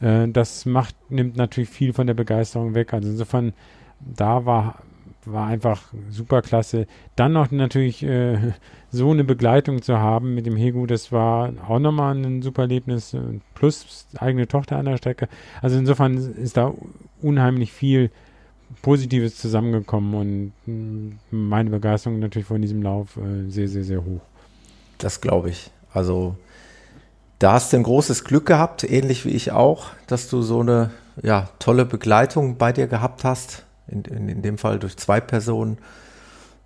Äh, das macht, nimmt natürlich viel von der Begeisterung weg. Also insofern, da war war einfach super klasse. Dann noch natürlich äh, [LAUGHS] so eine Begleitung zu haben mit dem Hegu, das war auch nochmal ein super Erlebnis. Plus eigene Tochter an der Strecke. Also insofern ist da unheimlich viel Positives zusammengekommen und mm, meine Begeisterung natürlich von diesem Lauf äh, sehr, sehr, sehr hoch. Das glaube ich. Also da hast du ein großes Glück gehabt, ähnlich wie ich auch, dass du so eine ja, tolle Begleitung bei dir gehabt hast in, in, in dem Fall durch zwei Personen.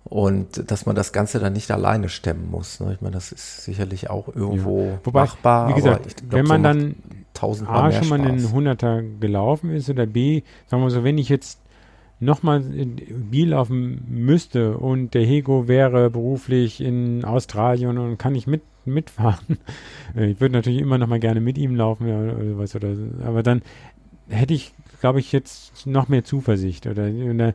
Und dass man das Ganze dann nicht alleine stemmen muss. Ne? Ich meine, das ist sicherlich auch irgendwo ja. Wobei, machbar. Wie gesagt, glaub, wenn man so dann A schon mal einen Hunderter gelaufen ist oder B, sagen wir so, wenn ich jetzt nochmal Biel laufen müsste und der Hego wäre beruflich in Australien und kann nicht mit, mitfahren. [LAUGHS] Äh, ich würde natürlich immer noch mal gerne mit ihm laufen oder, was oder aber dann hätte ich, glaube ich, jetzt noch mehr Zuversicht oder, oder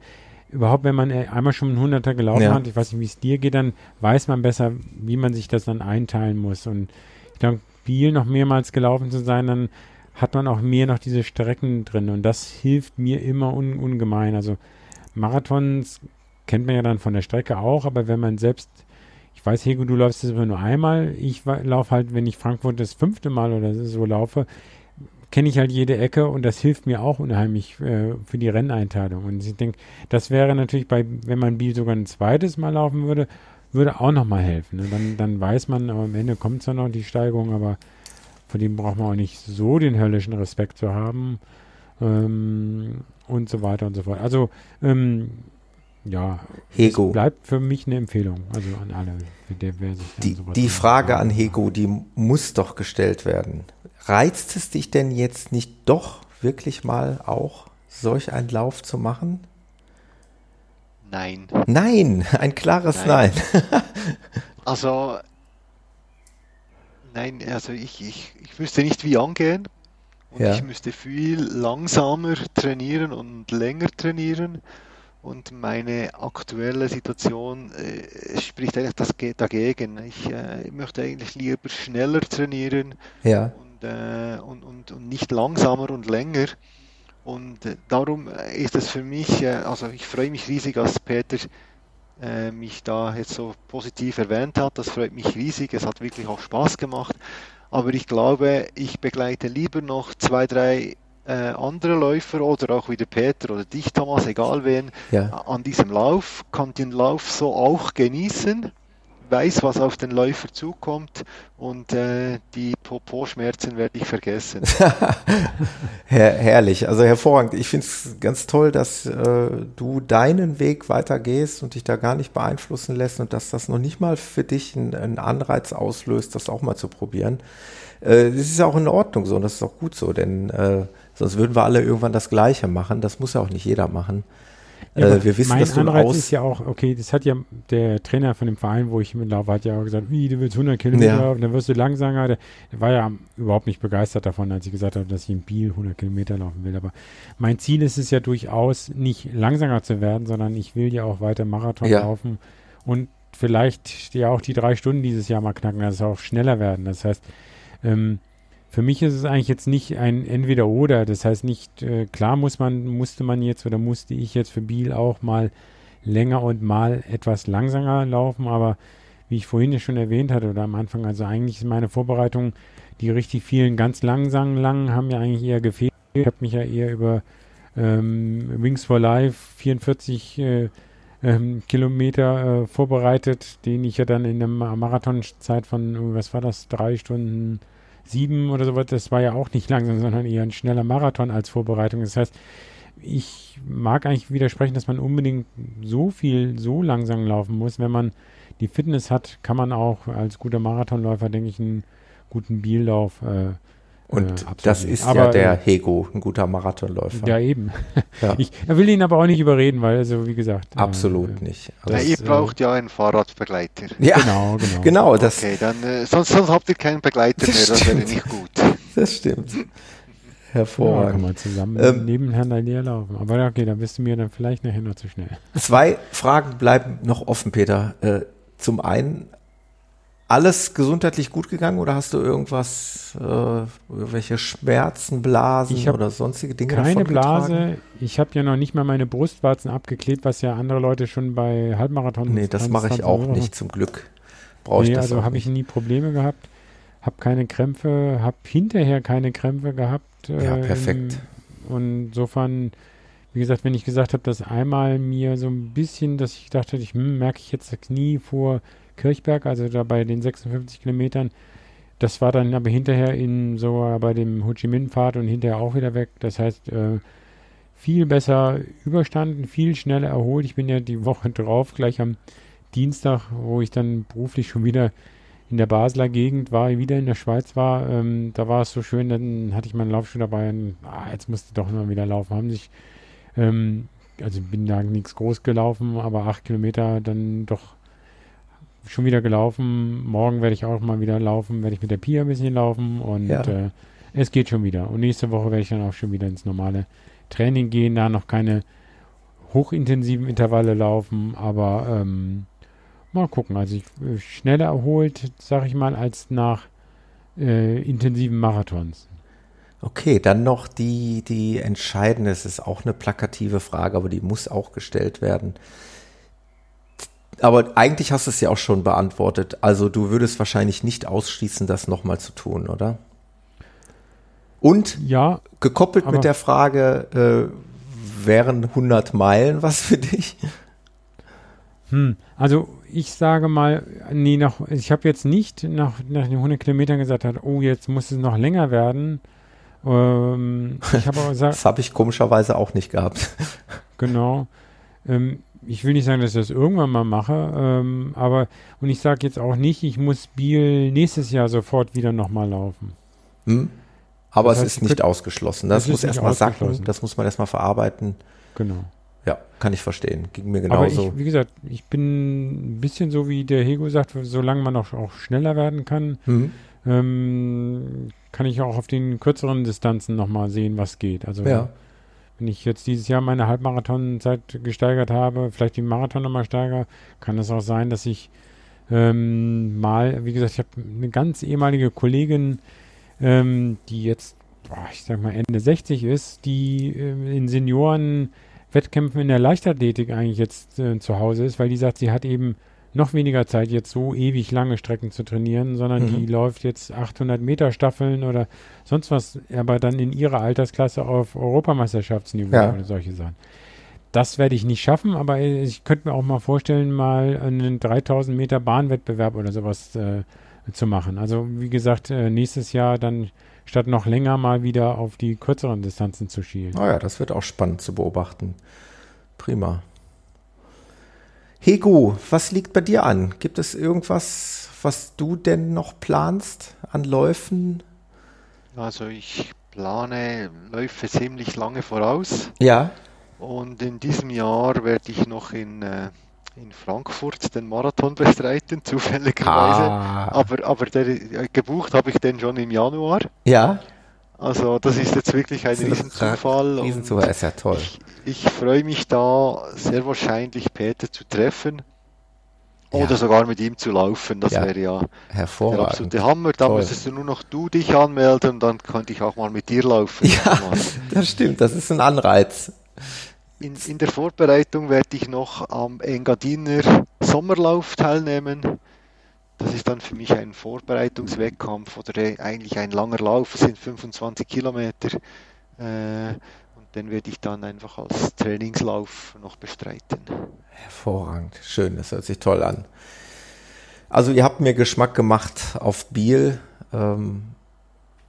überhaupt, wenn man einmal schon einen Hunderter gelaufen ja. hat, ich weiß nicht, wie es dir geht, dann weiß man besser, wie man sich das dann einteilen muss. Und ich glaube, Biel noch mehrmals gelaufen zu sein, dann hat man auch mehr noch diese Strecken drin und das hilft mir immer un ungemein. Also Marathons kennt man ja dann von der Strecke auch, aber wenn man selbst, ich weiß, Hego, du läufst es immer nur einmal, ich laufe halt, wenn ich Frankfurt das fünfte Mal oder so laufe, kenne ich halt jede Ecke und das hilft mir auch unheimlich äh, für die Renneinteilung. Und ich denke, das wäre natürlich bei, wenn man Biel sogar ein zweites Mal laufen würde, würde auch nochmal helfen. Ne? Dann, dann weiß man, aber am Ende kommt zwar noch die Steigung, aber vor dem braucht man auch nicht so den höllischen Respekt zu haben. Ähm, und so weiter und so fort. Also, ähm, ja, Hego. bleibt für mich eine Empfehlung, also an alle, der, wer sich Die, die Frage an Hego, die muss doch gestellt werden. Reizt es dich denn jetzt nicht doch wirklich mal auch solch einen Lauf zu machen? Nein. Nein, ein klares Nein. Nein. [LAUGHS] also Nein, also ich, ich, ich wüsste nicht, wie angehen. Und ja. ich müsste viel langsamer trainieren und länger trainieren. Und meine aktuelle Situation äh, spricht eigentlich das dagegen. Ich äh, möchte eigentlich lieber schneller trainieren ja. Und, äh, und, und, und, nicht langsamer und länger. Und äh, darum ist es für mich, äh, also ich freue mich riesig, als Peter äh, mich da jetzt so positiv erwähnt hat. Das freut mich riesig. Es hat wirklich auch Spaß gemacht. Aber ich glaube, ich begleite lieber noch zwei, drei äh, andere Läufer oder auch wieder Peter oder dich, Thomas, egal wen, ja. an diesem Lauf, kann den Lauf so auch genießen weiß, was auf den Läufer zukommt und äh, die Popo-Schmerzen werde ich vergessen. [LAUGHS] Her herrlich, also hervorragend. Ich finde es ganz toll, dass äh, du deinen Weg weitergehst und dich da gar nicht beeinflussen lässt und dass das noch nicht mal für dich einen Anreiz auslöst, das auch mal zu probieren. Äh, das ist auch in Ordnung so und das ist auch gut so, denn äh, sonst würden wir alle irgendwann das Gleiche machen. Das muss ja auch nicht jeder machen. Ja, äh, wir wissen, mein dass du Anreiz aus ist ja auch, okay, das hat ja der Trainer von dem Verein, wo ich mitlaufe, hat ja auch gesagt, wie, du willst 100 Kilometer ja. laufen, dann wirst du langsamer. Der, der, war ja überhaupt nicht begeistert davon, als ich gesagt habe, dass ich in Biel 100 Kilometer laufen will. Aber mein Ziel ist es ja durchaus, nicht langsamer zu werden, sondern ich will ja auch weiter Marathon ja. laufen und vielleicht ja auch die drei Stunden dieses Jahr mal knacken, also auch schneller werden. Das heißt, ähm, für mich ist es eigentlich jetzt nicht ein Entweder-Oder. Das heißt nicht, äh, klar muss man, musste man jetzt oder musste ich jetzt für Biel auch mal länger und mal etwas langsamer laufen, aber wie ich vorhin schon erwähnt hatte oder am Anfang, also eigentlich ist meine Vorbereitung, die richtig vielen ganz langsamen langen haben ja eigentlich eher gefehlt. Ich habe mich ja eher über ähm, Wings for Life 44 äh, ähm, Kilometer äh, vorbereitet, den ich ja dann in der Marathonzeit von, was war das, drei Stunden sieben oder so was, das war ja auch nicht langsam, sondern eher ein schneller Marathon als Vorbereitung. Das heißt, ich mag eigentlich widersprechen, dass man unbedingt so viel, so langsam laufen muss. Wenn man die Fitness hat, kann man auch als guter Marathonläufer, denke ich, einen guten Biellauf äh, und äh, das ist aber, ja der äh, Hego, ein guter Marathonläufer. Ja, eben. [LAUGHS] Ja. Ich will ihn aber auch nicht überreden, weil, also wie gesagt. Äh, Absolut äh, nicht. Also ja, ihr braucht ja einen Fahrradbegleiter. Ja, genau, genau. [LAUGHS] genau das okay, dann, äh, sonst, sonst habt ihr keinen Begleiter mehr, das wäre nicht gut. [LAUGHS] Das stimmt. Hervorragend. Ja, kann man zusammen ähm, nebeneinander laufen. Aber okay, da bist du mir dann vielleicht nachher noch zu schnell. Zwei Fragen bleiben noch offen, Peter. Äh, zum einen, alles gesundheitlich gut gegangen oder hast du irgendwas, äh, irgendwelche Schmerzen, Blasen oder sonstige Dinge? Keine Blase. Ich habe ja noch nicht mal meine Brustwarzen abgeklebt, was ja andere Leute schon bei Halbmarathon Nee, das mache ich auch nicht, zum Glück. Brauche nee, ich das also habe ich nie Probleme gehabt. Habe keine Krämpfe, habe hinterher keine Krämpfe gehabt. Ja, perfekt. Ähm, und insofern, wie gesagt, wenn ich gesagt habe, dass einmal mir so ein bisschen, dass ich dachte, ich hm, merke ich jetzt das Knie vor Kirchberg, also da bei den 56 Kilometern. Das war dann aber hinterher in so bei dem Ho Chi Minh Pfad und hinterher auch wieder weg. Das heißt, äh, viel besser überstanden, viel schneller erholt. Ich bin ja die Woche drauf, gleich am Dienstag, wo ich dann beruflich schon wieder in der Basler Gegend war, wieder in der Schweiz war. Ähm, da war es so schön, dann hatte ich meinen Laufschuh dabei und ah, jetzt musste doch mal wieder laufen. Haben sich ähm, also bin da nichts groß gelaufen, aber acht Kilometer dann doch schon wieder gelaufen. Morgen werde ich auch mal wieder laufen, werde ich mit der Pia ein bisschen laufen und Ja. äh, es geht schon wieder. Und nächste Woche werde ich dann auch schon wieder ins normale Training gehen, da noch keine hochintensiven Intervalle laufen, aber ähm, mal gucken. Also ich äh, schneller erholt, sag ich mal, als nach äh, intensiven Marathons. Okay, dann noch die, die entscheidende, es ist auch eine plakative Frage, aber die muss auch gestellt werden. Aber eigentlich hast du es ja auch schon beantwortet. Also du würdest wahrscheinlich nicht ausschließen, das nochmal zu tun, oder? Und Ja, gekoppelt mit der Frage, äh, wären 100 Meilen was für dich? Hm, also ich sage mal, nee, nach, ich habe jetzt nicht nach, nach den 100 Kilometern gesagt, oh, jetzt muss es noch länger werden. Ähm, aber gesagt, [LAUGHS] Das habe ich komischerweise auch nicht gehabt. genau. Ähm, ich will nicht sagen, dass ich das irgendwann mal mache, ähm, aber und ich sage jetzt auch nicht, ich muss Biel nächstes Jahr sofort wieder nochmal laufen. Hm? Aber Das es heißt, ist nicht ausgeschlossen. Das es muss erstmal sacken, das muss man erstmal verarbeiten. Genau. Ja, kann ich verstehen. Ging mir Aber genauso. ich, wie gesagt, ich bin ein bisschen so, wie der Hego sagt, solange man auch, auch schneller werden kann, Hm? ähm, kann ich auch auf den kürzeren Distanzen nochmal sehen, was geht. Also Ja. Wenn ich jetzt dieses Jahr meine Halbmarathonzeit gesteigert habe, vielleicht den Marathon nochmal steigere, kann es auch sein, dass ich ähm, mal, wie gesagt, ich habe eine ganz ehemalige Kollegin, ähm, die jetzt, boah, ich sag mal, Ende 60 ist, die ähm, in Senioren-Wettkämpfen in der Leichtathletik eigentlich jetzt äh, zu Hause ist, weil die sagt, sie hat eben noch weniger Zeit, jetzt so ewig lange Strecken zu trainieren, sondern Mhm. die läuft jetzt 800 Meter Staffeln oder sonst was, aber dann in ihrer Altersklasse auf Europameisterschaftsniveau Ja. oder solche Sachen. Das werde ich nicht schaffen, aber ich könnte mir auch mal vorstellen, mal einen 3000 Meter Bahnwettbewerb oder sowas äh, zu machen. Also wie gesagt, äh, nächstes Jahr dann statt noch länger mal wieder auf die kürzeren Distanzen zu schielen. Oh ja, das wird auch spannend zu beobachten. Prima. Hegu, was liegt bei dir an? Gibt es irgendwas, was du denn noch planst an Läufen? Also ich plane Läufe ziemlich lange voraus Ja, und in diesem Jahr werde ich noch in, äh, in Frankfurt den Marathon [LAUGHS] bestreiten, zufälligerweise. Ah, Aber, aber der, äh, gebucht habe ich den schon im Januar. ja, Also das ist jetzt wirklich ein Riesenzufall. Riesenzufall, ist ja toll. Ich, ich freue mich da sehr wahrscheinlich Peter zu treffen. Oder Ja. sogar mit ihm zu laufen. Das Ja. wäre ja der absolute Hammer. Da Toll. müsstest du nur noch du dich anmelden und dann könnte ich auch mal mit dir laufen. Ja, [LAUGHS] das stimmt, das ist ein Anreiz. In, in der Vorbereitung werde ich noch am Engadiner Sommerlauf teilnehmen. Das ist dann für mich ein Vorbereitungswettkampf oder eigentlich ein langer Lauf. Es sind 25 Kilometer. Äh, und den werde ich dann einfach als Trainingslauf noch bestreiten. Hervorragend, schön, das hört sich toll an. Also ihr habt mir Geschmack gemacht auf Biel, ähm,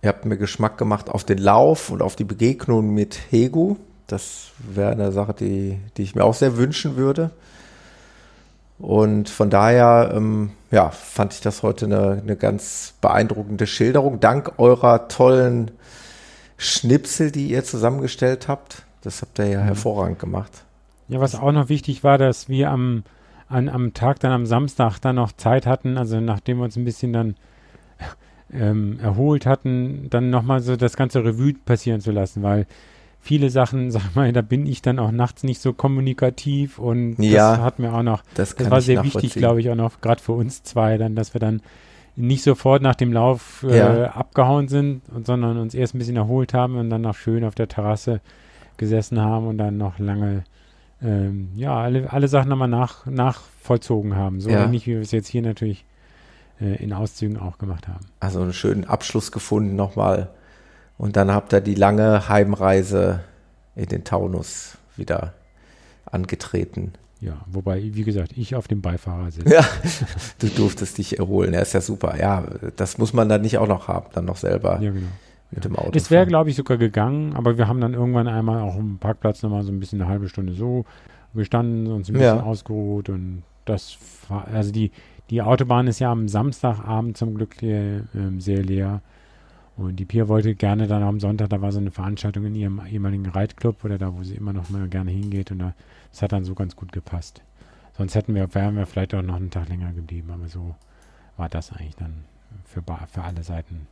ihr habt mir Geschmack gemacht auf den Lauf und auf die Begegnung mit Hegu. Das wäre eine Sache, die, die ich mir auch sehr wünschen würde. Und von daher, ähm, ja, fand ich das heute eine, eine ganz beeindruckende Schilderung. Dank eurer tollen Schnipsel, die ihr zusammengestellt habt. Das habt ihr ja hervorragend gemacht. Ja, was auch noch wichtig war, dass wir am, an, am Tag dann am Samstag dann noch Zeit hatten, also nachdem wir uns ein bisschen dann ähm, erholt hatten, dann nochmal so das ganze Revue passieren zu lassen, weil viele Sachen, [LAUGHS] sag mal, da bin ich dann auch nachts nicht so kommunikativ und Ja, das hat mir auch noch, Das, das war sehr wichtig, glaube ich, auch noch, gerade für uns zwei, dann, dass wir dann nicht sofort nach dem Lauf äh, Ja. abgehauen sind, und, sondern uns erst ein bisschen erholt haben und dann noch schön auf der Terrasse gesessen haben und dann noch lange ähm, ja, alle, alle Sachen nochmal nach, nachvollzogen haben. So Ja. ähnlich wie wir es jetzt hier natürlich äh, in Auszügen auch gemacht haben. Also einen schönen Abschluss gefunden nochmal. Und dann habt ihr die lange Heimreise in den Taunus wieder angetreten. Ja, wobei, wie gesagt, ich auf dem Beifahrer sitze. Ja, [LAUGHS] du durftest dich erholen. Ja, ist ja super. Ja, das muss man dann nicht auch noch haben, dann noch selber Ja, genau. mit dem Auto. Es wäre, glaube ich, sogar gegangen, aber wir haben dann irgendwann einmal auch am Parkplatz nochmal so ein bisschen eine halbe Stunde so gestanden, uns ein bisschen Ja. ausgeruht und das war, also die, die Autobahn ist ja am Samstagabend zum Glück äh, ähm, sehr leer Und die Pia wollte gerne dann am Sonntag, da war so eine Veranstaltung in ihrem ehemaligen Reitclub oder da, wo sie immer noch mal gerne hingeht. Und da, das hat dann so ganz gut gepasst. Sonst hätten wir, wären wir vielleicht auch noch einen Tag länger geblieben. Aber so war das eigentlich dann für, für alle Seiten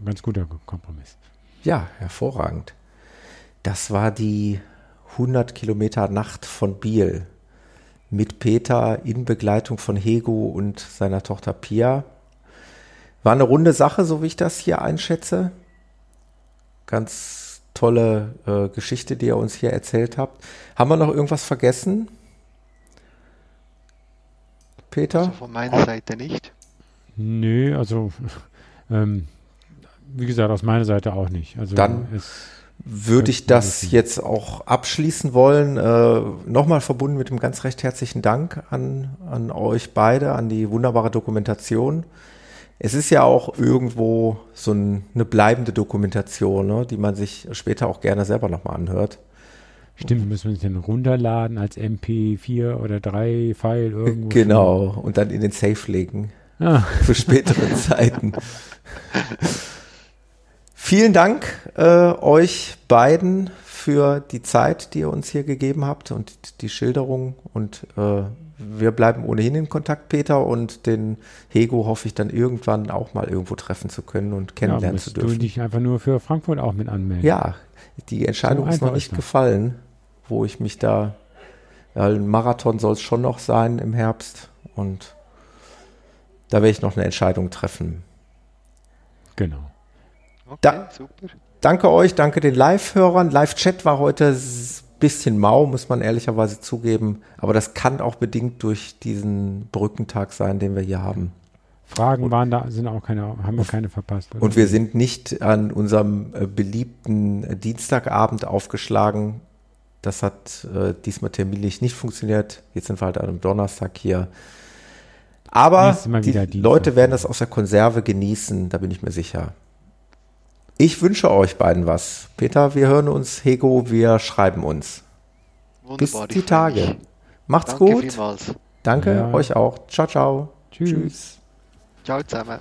ein ganz guter Kompromiss. Ja, hervorragend. Das war die 100 Kilometer Nacht von Biel mit Peter in Begleitung von Hego und seiner Tochter Pia. War eine runde Sache, so wie ich das hier einschätze. Ganz tolle äh, Geschichte, die ihr uns hier erzählt habt. Haben wir noch irgendwas vergessen? Peter? Also von meiner Seite nicht. Nö, also [LAUGHS] ähm, wie gesagt, aus meiner Seite auch nicht. Also Dann würde ich das jetzt auch abschließen wollen. Äh, Nochmal verbunden mit einem ganz recht herzlichen Dank an, an euch beide, an die wunderbare Dokumentation. Es ist ja auch irgendwo so ein, eine bleibende Dokumentation, ne, die man sich später auch gerne selber nochmal anhört. Stimmt, müssen wir sich dann runterladen als MP4 oder 3 File irgendwo. Genau, und dann in den Safe legen. Ah. Für spätere [LAUGHS] Zeiten. Vielen Dank äh, euch beiden für die Zeit, die ihr uns hier gegeben habt und die Schilderung. Und äh, wir bleiben ohnehin in Kontakt, Peter, und den Hego hoffe ich dann irgendwann auch mal irgendwo treffen zu können und kennenlernen ja, zu dürfen. Du dich einfach nur für Frankfurt auch mit anmelden. Ja, die Entscheidung so ist noch nicht gefallen, wo ich mich da. Ja, ein Marathon soll es schon noch sein im Herbst und da werde ich noch eine Entscheidung treffen. Genau. Okay, da, super. Danke euch, danke den Live-Hörern. Live-Chat war heute bisschen mau, muss man ehrlicherweise zugeben. Aber das kann auch bedingt durch diesen Brückentag sein, den wir hier haben. Fragen und, waren da, sind auch keine, haben wir keine verpasst. Oder? Und wir sind nicht an unserem äh, beliebten Dienstagabend aufgeschlagen. Das hat äh, diesmal terminlich nicht funktioniert. Jetzt sind wir halt an einem Donnerstag hier. Aber die Leute werden das aus der Konserve genießen, da bin ich mir sicher. Ich wünsche euch beiden was. Peter, wir hören uns. Hego, wir schreiben uns. Wunderbar, Bis die Tage. Macht's Danke gut. Vielmals. Danke ja. euch auch. Ciao, ciao. Tschüss. Tschüss. Ciao zusammen.